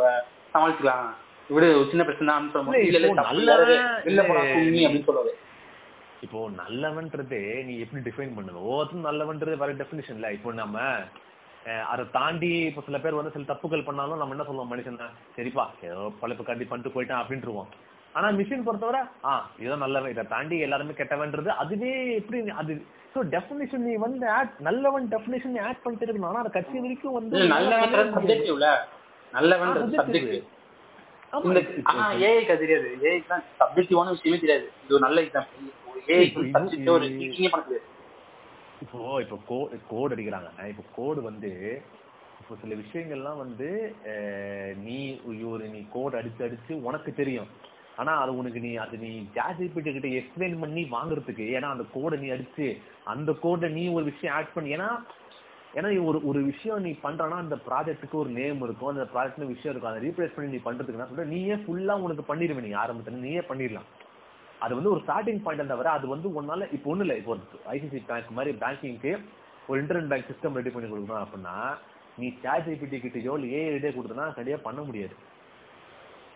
சமாளிச்சுக்கலாம். ஒரு சின்ன பிரச்சனை தான் அப்படின்னு சொல்லுவாரு. இப்போ நல்லவன்றதே நீ எப்படி டிஃபைன் பண்ணுவ? ஒவ்வொருத்தரும் நல்லவன்றது வேற இல்ல இப்போ நம்ம அதை தாண்டி இப்போ சில பேர் வந்து சில தப்புகள் பண்ணாலும் நம்ம என்ன சொல்லுவோம் மனுஷன் சரிப்பா ஏதோ பழப்பு காட்டி பண்ணிட்டு போயிட்டான் அப்படின்ட்டுருவோம். ஆனா மிஷின் பொறுத்தவரை ஆ இதுதான் நல்லவன். இதை தாண்டி எல்லாருமே கெட்டவன்றது அதுவே எப்படி அது ஸோ டெஃபினிஷன் நீ வந்து ஆட் நல்லவன் டெஃபினிஷன் நீ ஆட் பண்ணிட்டு இருக்கணும். ஆனா அது கட்சி வரைக்கும் வந்து நல்லவன் சப்ஜெக்டிவ்ல நல்லவன் ஆ, சப்ஜெக்டிவ் ஆமா, இந்த இப்போ- ஆனா ஏஐக்கு அது தெரியாது. ஏஐக்கு தான் சப்ஜெக்டிவான விஷயமே தெரியாது. இது ஒரு நல்ல எக்ஸாம்பிள் இது- சப்ஜெக்ட் ஒரு இது- பண்ண தெரியாது. இப்போ இப்போ கோ கோட் அடிக்கிறாங்க. இப்ப இப்போ கோடு வந்து இப்போ சில விஷயங்கள்லாம் வந்து நீ ஒரு நீ கோட் அடிச்சு அடிச்சு உனக்கு தெரியும். ஆனா அது உனக்கு நீ அது நீ ஜாஜிபிடி கிட்ட எக்ஸ்பிளைன் பண்ணி வாங்குறதுக்கு ஏன்னா அந்த கோடை நீ அடிச்சு அந்த கோடை நீ ஒரு விஷயம் ஆட் பண்ணி ஏன்னா ஏன்னா நீ ஒரு ஒரு விஷயம் நீ பண்றனா அந்த ப்ராஜெக்ட்டுக்கு ஒரு நேம் இருக்கும் அந்த ப்ராஜெக்ட்னு விஷயம் இருக்கும் அதை ரீப்ளேஸ் பண்ணி நீ பண்றதுக்கு நான் சொல்ற? நீயே ஃபுல்லா உனக்கு பண்ணிடுவேன் நீ ஆரம்பத்துல. நீயே பண்ணிடலாம். அது வந்து ஒரு ஸ்டார்டிங் பாயிண்ட் தவிர அது வந்து ஒன்னால இப்போ ஒண்ணு இல்ல. இப்போ ஐசிசி பேங்க் மாதிரி பேங்கிங்க்கு ஒரு இன்டர்நெட் பேங்க் சிஸ்டம் ரெடி பண்ணி கொடுக்கணும் அப்படின்னா நீ சேட் ஜிபிடி கிட்டயோ இல்லை ஏஐ கிட்டே கொடுத்தனா சரியா பண்ண முடியாது.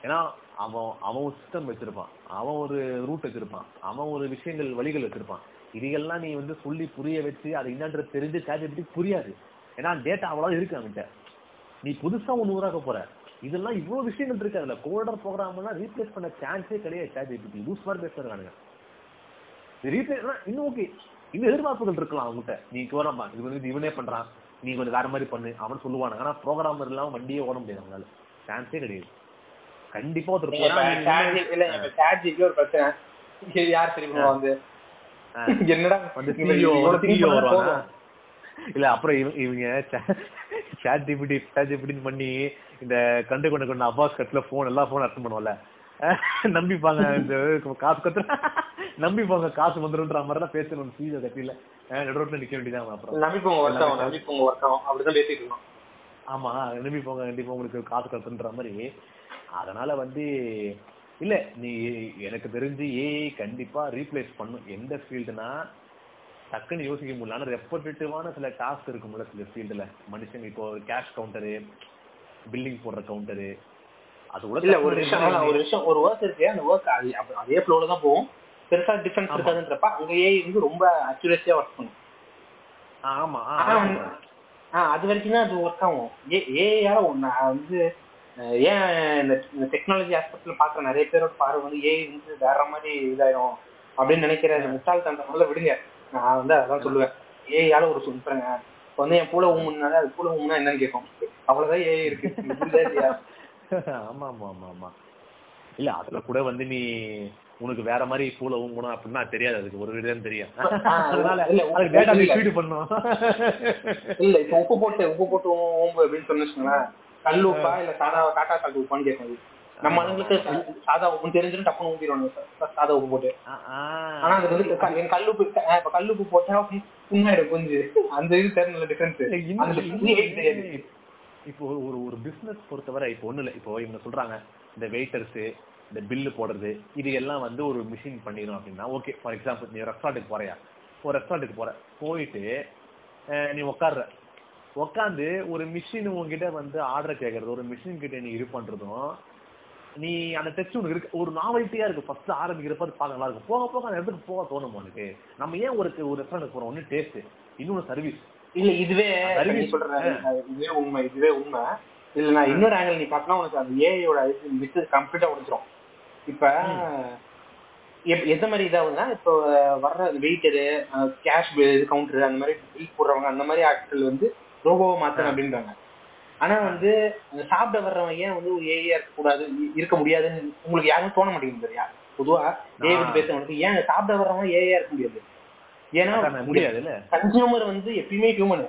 ஏன்னா அவன் அவன் ஒரு சிஸ்டம் வச்சிருப்பான். அவன் ஒரு ரூட் வச்சிருப்பான். அவன் ஒரு விஷயங்கள் வழிகள் வச்சிருப்பான். இதையெல்லாம் நீ வந்து சொல்லி புரிய வச்சு அது என்னன்றது தெரிஞ்சு சேட் ஜிபிடி புரியாது. ஏன்னா டேட்டா அவ்வளோ இருக்கு அவன்கிட்ட. நீ புதுசா ஒன்று உருவாக்க போற. இதெல்லாம் இவ்வளவு விஷயங்கள் இருக்கு. அதுல கோடர் ப்ரோக்ராம்லாம் ரீப்ளேஸ் பண்ண சான்ஸே கிடையாது. சாட் ஜிபிடி லூஸ் மாதிரி பேசுறாங்க. ரீப்ளேஸ் இன்னும் ஓகே இன்னும் எதிர்பார்ப்புகள் இருக்கலாம் அவங்ககிட்ட. நீ கோரமா இது வந்து இவனே பண்றான். நீ கொஞ்சம் வேற மாதிரி பண்ணு. அவன் சொல்லுவானுங்க. ஆனா ப்ரோக்ராமர் இல்லாம வண்டியே ஓட முடியாது அவங்களால. சான்ஸே கிடையாது. கண்டிப்பா ஒருத்தர் ஒரு பிரச்சனை. யார் தெரியுமா வந்து. என்னடா? வந்து. இல்ல அப்புறம் இவ- இவங்க சாட் ஜிபிடி சாட் ஜிபிடின்னு பண்ணி இந்த கண்டு கொண்டு கொண்டு அப்பாஸ் கட்ல போன் எல்லா போன் அட்டன் பண்ணுவோம்ல. நம்பிப்பாங்க இந்த காசு கத்து நம்பிப்பாங்க காசு வந்துருன்ற மாதிரி தான் பேசணும் சீத கட்டில. நடுரோட்ல நிக்க வேண்டியதான் அப்புறம். நம்பிப்போங்க ஒர்க் ஆகும் நம்பிப்போங்க ஒர்க் ஆகும் அப்படிதான் பேசிட்டு இருக்கோம் ஆமா நம்பிப்பாங்க கண்டிப்பா உங்களுக்கு காசு கட்டுன்ற மாதிரி. அதனால வந்து இல்ல நீ எனக்கு தெரிஞ்சு ஏஐ கண்டிப்பா ரீப்ளேஸ் பண்ணும். எந்த ஃபீல்டுனா டக்குன்னு யோசிக்க முடியல. ஆனா ரெப்படேட்டிவான சில டாஸ்க் இருக்கும்ல சில ஃபீல்டுல மனுஷங்க இப்போ கேஷ் கவுண்டரு பில்லிங் போடுற கவுண்டரு அது கூட இல்ல ஒரு விஷயம் ஒரு விஷயம் ஒரு ஒர்க் இருக்கு அந்த ஒர்க் அது ஃப்ளோல தான் போகும். பெருசா டிஃபரன்ஸ். இருக்காதுன்றப்ப அங்க ஏஐ வந்து ரொம்ப அக்யூரேசியா ஒர்க் பண்ணும். ஆமா அது வரைக்கும் தான் அது ஒர்க் ஆகும். ஏ ஏஐயால ஒண்ணு வந்து ஏன் இந்த டெக்னாலஜி ஆஸ்பெக்ட்ல பாக்குற நிறைய பேரோட பார்வை வந்து ஏஐ வந்து வேற மாதிரி இதாயிரும் அப்படின்னு நினைக்கிற இந்த முட்டாள்தனத்தை விடுங்க. நான் வந்து அதான் சொல்லுவேன். ஏஐயால ஒரு சொல்றேங்க வந்து என் பூல ஊமுனால அது பூல ஊமுனா என்னன்னு கேட்கும். அவ்வளவுதான் ஏஐ இருக்கு? ஆமா ஆமா ஆமா ஆமா. இல்ல அதுல கூட வந்து நீ உனக்கு வேற மாதிரி பூல ஊங்கணும் அப்படின்னா தெரியாது. அதுக்கு ஒரு விதம் தெரியும். இல்ல, இப்ப உப்பு போட்டு உப்பு போட்டு ஓம்பு அப்படின்னு சொன்னு கல் உப்பா இல்ல சாதா காட்டா சாக்கு உப்பான்னு கேட்கும். நம்ம ஆளுங்களுக்கு சாதா உப்புன்னு தெரிஞ்சிடும் டப்புனு ஊம்பிடுவாங்க சா- சாதா உப்பு போட்டு. ஆனா அது வந்து கல்லுப்பு இப்ப கல்லுப்பு போட்டா புண்ணாயிடும் கொஞ்சம். அந்த இது தெரியல டிஃபரன்ஸ் இப்போ ஒரு ஒரு பிசினஸ் பொறுத்தவரை இப்போ ஒண்ணு இல்ல. இப்போ இவங்க சொல்றாங்க இந்த வெயிட்டர்ஸ் இந்த பில்லு போடுறது இது எல்லாம் வந்து ஒரு மிஷின் பண்ணிடும் அப்படின்னா ஓகே ஃபார் எக்ஸாம்பிள் நீ ரெஸ்டாரண்ட்டுக்கு போறியா? ஒரு ரெஸ்டாரண்ட்டுக்கு போற போயிட்டு நீ உட்கார்ற உட்காந்து ஒரு மிஷின் உங்ககிட்ட வந்து ஆர்டர் கேட்கறது ஒரு மிஷின் கிட்ட நீ இது பண்றதும் நீ அந்த டெஸ்ட் உனக்கு இருக்கு ஒரு நாவல்ட்டியா இருக்கு. ஃபர்ஸ்ட் ஆரம்பிக்கிறப்ப அது பார்க்க நல்லா இருக்கும் போக போக அந்த இடத்துக்கு போக தோணும் உனக்கு. நம்ம ஏன் ஒரு ஒரு ரெஸ்டாரண்ட் போறோம்? ஒன்னு டேஸ்ட் இன்னொன்னு சர்வீஸ் இல்ல இதுவே அறிவு- நீ சொல்ற அது இதுவே உண்மை இதுவே உண்மை. இல்ல நான் இன்னொரு ஆங்கிள் நீ பார்த்தா உனக்கு அந்த ஏஐயோட மிஸ் கம்ப்ளீட்டா உடைச்சிரும் இப்ப எந்த மாதிரி இதாகுதுன்னா இப்போ வர்ற வெயிட்டரு கேஷ் கவுண்டர் அந்த மாதிரி பில் போடுறவங்க அந்த மாதிரி ஆட்கள் வந்து ரோபோவை மாத்தணும் அப்படின்றாங்க. ஆனா வந்து சாப்பிட வர்றவன் ஏன் வந்து ஒரு ஏஐயா இருக்க கூடாது இருக்க முடியாதுன்னு உங்களுக்கு யாரும் தோண மாட்டேங்குது சரியா பொதுவா ஏஐ பத்தி பேசுறவங்களுக்கு ஏன் சாப்பிட வர்றவன் ஏஐயா இருக்க முடியாது? ஏன்னா அதான் முடியாது இல்ல கன்சியூமர் வந்து எப்பயுமே ஹியூமன்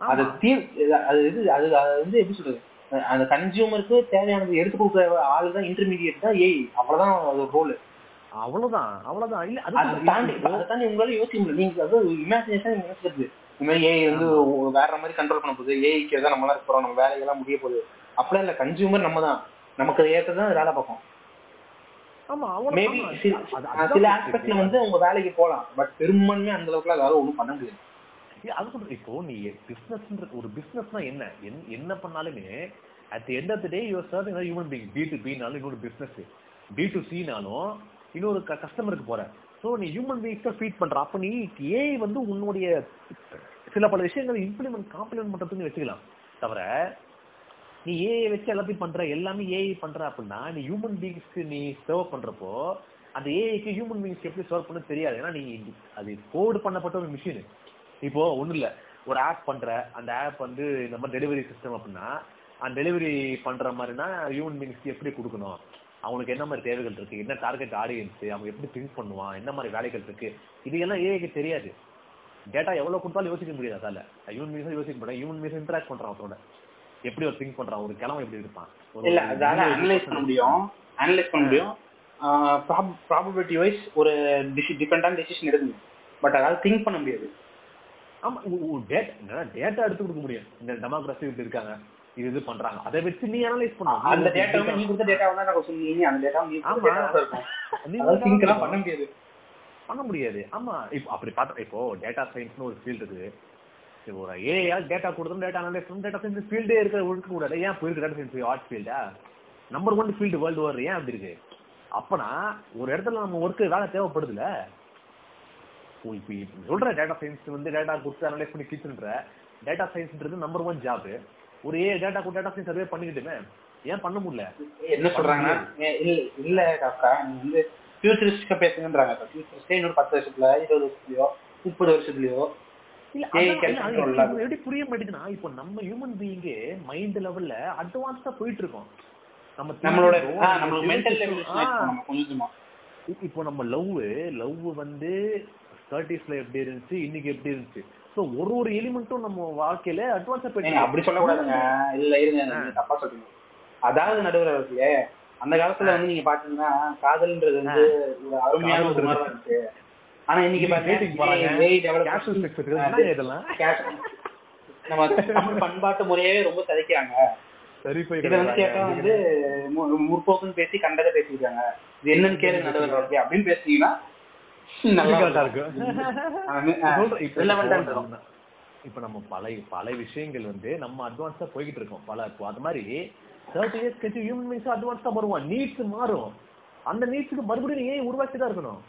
அது தீர் அது இது அது அது வந்து எப்படி சொல்றது? அந்த கன்சியூமருக்கு தேவையானது எடுத்து கொடுக்குற ஆளு தான் இன்டர்மீடியட் தான் ஏஐ அவ்வளவுதான் அது ரோல் அவ்வளவுதான். அவ்வளவுதான். இல்ல அதை அது தாண்டி அதை தாண்டி உங்களால யோசிக்க முடியல. நீங்க அதாவது இமேஜினேஷன் நினைக்கிறது இந்த மாதிரி ஏஐ வந்து வேற மாதிரி கண்ட்ரோல் பண்ண போகுது. ஏஐக்கு தான் நம்மளா இருக்க போறோம். நம்ம வேலையெல்லாம் முடிய போகுது. அப்படிலாம் இல்ல. கன்சியூமர் நம்ம தான் நமக்கு ஏற்றதான் வேலை பார்க்கும். ஆமா அவ்வளவு- மேபி சில ஆஸ்பெக்ட்ல வந்து உங்க வேலைக்கு போகலாம். பட் பெரும்பான்மையா அந்த அளவுக்குலாம் அதாவது ஒன்றும் பண்ண முடியாது. அது சொல்றேன். இப்போ நீ பிசினஸ் ஒரு பிசினஸ்னா என்ன? என்- என்ன பண்ணாலுமே at the end of the day your serving human being B டு பினாலும் இன்னொரு பிசினஸ் பி டு சினாலும் இன்னொரு கஸ்டமருக்கு போற. ஸோ நீ ஹியூமன் பீங்ஸ்க்கு ஃபீட் பண்ற. அப்ப நீ ஏஐ வந்து உன்னுடைய சில பல விஷயங்களை இம்ப்ளிமெண்ட் காம்ப்ளிமெண்ட் பண்றதுக்கு வச்சுக்கலாம். தவிர நீ ஏஐ வச்சு எல்லாத்தையும் பண்ற எல்லாமே ஏஐ பண்ற அப்படின்னா நீ ஹியூமன் பீங்ஸ்க்கு நீ சர்வ் பண்றப்போ அந்த ஏஐக்கு ஹியூமன் பீங்ஸ் எப்படி சர்வ் பண்ண தெரியாது. ஏன்னா நீ அது கோடு பண்ணப்பட்ட ஒரு மிஷின் இப்போ ஒண்ணும் இல்ல. ஒரு ஆப் பண்ற அந்த ஆப் வந்து இந்த மாதிரி டெலிவரி சிஸ்டம் அப்படின்னா அந்த டெலிவரி பண்ற மாதிரினா ஹியூமன் பீங்ஸ்க்கு எப்படி கொடுக்கணும்? அவனுக்கு என்ன மாதிரி தேவைகள் இருக்கு? என்ன டார்கெட் ஆடியன்ஸ் அவங்க எப்படி திங்க் பண்ணுவான்? என்ன மாதிரி வேலைகள் இருக்கு? இது எல்லாம் ஏஐக்கு தெரியாது. டேட்டா எவ்வளவு கொடுத்தாலும் யோசிக்க முடியாது அதால. ஹியூமன் பீங்ஸ் யோசிக்க முடியாது ஹியூமன் பீங்ஸ் இன்டராக்ட் பண்றான் அவனோட. எப்படி ஒரு திங்க் பண்றான்? ஒரு கிழமை எப்படி இருப்பான்? இல்ல அதால அனலைஸ் பண்ண முடியும். அனலைஸ் பண்ண முடியும். ப்ராபபிலிட்டி வைஸ் ஒரு டிஃபரெண்டான டெசிஷன் எடுக்க முடியும் பட் அதாவது திங்க் பண்ண முடியாது. ஆமா டேட்டா டேட்டா எடுத்து கொடுக்க முடியும். இந்த டெமோக்ராசி இப்படி இருக்காங்க. இது இது பண்றாங்க. அதை வச்சு நீ அனலைஸ் பண்ணணும் அந்த டேட்டா நீ கொடுத்த டேட்டா தான் நான் சொன்னீங்க அந்த டேட்டா நீ ஆமா. பண்ண. முடியாது. பண்ண முடியாது. ஆமா இப்போ அப்படி பார்த்தா இப்போ டேட்டா சயின்ஸ்னு ஒரு ஃபீல்டு இருக்குது இப்போ ஒரு ஏஐ டேட்டா கொடுத்தோம் டேட்டா அனலைஸ் டேட்டா சயின்ஸ் ஃபீல்டே இருக்கிற ஒழுக்க கூடாது. ஏன் போயிருக்கு data science art ஃபீல்டா number one field world over ஏன் அப்படி இருக்கு? அப்பனா ஒரு இடத்துல நம்ம ஒர்க்கு வேலை தேவைப்படுதுல? இப்போ சொல்ற டேட்டா சயின்ஸ் வந்து டேட்டா கொடுத்து அனலைஸ் பண்ணி கிச்சுன்ற டேட்டா சயின்ஸ்ன்றது நம்பர் ஒன் ஜாப் ஒரு ஏ டேட்டா கொடுத்து டேட்டா சயின்ஸ் சர்வே பண்ணிக்கிட்டுமே ஏன் பண்ண முடியல? என்ன சொல்றாங்கன்னா இல்ல இல்ல காக்கா நீ வந்து ஃபியூச்சரிஸ்டிக்கா பேசுங்கன்றாங்க ஃபியூச்சரிஸ்டே இன்னொரு பத்து வருஷத்துல இருபது வருஷத்துலயோ முப்பது வருஷத்துலயோ எப்படி புரிய மாட்டேங்குதுன்னா இப்போ நம்ம ஹியூமன் பீயிங்கே மைண்ட் லெவல்ல அட்வான்ஸா போயிட்டு இருக்கோம். நம்ம நம்மளோட இப்போ நம்ம லவ் லவ் வந்து தேர்ட்டிஸ்ல எப்படி இருந்துச்சு இன்னைக்கு எப்படி இருந்துச்சு? சோ ஒரு ஒரு எலிமெண்ட்டும் நம்ம வாழ்க்கையில அட்வான்ஸா போயிட்டு அப்படி சொல்லக்கூடாதுங்க. இல்ல இருங்க தப்பா சொல்றீங்க. அதாவது நடுவர் அந்த காலத்துல வந்து நீங்க பாத்தீங்கன்னா காதல்ன்றது வந்து ஒரு அருமையான ஒரு உணர்வா இருந்துச்சு. ஆனா இன்னைக்கு நம்ம தமிழ் பண்பாட்டு முறையவே ரொம்ப போய் இதை வந்து கேட்டா வந்து மு- முற்போக்குன்னு பேசி கண்டதை பேசிக்கிறாங்க. இது என்னன்னு கேளு நடுவர் அப்படின்னு பேசுனீங்கன்னா இப்ப. நம்ம- இப்ப நம்ம பல பல விஷயங்கள் வந்து நம்ம அட்வான்ஸா போய்கிட்டு இருக்கோம். பல அது மாதிரி தேர்ட்டி இயர்ஸ் கழிச்சு ஹியூமன் பீங்ஸ் அட்வான்ஸா வருவான். நீட்ஸ் மாறும். அந்த நீட்ஸுக்கு மறுபடியும் நீ ஏன் உருவாக்கி தான் இருக்கணும்?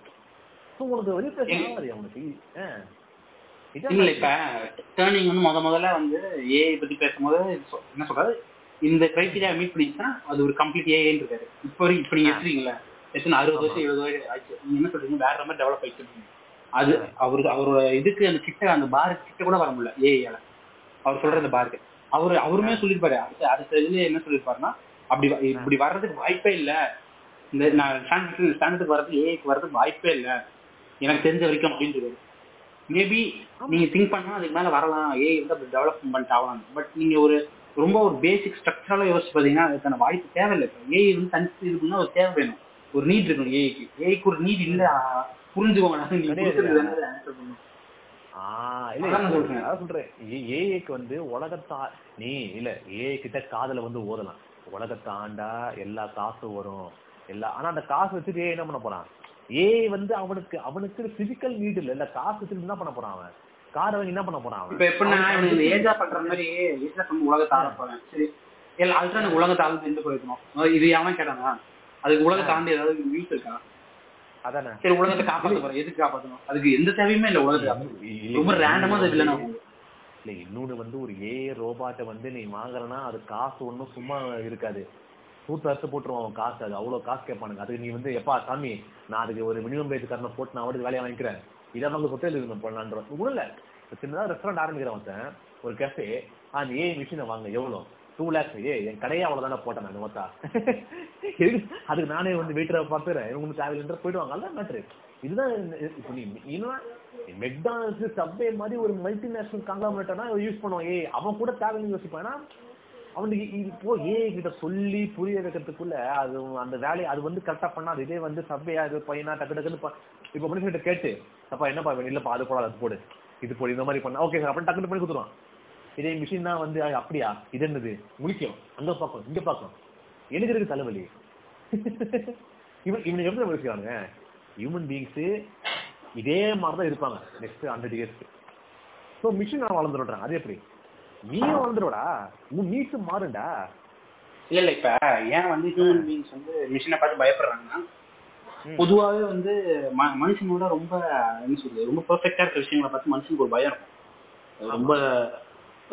ஸோ உனக்கு வெளியே பேச ஆகாது அவனுக்கு. இல்ல இப்ப டேர்னிங் வந்து முத முதல்ல வந்து ஏஐ பத்தி பேசும்போது என்ன சொல்றது இந்த கிரைட்டீரியா மீட் பண்ணிச்சுன்னா அது ஒரு கம்ப்ளீட் ஏஐன்னு இருக்காரு. இப்போ இப்ப நீங்க எடுத்துறீங்களா எத்தனை அறுபது வருஷம் எழுபது வருஷம் ஆச்சு. நீங்க என்ன சொல்றீங்க? வேற மாதிரி டெவலப் ஆயிட்டு. அது அவரு அவரோட இதுக்கு அந்த கிட்ட அந்த பாருக்கு கிட்ட கூட வர முடியல ஏஐயால அவர் சொல்ற அந்த பாருக்கு அவரு அவருமே சொல்லிருப்பாரு அடுத்த அடுத்த இதுல என்ன சொல்லிருப்பாருன்னா அப்படி இப்படி வர்றதுக்கு வாய்ப்பே இல்ல. இந்த நான் ஸ்டாண்டர்ட் ஸ்டாண்டர்டுக்கு வர்றதுக்கு ஏஐக்கு வர்றதுக்கு வாய்ப்பே இல்ல. எனக்கு தெரிஞ்ச வரைக்கும் அப்படின்றது மேபி நீங்க திங்க் பண்ணா அதுக்கு மேல வரலாம். ஏஐ வந்து அப்படி டெவலப்மெண்ட் ஆகலாம். பட் நீங்க ஒரு ரொம்ப ஒரு பேசிக் ஸ்ட்ரக்சரலா யோசிச்சு பாத்தீங்கன்னா அதுக்கான வாய்ப்பு தேவையில்லை. ஏஐ வந்து தனித்து பண்ணா ஒரு தேவை வேணும். ஒரு நீட் இருக்கணும் ஏஐக்கு ஏஐக்கு ஒரு நீட் இல்ல. புரிஞ்சுக்கோங்க. ஏஐக்கு வந்து உலகத்தா நீ இல்ல ஏஐ கிட்ட காதுல வந்து ஓதலாம். உலகத்தை ஆண்டா எல்லா காசும் வரும். எல்லா ஆனா அந்த காசு வச்சுட்டு ஏஐ என்ன பண்ண போறான்? ஏஐ வந்து அவனுக்கு அவனுக்கு பிசிக்கல் நீட் இல்ல. இல்ல காசு வச்சுட்டு என்ன பண்ண போறான் அவன்? கார் வாங்கி என்ன பண்ண போறான் அவன்? இப்ப இந்த ஏஜா பண்ற மாதிரி ஏஜா பண்ணி உலகத்தை ஆள போறேன். சரி. இல்ல அதுதான் உலகத்தை ஆழ்ந்து எந்த போயிருக்கணும். இது எவன் கேட்டானா அதுக்கு உலகத்தை ஆண்டு ஏதாவது யூஸ் இருக்கா? அதானே? சரி உலகத்தை எதுக்கு அதுக்கு எந்த தேவையுமே இல்ல ரொம்ப ரேண்டமா அது இன்னொன்னு வந்து ஒரு ஏஐ ரோபாட்டை வந்து நீ வாங்குறனா அது காசு ஒண்ணும் சும்மா இருக்காது. சூத்து அறுத்து போட்டுருவான் காசு அது அவ்வளவு காசு கேட்பானுங்க. அதுக்கு நீ வந்து எப்பா சாமி நான் அதுக்கு ஒரு மினிமம் பேஜ் காரணம் போட்டு நான் அவனுக்கு வேலையை வாங்கிக்கிறேன். இதை அவங்க சொத்தையில் இருக்கணும் பண்ணலான்ற இல்ல. சின்னதா ரெஸ்டாரண்ட் ஆரம்பிக்கிறேன் ஒருத்தன் ஒரு கேஃபே அந்த ஏஐ மிஷினை வாங்க எவ்வளவு? டூ லேக்ஸ் ஏ என் கடையே அவ்வளவுதானே போட்டேன் நான் மொத்தா அதுக்கு நானே வந்து வெயிட்டரை பார்த்துறேன் உங்களுக்கு தேவையில்லைன்ற போயிடுவாங்க. அதான் மேட்ரு இதுதான் இப்போ நீ இன்னும் மெக்டானல்ஸ் சப்வே மாதிரி ஒரு மல்டிநேஷனல் காங்கிரமேட்டனா யூஸ் பண்ணுவான். ஏ அவன் கூட தேவைன்னு யோசிப்பான். அவனுக்கு இது இப்போ ஏ கிட்ட சொல்லி புரிய வைக்கிறதுக்குள்ள அது அந்த வேலையை அது வந்து கரெக்டா பண்ணா இதே வந்து சப்வையா இது பையனா டக்கு டக்குன்னு இப்போ மனுஷன் கேட்டு அப்பா என்னப்பா வேணும் இல்லப்பா அது போடாது அது போடு. இது போடு இந்த மாதிரி பண்ண. ஓகே சார் அப்படின்னு டக்குனு பண்ணி கொடுத்துருவான். இதே மிஷின் தான் வந்து "ஐ, அப்படியா? இது என்னது? முழிக்கும். அங்க பார்க்கும் இங்க பார்க்கும். எனக்கு இருக்கு தலைவலி. இவன் இவனுக்கு எப்படி யோசிக்கிறானுங்க? ஹியூமன் பீயிங்ஸ் இதே மாதிரி தான் இருப்பாங்க நெக்ஸ்ட் ஹண்ட்ரட் இயர்ஸ்க்கு ஸோ மிஷின் நான் வளர்ந்துடுறேன் அது எப்படி? நீயும் வளர்ந்துருவடா? உன் நீட்ஸ் மாறுண்டா இல்ல இல்ல இப்ப ஏன் வந்து ஹியூமன் பீயிங்ஸ் வந்து மிஷினை பார்த்து பயப்படுறாங்கன்னா பொதுவாவே வந்து மனுஷனோட ரொம்ப என்ன சொல்றது ரொம்ப பெர்ஃபெக்டா இருக்க விஷயங்களை பார்த்து மனுஷனுக்கு ஒரு பயம் இருக்கும். ரொம்ப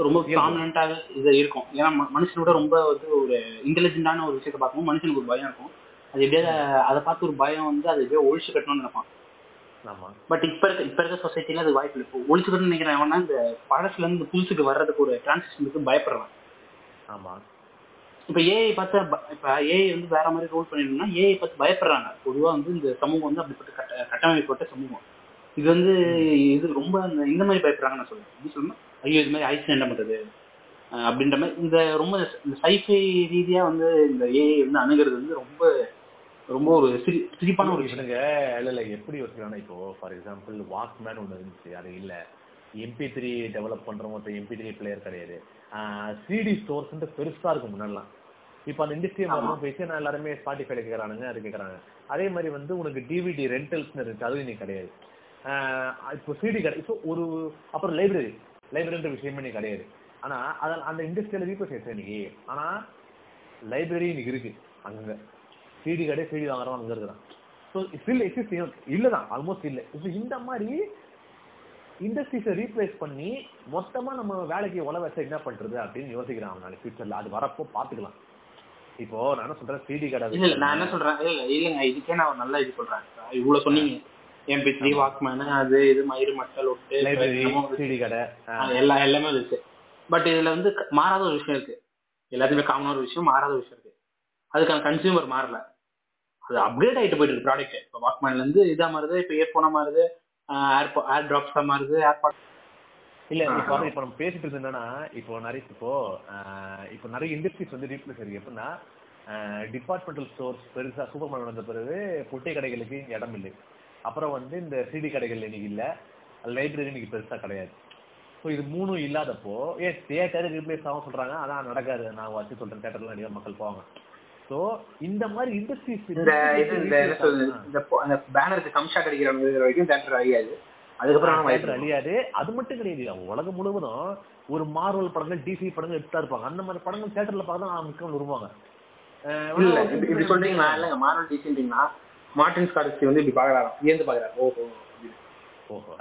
ரொம்ப ப்ராமினண்டாக இது இருக்கும். ஏன்னா மனுஷனோட ரொம்ப வந்து ஒரு இன்டெலிஜென்டான ஒரு விஷயத்தை பார்க்கும்போது மனுஷனுக்கு ஒரு பயம் இருக்கும். அது எப்படியாவது அதை பார்த்து ஒரு பயம் வந்து அதை எப்படியோ ஒழிச்சு கட்டணும்னு நினைப்பான். ஆமா. பட் இப்ப இருக்க இப்ப இருக்க சொசைட்டில அது வாய்ப்பு இல்லை. இப்போ ஒழிச்சு கட்டணும்னு நினைக்கிறேன் இந்த பழசுல இருந்து புதுசுக்கு வர்றதுக்கு ஒரு டிரான்சிஷனுக்கு பயப்படுறான். ஆமா. இப்ப ஏஐ பார்த்து இப்ப ஏஐ வந்து வேற மாதிரி ரோல் பண்ணிடணும்னா ஏஐ பார்த்து பயப்படுறாங்க. பொதுவா வந்து இந்த சமூகம் வந்து அப்படிப்பட்ட கட்ட கட்டமைக்கப்பட்ட சமூகம். இது வந்து இது ரொம்ப இந்த- மாதிரி பயப்படுறாங்க நான் சொல்றேன். எப்படி சொல்லணும் ஐயோ இது மாதிரி ஆயிடுச்சு என்ன பண்றது? அப்படின்ற மாதிரி இந்த ரொம்ப இந்த சைஃபை ரீதியா வந்து இந்த ஏஐ வந்து அணுகிறது வந்து ரொம்ப ரொம்ப ஒரு சிரி சிரிப்பான ஒரு விஷயம். இல்ல இல்ல. எப்படி யோசிக்கிறாங்கன்னா இப்போ ஃபார் எக்ஸாம்பிள் வாக்மேன் ஒண்ணு இருந்துச்சு. அது இல்ல. எம்பி த்ரீ டெவலப் பண்றவங்க எம்பி த்ரீ பிளேயர் கிடையாது. சிடி ஸ்டோர்ஸ் பெருசா இருக்கும் முன்னாடிலாம். இப்போ அந்த இண்டஸ்ட்ரி வரணும் போயிட்டு நான் எல்லாருமே ஸ்பாட்டிஃபைல கேக்குறானுங்க அது கேக்குறாங்க. அதே மாதிரி வந்து உனக்கு டிவிடி ரெண்டல்ஸ்னு இருக்கு அது இன்னைக்கு கிடையாது. இப்போ சிடி கடை இப்போ ஒரு அப்புறம் லைப்ரரி லைப்ரரின்ற விஷயமே நீ கிடையாது. ஆனா அதில் அந்த இண்டஸ்ட்ரியில ரீப்ளேஸ் ஆயிடுச்சு இன்னைக்கு. ஆனா லைப்ரரி இன்னைக்கு இருக்கு. அங்கங்க சிடி கடை சிடி வாங்குறவன் அங்க இருக்கிறான். ஸோ ஸ்டில் எக்ஸிஸ்ட் இல்லதான் ஆல்மோஸ்ட் இல்லை. இப்போ இந்த மாதிரி இண்டஸ்ட்ரீஸை ரீப்ளேஸ் பண்ணி மொத்தமா நம்ம வேலைக்கு உழ வச்சா என்ன பண்றது அப்படின்னு யோசிக்கிறான் அவனால ஃபியூச்சர்ல அது வரப்போ பாத்துக்கலாம் இப்போ நான் என்ன சொல்றேன்? சிடி கடை இல்ல நான் என்ன சொல்றேன்? இல்ல இல்லங்க. இதுக்கே நான் நல்ல இது சொல்றேன். இவ்வளவு சொன்னீங்க. எம்பி வாக்மேன் அது இது மயிறு மக்கள் ஒட்டு கடை அது எல்லா எல்லாமே இருக்கு பட் இதுல வந்து மாறாத ஒரு விஷயம் இருக்கு. எல்லாத்துக்குமே காமனான ஒரு விஷயம் மாறாத விஷயம் இருக்கு. அதுக்கான கன்சியூமர் மாறல. அது அப்கிரேட் ஆயிட்டு போயிட்டு இருக்கு ப்ராடக்ட் இப்போ வாக்மேன்ல இருந்து இதா மாறுது இப்போ இயர்போனா மாறுது ஏர் ஏர் டிராப்ஸா மாறுது ஏர்பாட் இல்ல இப்போ நம்ம பேசிட்டு இருந்தது என்னன்னா இப்போ நிறைய இப்போ இப்போ நிறைய இண்டஸ்ட்ரீஸ் வந்து ரீப்ளேஸ் இருக்கு. எப்படின்னா டிபார்ட்மெண்டல் ஸ்டோர்ஸ் பெருசா சூப்பர் மார்க்கெட் வந்த பிறகு பொட்டை கடைகளுக்கு இடம் இல்லை. அப்புறம் வந்து இந்த சிடி கடைகள் இன்னைக்கு இல்ல. லைப்ரரி இன்னைக்கு பெருசா கிடையாது. ஸோ இது மூணும் இல்லாதப்போ ஏன் தியேட்டர் ரீப்ளேஸ் ஆகும் சொல்றாங்க. அதான் நடக்காது. நான் வச்சு சொல்றேன். தியேட்டர்ல நிறைய மக்கள் போவாங்க. ஸோ இந்த மாதிரி இண்டஸ்ட்ரீஸ் இந்த இது இந்த என்ன சொல்றது? இந்த பேனருக்கு கம்ஷா கிடைக்கிறவங்க இருக்கிற வரைக்கும் தேட்டர் அழியாது. அதுக்கப்புறம் நம்ம தியேட்டர் அழியாது. அது மட்டும் கிடையாது. உலகம் முழுவதும் ஒரு மார்வல் படங்கள் டிசி படங்கள் எடுத்தா இருப்பாங்க. அந்த மாதிரி படங்கள் தியேட்டர்ல பார்த்து விரும்புவாங்க அஹ் இல்ல இப்படி சொல்றீங்களா? இல்லங்க. மாரல் டீசன்ட்டீங்கன்னா மார்டின் ஸ்கார்ஸ்கி வந்து இப்படி பாக்குறாராம் ஏந்து பாக்குறாரு ஓஹோ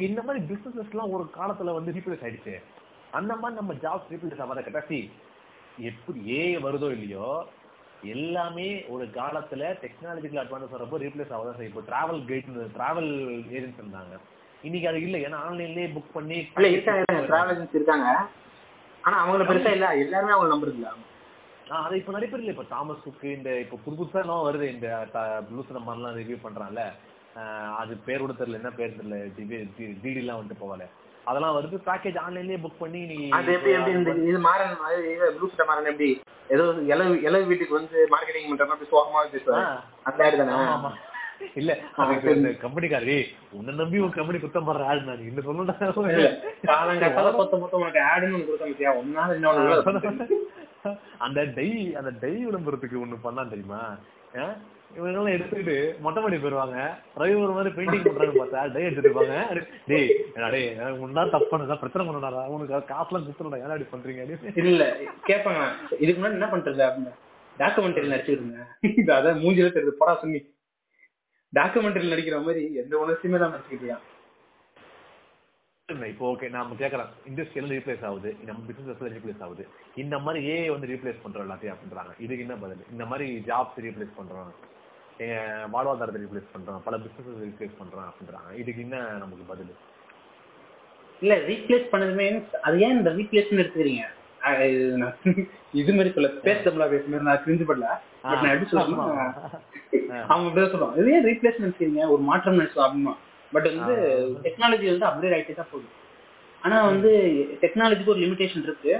இந்த மாதிரி businesses எல்லாம் ஒரு காலத்துல வந்து replace ஆயிடுச்சு. அந்த மாதிரி நம்ம ஜாப்ஸ் ரீப்ளேஸ் ஆகாத கட்டாசி எப்படி ஏ வருதோ இல்லையோ எல்லாமே ஒரு காலத்துல டெக்னாலஜிக்கல் அட்வான்ஸ் வரப்போ ரீப்ளேஸ் ஆகதான் செய்யும். இப்போ டிராவல் கைட் டிராவல் ஏஜென்ட்ஸ் இருந்தாங்க. இன்னைக்கு அது இல்ல. ஏன்னா ஆன்லைன்லயே புக் பண்ணி இல்ல இருக்காங்க. டிராவல் ஏஜென்சி இருக்காங்க. ஆனா அவங்கள பெருசா இல்ல. எல்லாருமே அவங்க நம்புறது இல்ல அது இப்ப நிறைய பேர் இல்ல. இப்ப தாமஸ் குக்கு இந்த இப்ப புது புதுசா என்ன வருது. இந்த ப்ளூஸ் மாதிரிலாம் ரிவ்யூ பண்றான்ல. அது பேர் கூட தெரியல. என்ன பேர் தெரியல. டிடி எல்லாம் வந்துட்டு போகல. அதெல்லாம் வருது. பேக்கேஜ் ஆன்லைன்லயே புக் பண்ணி நீ அது எப்படி எப்படி இந்த இது மாறன் ஸ்டார் மாறன் எப்படி? ஏதோ இளவு இளவு வீட்டுக்கு வந்து மார்க்கெட்டிங் பண்ற மாதிரி சோகமா பேசுவாரு. அந்த ஆடு தானே. இல்ல கம்பெனிக்காரி உன்னை நம்பி ஒரு கம்பெனி குத்தம் பண்ற ஆள் நான் இல்ல, சொல்லணும் அந்த டை அந்த டை விளம்பரத்துக்கு ஒண்ணு பண்ணான் தெரியுமா? இவங்கெல்லாம் எடுத்துக்கிட்டு மொட்டை மாடி போயிருவாங்க. ரவி ஒரு மாதிரி பெயிண்டிங் பண்றாங்க பார்த்தா டை அடே, டேய் டேய் உன்னா தப்பு பண்ணதா பிரச்சனை பண்ணடா உனக்கு காசுலாம் குத்துறடா ஏன்னா இப்படி பண்றீங்க? இல்ல கேட்பாங்க இதுக்கு முன்னாடி என்ன பண்றது அப்படின்னு. டாக்குமெண்ட்ரி நடிச்சிட்டு இருந்தேன். அதான் மூஞ்சில தெரியுது. போடா சொல்லி டாக்குமெண்ட்ரியில் நடிக்கிற மாதிரி எந்த உணர்ச்சியுமே தான் இல்ல, இப்போ ஓகே நாம கேக்குறோம் இண்டஸ்ட்ரியல் ரீப்ளேஸ் ஆகுது. நம்ம பிசினஸ் ரீப்ளேஸ் ஆகுது. இந்த மாதிரி ஏஐ வந்து ரீப்ளேஸ் பண்றோம் எல்லாத்தையும் அப்படின்றாங்க. இதுக்கு என்ன பதில்? இந்த மாதிரி ஜாப்ஸ் ரீப்ளேஸ் பண்றோம். வாழ்வாதாரத்தை ரீப்ளேஸ் பண்றோம். பல பிசினஸ் ரீப்ளேஸ் பண்றோம் அப்படின்றாங்க. இதுக்கு என்ன நமக்கு பதில்? இல்ல ரீப்ளேஸ் பண்ணதுமே அது ஏன் இந்த ரீப்ளேஸ்னு எடுத்துக்கிறீங்க? இது மாதிரி சொல்ல பேச தமிழா நான் கிரிஞ்சு படல பட் நான் எப்படி சொல்லணும் அவங்க அப்படிதான் சொல்லுவாங்க. இது ஏன் ரீப்ளேஸ் நினைக்கிறீங்க ஒரு மாற்றம் நினைச்சோம் அப்படின்னா பட் வந்து டெக்னாலஜி வந்து அப்கிரேட் ஆகிட்டே தான் போகுது. ஆனா வந்து டெக்னாலஜிக்கு ஒரு லிமிடேஷன் இருக்கு.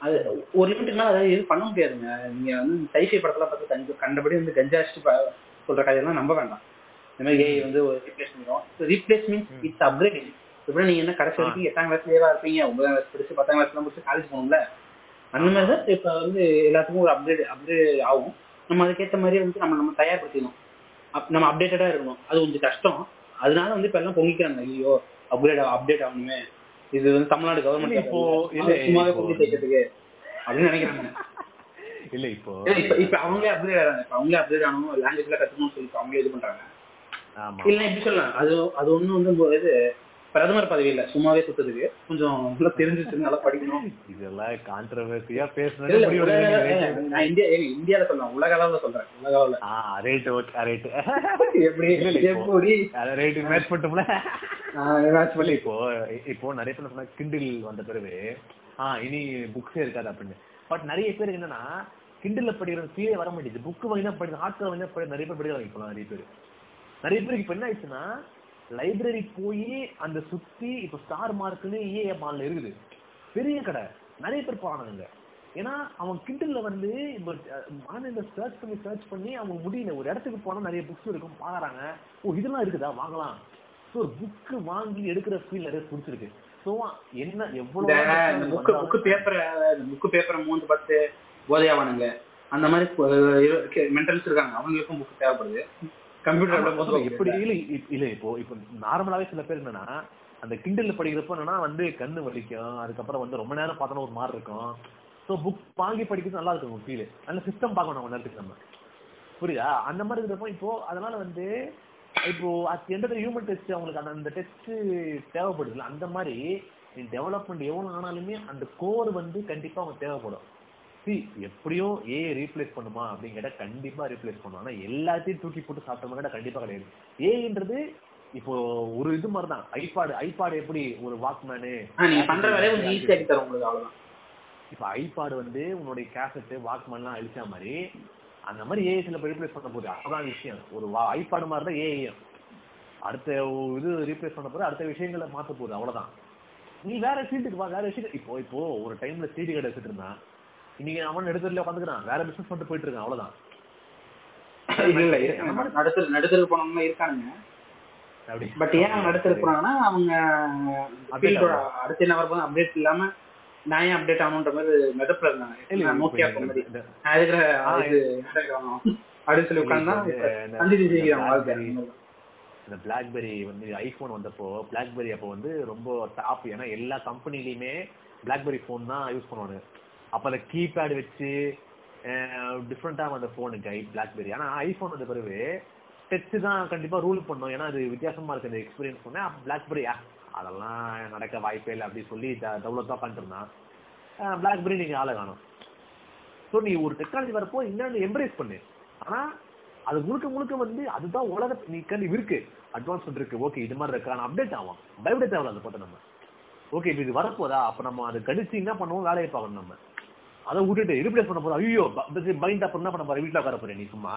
அது ஒரு மேல அதாவது எதுவும் பண்ண முடியாதுங்க. நீங்க வந்து சைஃபை படத்தெல்லாம் பார்த்து கஞ்ச கண்டபடி வந்து கஞ்சா சொல்ற கதையெல்லாம் நம்ப வேண்டாம். இந்த மாதிரி ஏஐ வந்து ஒரு ரீப்ளேஸ் பண்ணிடும் ரீப்ளேஸ் மீன்ஸ் இட்ஸ் அப்கிரேடிங் இப்படி நீங்க என்ன கடைசி வரைக்கும் எட்டாம் கிளாஸ்லயே தான் இருப்பீங்க ஒன்பதாம் கிளாஸ் படிச்சு பத்தாம் கிளாஸ்லாம் முடிச்சு காலேஜ் போகணும்ல? அந்த மாதிரி தான் இப்ப வந்து எல்லாத்துக்கும் ஒரு அப்டேட் அப்டேட் ஆகும். நம்ம அதுக்கேற்ற மாதிரி வந்து நம்ம நம்ம தயார்படுத்திக்கணும். நம்ம அப்டேட்டடா இருக்கணும். அது கொஞ்சம் கஷ்டம். அதனால வந்து இப்ப எல்லாம் பொங்கிக்கிறாங்க. ஐயோ அப்கிரேட் அப்டேட் ஆகணுமே. இது வந்து தமிழ்நாடு கவர்மெண்ட் இப்போ சும்மாவே பொங்கி தைக்கிறதுக்கு அப்படின்னு நினைக்கிறாங்க. இல்ல இப்போ இப்ப அவங்களே அப்கிரேட் ஆகிறாங்க. இப்ப அவங்களே அப்கிரேட் ஆகணும் லாங்குவேஜ்ல கத்துக்கணும்னு சொல்லி அவங்களே இது பண்றாங்க. இல்ல எப்படி சொல்லலாம்? அது அது ஒண்ணு வந்து இது பிரதமர் பதவி இல்ல சும்மாவே சுத்ததுக்கு கொஞ்சம் நல்லா தெரிஞ்சுச்சு நல்லா படிக்கணும். இதெல்லாம் கான்ட்ரவர்சியா வேண்டியது. நான் இந்தியா இந்தியால சொல்லலாம் உலக அளவுல சொல்றேன் உலக அளவுல. ஆ ரைட் ஓகே ரைட் எப்படி ரைட் மேட்ச் ஆஹ் match இல்ல பண்ணி. இப்போ இப்போ நிறைய பேர் சொன்னா கிண்டில் வந்த பிறகு ஆ இனி புக்ஸே இருக்காது அப்படின்னு. பட் நிறைய பேர் என்னன்னா கிண்டில்ல படிக்கிறது கீழே வர மாட்டேங்குது. புக் வாங்கினா படிக்கிற ஹார்ட் வாங்கினா படி நிறைய பேர் படிக்கிறாங்க இப்போ நிறைய பேர். நிறைய பேருக்கு இப்ப என்ன ஆயிடுச்சுன்னா லைப்ரரி போய் அந்த சுத்தி இப்ப ஸ்டார் மார்க்னு ஏ மால்ல இருக்குது. பெரிய கடை. நிறைய பேர் போறானுங்க ஏன்னா அவன் கிண்டல்ல வந்து இப்போ ஆன்லைன்ல சர்ச் பண்ணி சர்ச் பண்ணி அவங்க முடியல. ஒரு இடத்துக்கு போனா நிறைய புக்ஸ் இருக்கும். பாக்குறாங்க. ஓ இதெல்லாம் இருக்குதா? வாங்கலாம். ஸோ ஒரு புக்கு வாங்கி எடுக்கிற ஃபீல் நிறைய பிடிச்சிருக்கு. ஸோ என்ன இந்த எவ்வளவு புக்கு புக்கு பேப்பரை புக்கு பேப்பரை மூந்து பார்த்து போதையாவானுங்க. அந்த மாதிரி மென்டல்ஸ் இருக்காங்க. அவங்களுக்கும் புக் தேவைப்படுது. போது எப்படி இல்ல இல்ல இப்போ இப்போ நார்மலாவே சில பேர் என்னன்னா அந்த கிண்டல்ல படிக்கிறப்ப என்னன்னா வந்து கண்ணு வலிக்கும் அதுக்கப்புறம் வந்து ரொம்ப நேரம் பார்த்தோன்னா ஒரு மாதிரி இருக்கும். ஸோ புக் வாங்கி படிக்கிறது நல்லா இருக்கும் ஃபீல் அந்த சிஸ்டம் பார்க்கணும் நம்ம நேரத்துக்கு நம்ம. புரியுதா? அந்த மாதிரி இருக்கிறப்போ இப்போ அதனால வந்து இப்போ அது எந்த ஹியூமன் டெஸ்ட் அவங்களுக்கு அந்த அந்த டெஸ்ட் தேவைப்படுதுல்ல அந்த மாதிரி டெவலப்மெண்ட் எவ்வளவு ஆனாலுமே அந்த கோர் வந்து கண்டிப்பா அவங்க தேவைப்படும். சி எப்படியும் ஏ ரீப்ளேஸ் பண்ணுமா அப்படின்னு கேட்டா கண்டிப்பா ரீப்ளேஸ் பண்ணும். ஆனா எல்லாத்தையும் தூக்கி போட்டு சாப்பிட்ட கேட்டா கண்டிப்பா கிடையாது. ஏன்றது இப்போ ஒரு இது மாதிரி தான் ஐபாடு ஐபாடு எப்படி ஒரு வாக்மேனு இப்ப ஐபாடு வந்து உன்னுடைய கேசட் வாக்மேன்லாம் அழிச்ச மாதிரி அந்த மாதிரி ஏஐ சில ரீப்ளேஸ் பண்ண போகுது. அதான் விஷயம். ஒரு ஐபாடு மாதிரி தான் ஏஐயும் அடுத்த இது ரீப்ளேஸ் பண்ண போது அடுத்த விஷயங்களை மாத்த போகுது அவ்வளவுதான். நீ வேற ஃபீல்டுக்கு வா வேற விஷயம் இப்போ இப்போ ஒரு டைம்ல சிடி கடை வச்சுட்டு இருந்தான். இன்னைக்கு அவன் நடுத்தரில் உட்காந்துக்கிறான். வேற பிசினஸ் பண்ணிட்டு போயிட்டு இருக்கான் அவ்வளவுதான். இல்ல இல்ல. நடுத்தர நடுத்தர போனவங்க இருக்கானுங்க. பட் ஏன் அவங்க நடுத்தர போறாங்கன்னா அவங்க ஃபீல்டோட அடுத்து என்ன வரப்போதும் அப்டேட் இல்லாம நான் ஏன் அப்டேட் ஆகணுன்ற மாதிரி மெதப்புல இருந்தாங்க. நோக்கியா போன மாதிரி நான் அப்படின்னு சொல்லி உட்கார்ந்தா வாழ்க்கை. Blackberry- இந்த பிளாக்பெரி வந்து ஐபோன் வந்தப்போ பிளாக்பெரி அப்போ வந்து ரொம்ப டாப் ஏன்னா எல்லா கம்பெனிலையுமே பிளாக்பெரி ஃபோன் தான் யூஸ் பண்ணுவாங்க அப்ப அந்த கீபேட் வச்சு டிஃப்ரெண்டா வந்த ஃபோனுக்கு ஐ பிளாக்பெரி ஆனா ஐபோன் வந்த பிறகு டச் தான் கண்டிப்பா ரூல் பண்ணும். ஏன்னா அது வித்தியாசமா இருக்கு அந்த எக்ஸ்பீரியன்ஸ் பண்ணேன் பிளாக்பெரி அதெல்லாம் நடக்க வாய்ப்பே இல்லை அப்படின்னு சொல்லி டெவலப் தான் பண்ணிட்டு இருந்தான். பிளாக்பெரி நீங்க ஆளை காணும். ஸோ நீ ஒரு டெக்னாலஜி வரப்போ இன்னும் எம்ப்ரேஸ் பண்ணு. ஆனா அது முழுக்க முழுக்க வந்து அதுதான் உலக நீ கண்டி இருக்கு. அட்வான்ஸ்மெண்ட் இருக்கு. ஓகே இது மாதிரி இருக்கு அப்டேட் ஆகும். பயப்பட தேவையில்ல அதை போட்டு நம்ம. ஓகே இப்போ இது வரப்போதா? அப்ப நம்ம அதை கடிச்சு என்ன பண்ணுவோம்? வேலையை பார்க்கணும் நம்ம. அதை விட்டுட்டு ரீப்ளேஸ் பண்ண போறோம் ஐயோ பயந்து அப்புறம் என்ன பண்ண போற வீட்டுல உட்கார போறேன் நீ சும்மா.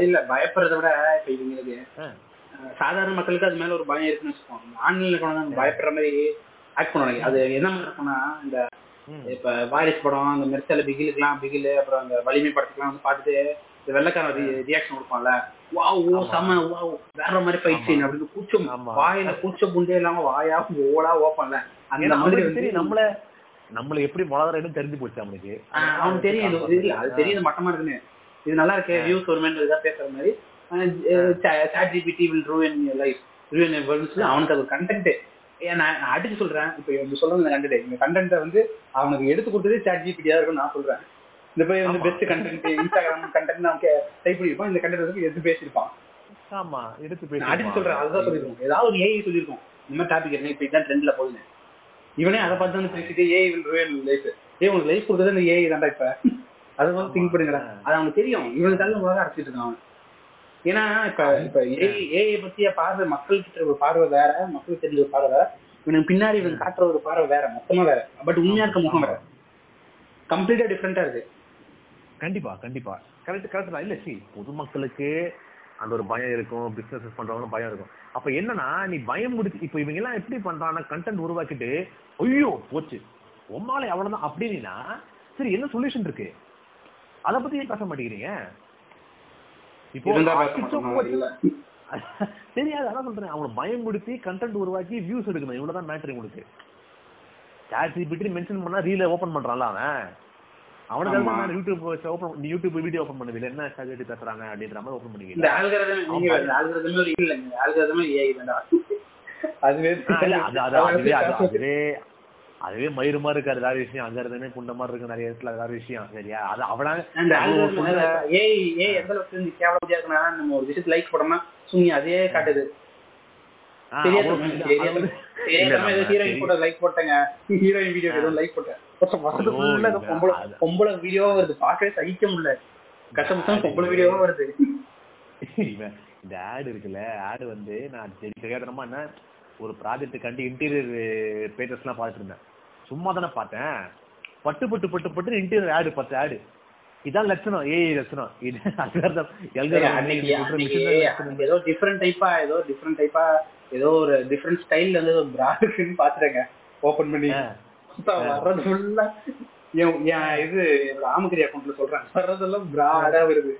இல்ல. பயப்படுறத விட இப்ப இவங்களுக்கு சாதாரண மக்களுக்கு அது மேல ஒரு பயம் இருக்குன்னு வச்சுக்கோங்க. ஆன்லைன்ல கொண்டு பயப்படுற மாதிரி ஆக்ட் பண்ணுவாங்க அது என்ன மாதிரி இருக்கும்னா இந்த. இப்ப வாரிஸ் படம் அந்த மெர்சல் பிகிலுக்குலாம் பிகிலு அப்புறம் அந்த வலிமை படத்துக்குலாம் வந்து பார்த்துட்டு இந்த வெள்ளக்காரன் ரியாக்ஷன் கொடுப்பான்ல. வாவ் ஓ. செம வாவ் வேற மாதிரி ஃபைட். சீன் அப்படின்னு கூச்சம். வாயில கூச்ச புண்டே இல்லாம வாயா ஓடா ஓப்பான்ல. அந்த மாதிரி நம்மள நம்மள எப்படி வளர்றேன்னு தெரிஞ்சு போச்சு அவனுக்கு. அவனுக்கு தெரியும் இது அது தெரியும் மட்டமா இருக்குன்னு. இது நல்லா இருக்கு வியூஸ் வருமேன்னு இதா பேசுற மாதிரி. ChatGPT will ruin life ruin அவனுக்கு அது கண்டென்ட் நான் அடிச்சு சொல்றேன். இப்போ சொல்றது கண்டென்ட் இந்த கண்டென்ட்டை வந்து அவனுக்கு எடுத்து கொடுத்ததே சாட் ஜிபிடியா இருக்கும்னு நான் சொல்றேன். இந்த போய் வந்து. பெஸ்ட் கண்டென்ட் இன்ஸ்டாகிராம் கண்டென்ட் அவன் டைப் பண்ணிருப்பான் இந்த கண்டென்ட் வந்து எடுத்து பேசியிருப்பான். ஆமா எடுத்து நான் அடிச்சு பேசி சொல்றேன் அதுதான் சொல்லிருக்கோம் ஏதாவது ஒரு ஏஐ சொல்லியிருக்கோம். இந்த மாதிரி டாபிக் என்ன இப்போ இதான் ட்ரெண்ட்ல போகுது இவனே அதை பார்த்து வந்து பேசிட்டு ஏஐ வில் ரூவன் லைஃப் ஏ உனக்கு லைஃப் கொடுத்தது இந்த ஏஐ தான்டா இப்ப. அதை வந்து திங்க் பண்ணுங்கடா அது அவனுக்கு தெரியும். இவனுக்கு தள்ள உலக அடைச்சிட்டு இருக்கான் அவன். ஏன்னா இப்ப இப்ப ஏஐ ஏஐ பத்திய பார்வை மக்கள் கிட்ட ஒரு பார்வை வேற மக்களுக்கு தெரிஞ்ச ஒரு பார்வை இவனுக்கு பின்னாடி இவன் காட்டுற ஒரு பார்வை வேற மொத்தமா வேற. பட் உண்மையா இருக்க முகம் வேற. கம்ப்ளீட்டா டிஃப்ரெண்டா இருக்கு. கண்டிப்பா கண்டிப்பா. கரெக்ட் கரெக்ட் தான். இல்ல சி பொதுமக்களுக்கு அந்த ஒரு பயம் இருக்கும் பிசினஸ் பண்றவங்க பயம் இருக்கும். அப்ப என்னன்னா நீ பயம் முடிச்சு இப்ப இவங்க எல்லாம் எப்படி பண்றாங்கன்னா கண்டென்ட் உருவாக்கிட்டு ஐயோ போச்சு. உம்மாலே அவ்வளவுதான் அப்படின்னா சரி என்ன சொல்யூஷன் இருக்கு? அத பத்தி ஏன் பேச மாட்டேங்கிறீங்க? இப்போ. தெரியாது அதான் சொல்றேன். அவனை பயமுடுத்தி கண்டென்ட் உருவாக்கி வியூஸ் எடுக்கணும். இவ்வளவுதான் மேட்ரு உங்களுக்கு சாட் ஜிபிடி மென்ஷன் பண்ணா ரீல ஓபன் பண்றான்ல அவன். அவனுக்கு YouTube open YouTube video open பண்ணுது என்ன சாட் ஜிபிடி பேசுறாங்க அப்படின்ற மாதிரி ஓபன் இந்த பண்ணிக்கலாம் ஆல்கரதம் நீங்க இந்த ஆல்கரதமே ஒரு இல்லைங்க ஆல்கரதமே ஏஐ தான்டா. அதுவே இல்ல அது அது அதுவே அது அதுவே அதுவே மயிறு மாதிரி இருக்காது வேற விஷயம். அங்க இருந்தே மாதிரி இருக்கு நிறைய இடத்துல வேற விஷயம். சரியா? அது அவனா ஏஐ ஏஐ எந்த அளவுக்கு கேவலமா இருக்குன்னா நம்ம ஒரு விஷயத்துக்கு லைக் போட்டோம்னா சும்மி அதே காட்டுது. தெரியாத இல்ல, ஹீரோயின். போட்டோ லைக் போட்டேங்க. ஹீரோயின் வீடியோ லைக் போட்டேன். பொம்பளை வீடியோவா வருது. பார்க்கவே சகிக்க முடியல. கஷ்டப்பட்டு பொம்பளை வீடியோவா வருது. இந்த ஆட் இருக்குல்ல ஆட் வந்து நான் தெரி- தெரியாதனமா என்ன ஒரு ப்ராஜெக்ட் கண்டு இன்டீரியர் பேஜஸ் எல்லாம் பார்த்துட்டு இருந்தேன். சும்மா தானே பார்த்தேன். பட்டு பட்டு பட்டு பட்டு இன்டீரியர் ஆடு பத்து ஆடு இதான் லட்சணம் ஏஐ லட்சணம். இது ஏதோ டிஃப்ரெண்ட் டைப்பா ஏதோ டிஃப்ரெண்ட் டைப்பா ஏதோ ஒரு டிஃப்ரெண்ட் ஸ்டைல்ல வந்து ஒரு bra இருக்குன்னு பாத்துட்டேங்க ஓபன் பண்ணி. வர்றது ஃபுல்லா என் இது ஆமக்கரி அக்கௌண்ட்ல சொல்றேன் வர்றதெல்லாம் பிராடா வருது.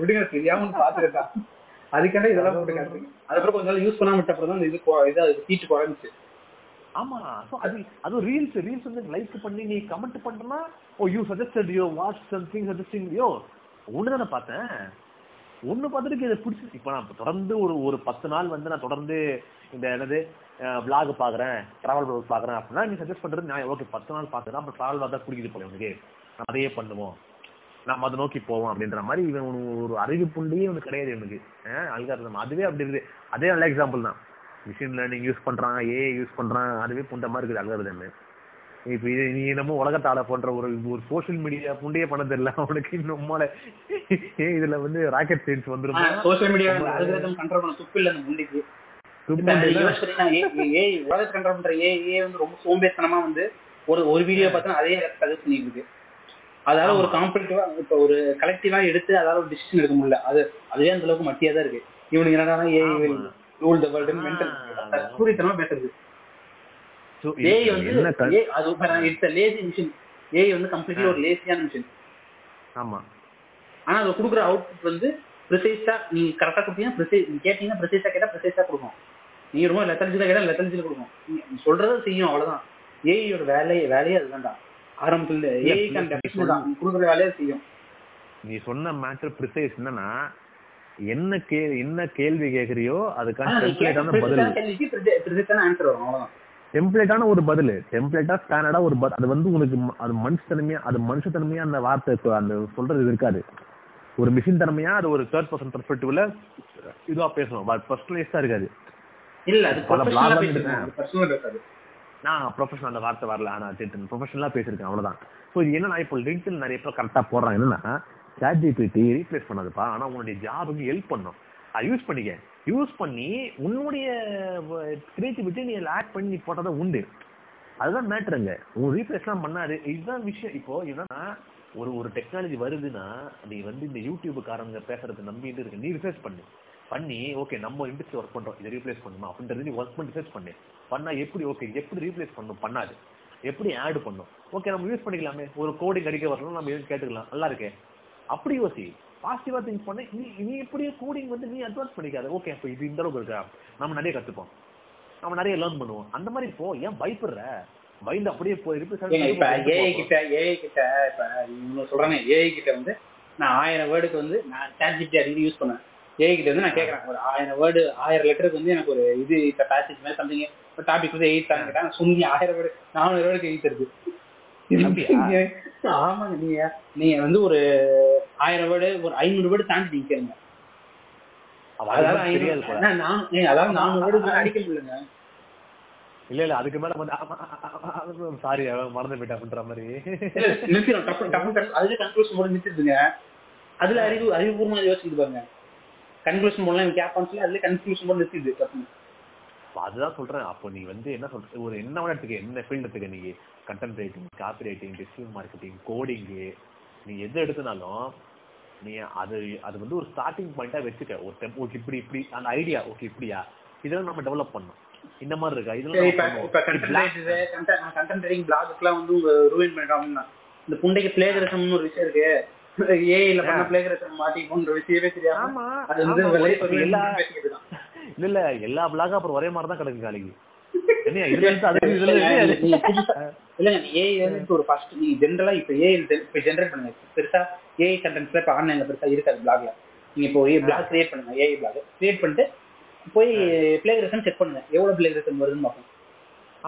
விடுங்க தெரியாம பாத்துருக்கா அதுக்காண்ட இதெல்லாம் போட்டு காட்டுறீங்க அதுக்கப்புறம் கொஞ்ச நாள் யூஸ் பண்ணாம விட்ட அப்புறம் தான் இது இது ஹீட் குறைஞ்சிச்சு. ஆமா. அது அது ரீல்ஸ் ரீல்ஸ் வந்து லைக் பண்ணி நீ கமெண்ட் பண்றனா ஓ you suggested you watch something suggesting you ஒண்ணு தானே பார்த்தேன்? ஒண்ணு பார்த்துட்டு இதை பிடிச்சி இப்போ நான் தொடர்ந்து ஒரு ஒரு பத்து நாள் வந்து நான் தொடர்ந்து இந்த என்னது vlog பாக்குறேன் டிராவல் vlog பாக்குறேன் அப்படின்னா நீ சஜஸ்ட் பண்றது நான் ஓகே பத்து நாள் பாத்துக்கலாம் அப்புறம் டிராவல் vlog தான் பிடிக்குது போல உனக்கு. நான் அதையே பண்ணுவோம். நம்ம அதை நோக்கி போவோம் அப்படின்ற மாதிரி இவன் ஒரு- அறிவிப்புண்டே புண்டியே இவனுக்கு கிடையாது இவனுக்கு. அல்காரிதம். அதுவே அப்படி இருக்குது. அதே நல்ல எக்ஸாம்பிள் தான். மிஷின் லேர்னிங் யூஸ் பண்றான் ஏ யூஸ் பண்றான் அதுவே புண்ட மாதிரி இருக்குது அல்காரிதம். இப்ப இது நீ என்னமோ உலகத்தால போன்ற ஒரு ஒரு சோஷியல் மீடியா புண்டையே பண்ண தெரியல அவனுக்கு இன்னும் ஏ இதுல வந்து ராக்கெட் சயின்ஸ் வந்துருமா? சோசியல் மீடியா கண்ட்ரோல் பண்ண துப்பு இல்ல முண்டிக்கு. உலகத்தை கண்ட்ரோல் பண்ற ஏ ஏ வந்து ரொம்ப சோம்பேத்தனமா வந்து ஒரு ஒரு வீடியோ பார்த்தா அதே சஜஸ்ட் பண்ணிட்டு இருக்கு. அதால ஒரு காம்படிட்டிவா இப்ப ஒரு கலெக்டிவா எடுத்து அதால ஒரு டிசிஷன் எடுக்க முடியல. அது அதுவே அந்த அளவுக்கு தான் இருக்கு. இவனுக்கு என்னடா ஏ. ரூல் த வேர்ல்டு மென்டல் ஆ. தற்கூரித்தனமா பேசுறது. So, ஏஐ வந்து அது இட்ஸ் லேசி மிஷின் ஏஐ வந்து கம்ப்ளீட்லி ஒரு லேசியான மிஷின் ஆமா. ஆனா அது கொடுக்குற அவுட்புட் வந்து ப்ரிசைஸா நீ கரெக்டா கொடுத்தீங்கன்னா ப்ரிசைஸ் நீ கேட்டீங்கன்னா ப்ரிசைஸா கேட்டா ப்ரிசைஸா கொடுக்கும். நீ ரொம்ப லெத்தர்ஜில கேட்டா லெத்தர்ஜில கொடுக்கும். நீ- சொல்றதை செய்யும் அவ்வளவுதான். ஏஐயோட வேலையே வேலையே அதுதான்டா. ஆரம்பத்துல ஏஐ கான் டெபிஷன் தான். கொடுக்குற வேலையை செய்யும். நீ சொன்ன மேட்டர் ப்ரிசைஸ் என்னன்னா என்ன கே என்ன கேள்வி கேக்குறியோ அதுக்கான டெம்ப்ளேட்டான பதில். ப்ரிசைஸான ஆன்சர் வரும் அவ்வளவுதான். டெம்ப்ளேட்டான ஒரு பதில். டெம்ப்ளேட்டா ஸ்டாண்டர்டா ஒரு அது வந்து உனக்கு ம- அது மனுஷத்தன்மையா அது மனுஷத்தன்மையா அந்த வார்த்தை அந்த சொல்றது இருக்காது. ஒரு மிஷின் தன்மையா அது ஒரு தேர்ட் பர்சன் பெர்ஸ்பெக்டிவ்ல இதுவா பேசணும். பட் பர்சனலைஸ்டா இருக்காது. இல்ல அது நான் ப்ரொஃபஷனல் அந்த வார்த்தை வரல. ஆனா ப்ரொஃபஷனலா பேசியிருக்கேன். அவ்வளவுதான். ஸோ இது என்னன்னா இப்போ லிங்க்டின் நிறைய பேர் கரெக்டா போடுறாங்க. என்னன்னா சாட் ஜிபிடி ரீப்ளேஸ் பண்ணாதுப்பா. ஆனா உன்னுடைய ஜாபுக்கு ஹெல்ப் பண்ணும். யூஸ் பண்ணிக்க. யூஸ் பண்ணி உன்னுடைய கிரியேட்டிவிட்டி நீ ஆட் பண்ணி நீ போட்டதான் உண்டு. அதுதான் மேட்ருங்க உன் ரீப்ளேஸ்லாம் பண்ணாது. இதுதான் விஷயம். இப்போ என்னன்னா ஒரு ஒரு டெக்னாலஜி வருதுன்னா நீ வந்து இந்த யூடியூபுக்காரங்க பேசுறது நம்பிட்டு இருக்கு. நீ ரிசர்ச் பண்ணு. பண்ணி ஓகே நம்ம இண்டஸ்ட்ரி ஒர்க் பண்றோம். இதை ரீப்ளேஸ் பண்ணுமா? அப்படின்றது நீ ஒர்க் பண்ணி ரிசர்ச் பண்ணு. பண்ணா எப்படி ஓகே எப்படி ரீப்ளேஸ் பண்ணும்? பண்ணாது. எப்படி ஆட் பண்ணும்? ஓகே நம்ம யூஸ் பண்ணிக்கலாமே. ஒரு கோடிங் அடிக்க வரணும் நம்ம எதுவும் கேட்டுக்கலாம். நல்லா இருக்கே. அப்படி யோசி. பாசிட்டிவா திங்க் பண்ண. நீ நீ எப்படியே கோடிங் வந்து நீ அட்வான்ஸ் பண்ணிக்காத. ஓகே அப்ப இது இந்த அளவுக்கு இருக்கா? நம்ம நிறைய கத்துப்போம். நம்ம நிறைய லேர்ன் பண்ணுவோம். அந்த மாதிரி போ. ஏன் பயப்படுற? பயந்து அப்படியே போய் ஏங்க இப்ப ஏஐ கிட்ட ஏஐ கிட்ட இப்ப இவங்க சொல்றாங்க ஏஐ கிட்ட வந்து நான் ஆயிரம் வேர்டுக்கு வந்து நான் சாட் ஜிபி அதிகம் யூஸ் பண்ணேன் ஏஐ கிட்ட வந்து நான் கேக்குறேன். ஒரு ஆயிரம் வேர்டு ஆயிரம் லெட்டருக்கு வந்து எனக்கு ஒரு இது இப்ப பேசேஜ் மாதிரி சம்திங் ஒரு டாபிக் வந்து எயிட் தான் கேட்டா சுங்கி ஆயிரம் வேர்டு நானூறு வேர்டுக்கு எயிட் இருக்கு? ஆமாங்க. நீங்க நீங்க வந்து ஒரு ஆயிரம் வேர்டு ஒரு ஐநூறு வேர்டு தாண்டி நீங்க கேளுங்க அதாவது நானூறு வேர்டு அடிக்க முடியலங்க. இல்ல இல்ல அதுக்கு மேல வந்து சாரி மறந்து போயிட்டா அப்படின்ற மாதிரி. நிறுத்திடும் டப்பு டப்பு அதுல கன்க்ளூஷன் போட நிறுத்திடுதுங்க அதுல அறிவு அறிவுபூர்வமா யோசிச்சுட்டு பாருங்க. கன்க்ளூஷன் போடலாம் கேப்பான்னு சொல்லி அதுல கன்க்ளூஷன் போட நிறுத்திடுது அதுதான் சொல்றேன். அப்போ நீ வந்து என்ன சொல்ற ஒரு என்ன எடுத்துக்க என்ன ஃபீல்ட் எடுத்துக்க நீ. Content writing copy writing digital marketing coding நீ எது எடுத்தனாலும் நீ அது அது வந்து ஒரு ஸ்டார்டிங் பாயிண்டா வச்சுக்க. ஒரு டெம் ஓகே இப்படி இப்படி அந்த ஐடியா ஓகே இப்படியா? இதெல்லாம் நம்ம டெவலப் பண்ணணும். இந்த மாதிரி இருக்கா? இதெல்லாம் இப்ப கண்டென்ட் ரைட்டிங் பிளாகுக்குலாம் வந்து உங்க பண்ணிட்டோம்னா இந்த புண்டைக்கு பிளேகரிசம்னு ஒரு விஷயம் இருக்கு. ஏஐல பண்ண பிளேகரிசம் மாட்டிக்கோன்ற விஷயமே தெரியாம அது வந்து எல்லா. இல்ல இல்ல எல்லா பிளாகும் அப்புறம் ஒரே மாதிரி தான் கிடக்கு காலைக்கு. என்ன இதுல இருந்து அது இதுல இல்லைங்க, நீங்க ஏஐ வந்து ஒரு ஃபர்ஸ்ட் நீ ஜென்ரலா இப்போ ஏஐ இப்போ ஜென்ரேட் பண்ணுங்க. பெருசா ஏஐ கண்டென்ட்ஸ்ல இப்போ ஆன்லைன்ல பெருசா இருக்காது பிளாக்ல நீங்க இப்போ பிளாக் கிரியேட் பண்ணுங்க ஏஐ பிளாக் கிரியேட் பண்ணிட்டு போய் பிளேகரிசம் செக் பண்ணுங்க. எவ்வளவு பிளேகரிசம் வருதுன்னு பார்ப்போம்.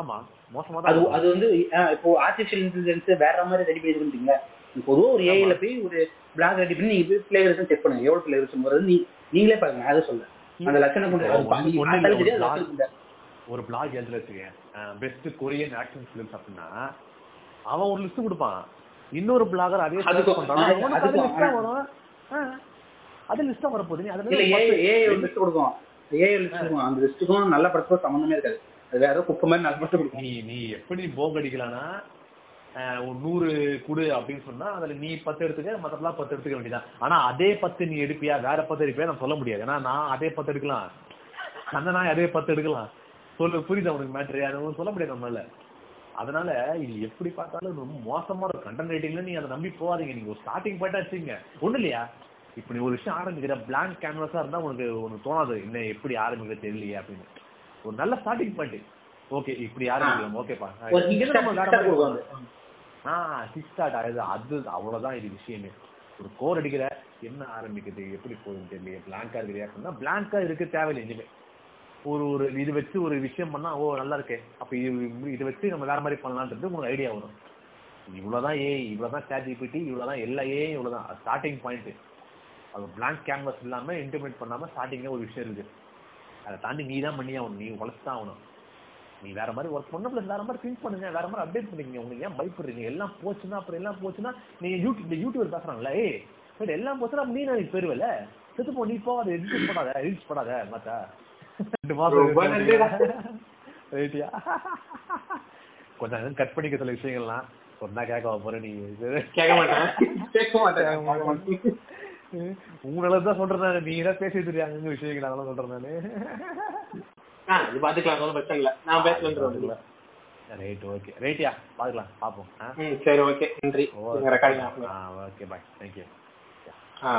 ஆமா மோசமா அது அது வந்து இப்போ ஆர்டிஃபிஷியல் இன்டெலிஜென்ஸ் வேற மாதிரி ரெடி பண்ணிருக்கீங்க பொதுவா ஒரு ஏஐல போய் ஒரு பிளாக் ரெடி பண்ணி நீங்க போய் பிளேகரிசம் செக் பண்ணுங்க. எவ்வளவு பிளேகரிசம் வருது நீ நீங்களே பாருங்க அதை சொல்றேன். அந்த லட்சணம் கொண்டு. ஒரு பிளாக் எழுதுல வச்சுக்கேன் பெஸ்ட் கொரியன் ஆக்ஷன் ஃபிலிம்ஸ் அப்படின்னா அவன் ஒரு லிஸ்ட் கொடுப்பான். இன்னொரு பிளாகர் அதே பண்றான். அது லிஸ்டா வரப்போகுது. நீ அதுல லிஸ்ட் கொடுக்கும். ஏஐ லிஸ்ட் கொடுக்கும். அந்த லிஸ்ட்டுக்கும் நல்ல படத்துக்கும் சம்மந்தமே இருக்காது. அது வேற குப்பை மாதிரி நல்ல படத்தை கொடுக்கும். நீ நீ எப்படி போக் அடிக்கலாம்னா ஒரு நூறு குடு அப்படின்னு சொன்னா அதுல நீ பத்து எடுத்துக்க மத்தப்பெல்லாம் பத்து எடுத்துக்க வேண்டியதான் ஆனா அதே பத்து நீ எடுப்பியா? வேற பத்து எடுப்பியா? நான் சொல்ல முடியாது. ஏன்னா நான் அதே பத்து எடுக்கலாம். அந்த நாய் அதே பத்து எடுக்கலாம். சொல்லு புரியுதா உனக்கு மேட்ரு அது சொல்ல முடியாது நம்மளால. அதனால இது எப்படி பார்த்தாலும் ரொம்ப மோசமா இருக்கும். கண்டென்ட் ரைட்டிங்ல நீங்க அதை நம்பி போகாதீங்க. நீங்க ஒரு ஸ்டார்டிங் பாயிண்டா வச்சுங்க ஒண்ணு இல்லையா? இப்ப நீ ஒரு விஷயம் ஆரம்பிக்கிற blank கேன்வஸா இருந்தா உனக்கு உனக்கு தோணாது. என்ன எப்படி ஆரம்பிக்கிறது தெரியலையே அப்படின்னு. ஒரு நல்ல ஸ்டார்டிங் பாயிண்ட் ஓகே இப்படி ஆரம்பிக்கலாம். ஓகேப்பா ஒரு இங்க இருந்து நம்ம வேற start மாதிரி கொடுக்கும் போகலாம். ஆ சிக்ஸ் ஸ்டார்ட் ஆகுது அது அவ்வளவுதான் இது விஷயமே. ஒரு கோர் அடிக்கிற என்ன ஆரம்பிக்குது எப்படி போகுதுன்னு தெரியல பிளாங்கா இருக்குது அப்படின்னா பிளாங்கா இருக்கு தேவையில்லை இனிமே. ஒரு ஒரு இது வச்சு ஒரு விஷயம் பண்ணா ஓ நல்லா இருக்கே அப்ப இது இதை வச்சு நம்ம வேற மாதிரி பண்ணலான்றது உங்களுக்கு ஐடியா வரும். இவ்வளவுதான் ஏ இவ்வளவுதான் சேட் ஜிபிடி இவ்வளவுதான் எல்லா ஏ இவ்வளவுதான். ஸ்டார்டிங் பாயிண்ட் அது பிளாங்க் கேன்வாஸ் இல்லாம இன்டிமேட் பண்ணாம ஸ்டார்டிங்ல ஒரு விஷயம் இருக்கு. அதை தாண்டி நீ தான் பண்ணி ஆகணும் நீ உழைச்சு தான் ஆகணும் நீ வேற மாதிரி ஒர்க் பண்ண பிளஸ் வேற மாதிரி திங்க் பண்ணுங்க. வேற மாதிரி அப்டேட் பண்ணிக்கங்க. உங்களுக்கு ஏன் பயப்படுறீங்க? எல்லாம் போச்சுன்னா அப்புறம் எல்லாம் போச்சுன்னா நீங்க யூடியூப் இந்த யூடியூபர் பேசுறாங்களே ஏ எல்லாம் போச்சுன்னா நீ நான் போயிருவல செத்து போ நீ போ அதை எடிட் பண்ணாத எடிட் பண்ணாத மாத்தா. ரெண்டு. மாசம் ரைட்டியா கொஞ்சம் கட் பண்ணிக்க சில விஷயங்கள்லாம். சொன்னா கேட்க போறேன் நீ. கேட்க மாட்டேன். கேட்க மாட்டேன். உங்களால தான் சொல்றேன். நீ தான் பேசிட்டு இருக்காங்க விஷயங்கள் அதெல்லாம் சொல்றேன் நானு. இது பாத்துக்கலாம். ஒன்றும் பிரச்சனை இல்லை. நான் பேசலன்ற ரைட் ஓகே ரைட்டியா பாக்கலாம் பாப்போம். சரி ஓகே நன்றி. Recording okay bye thank you ah.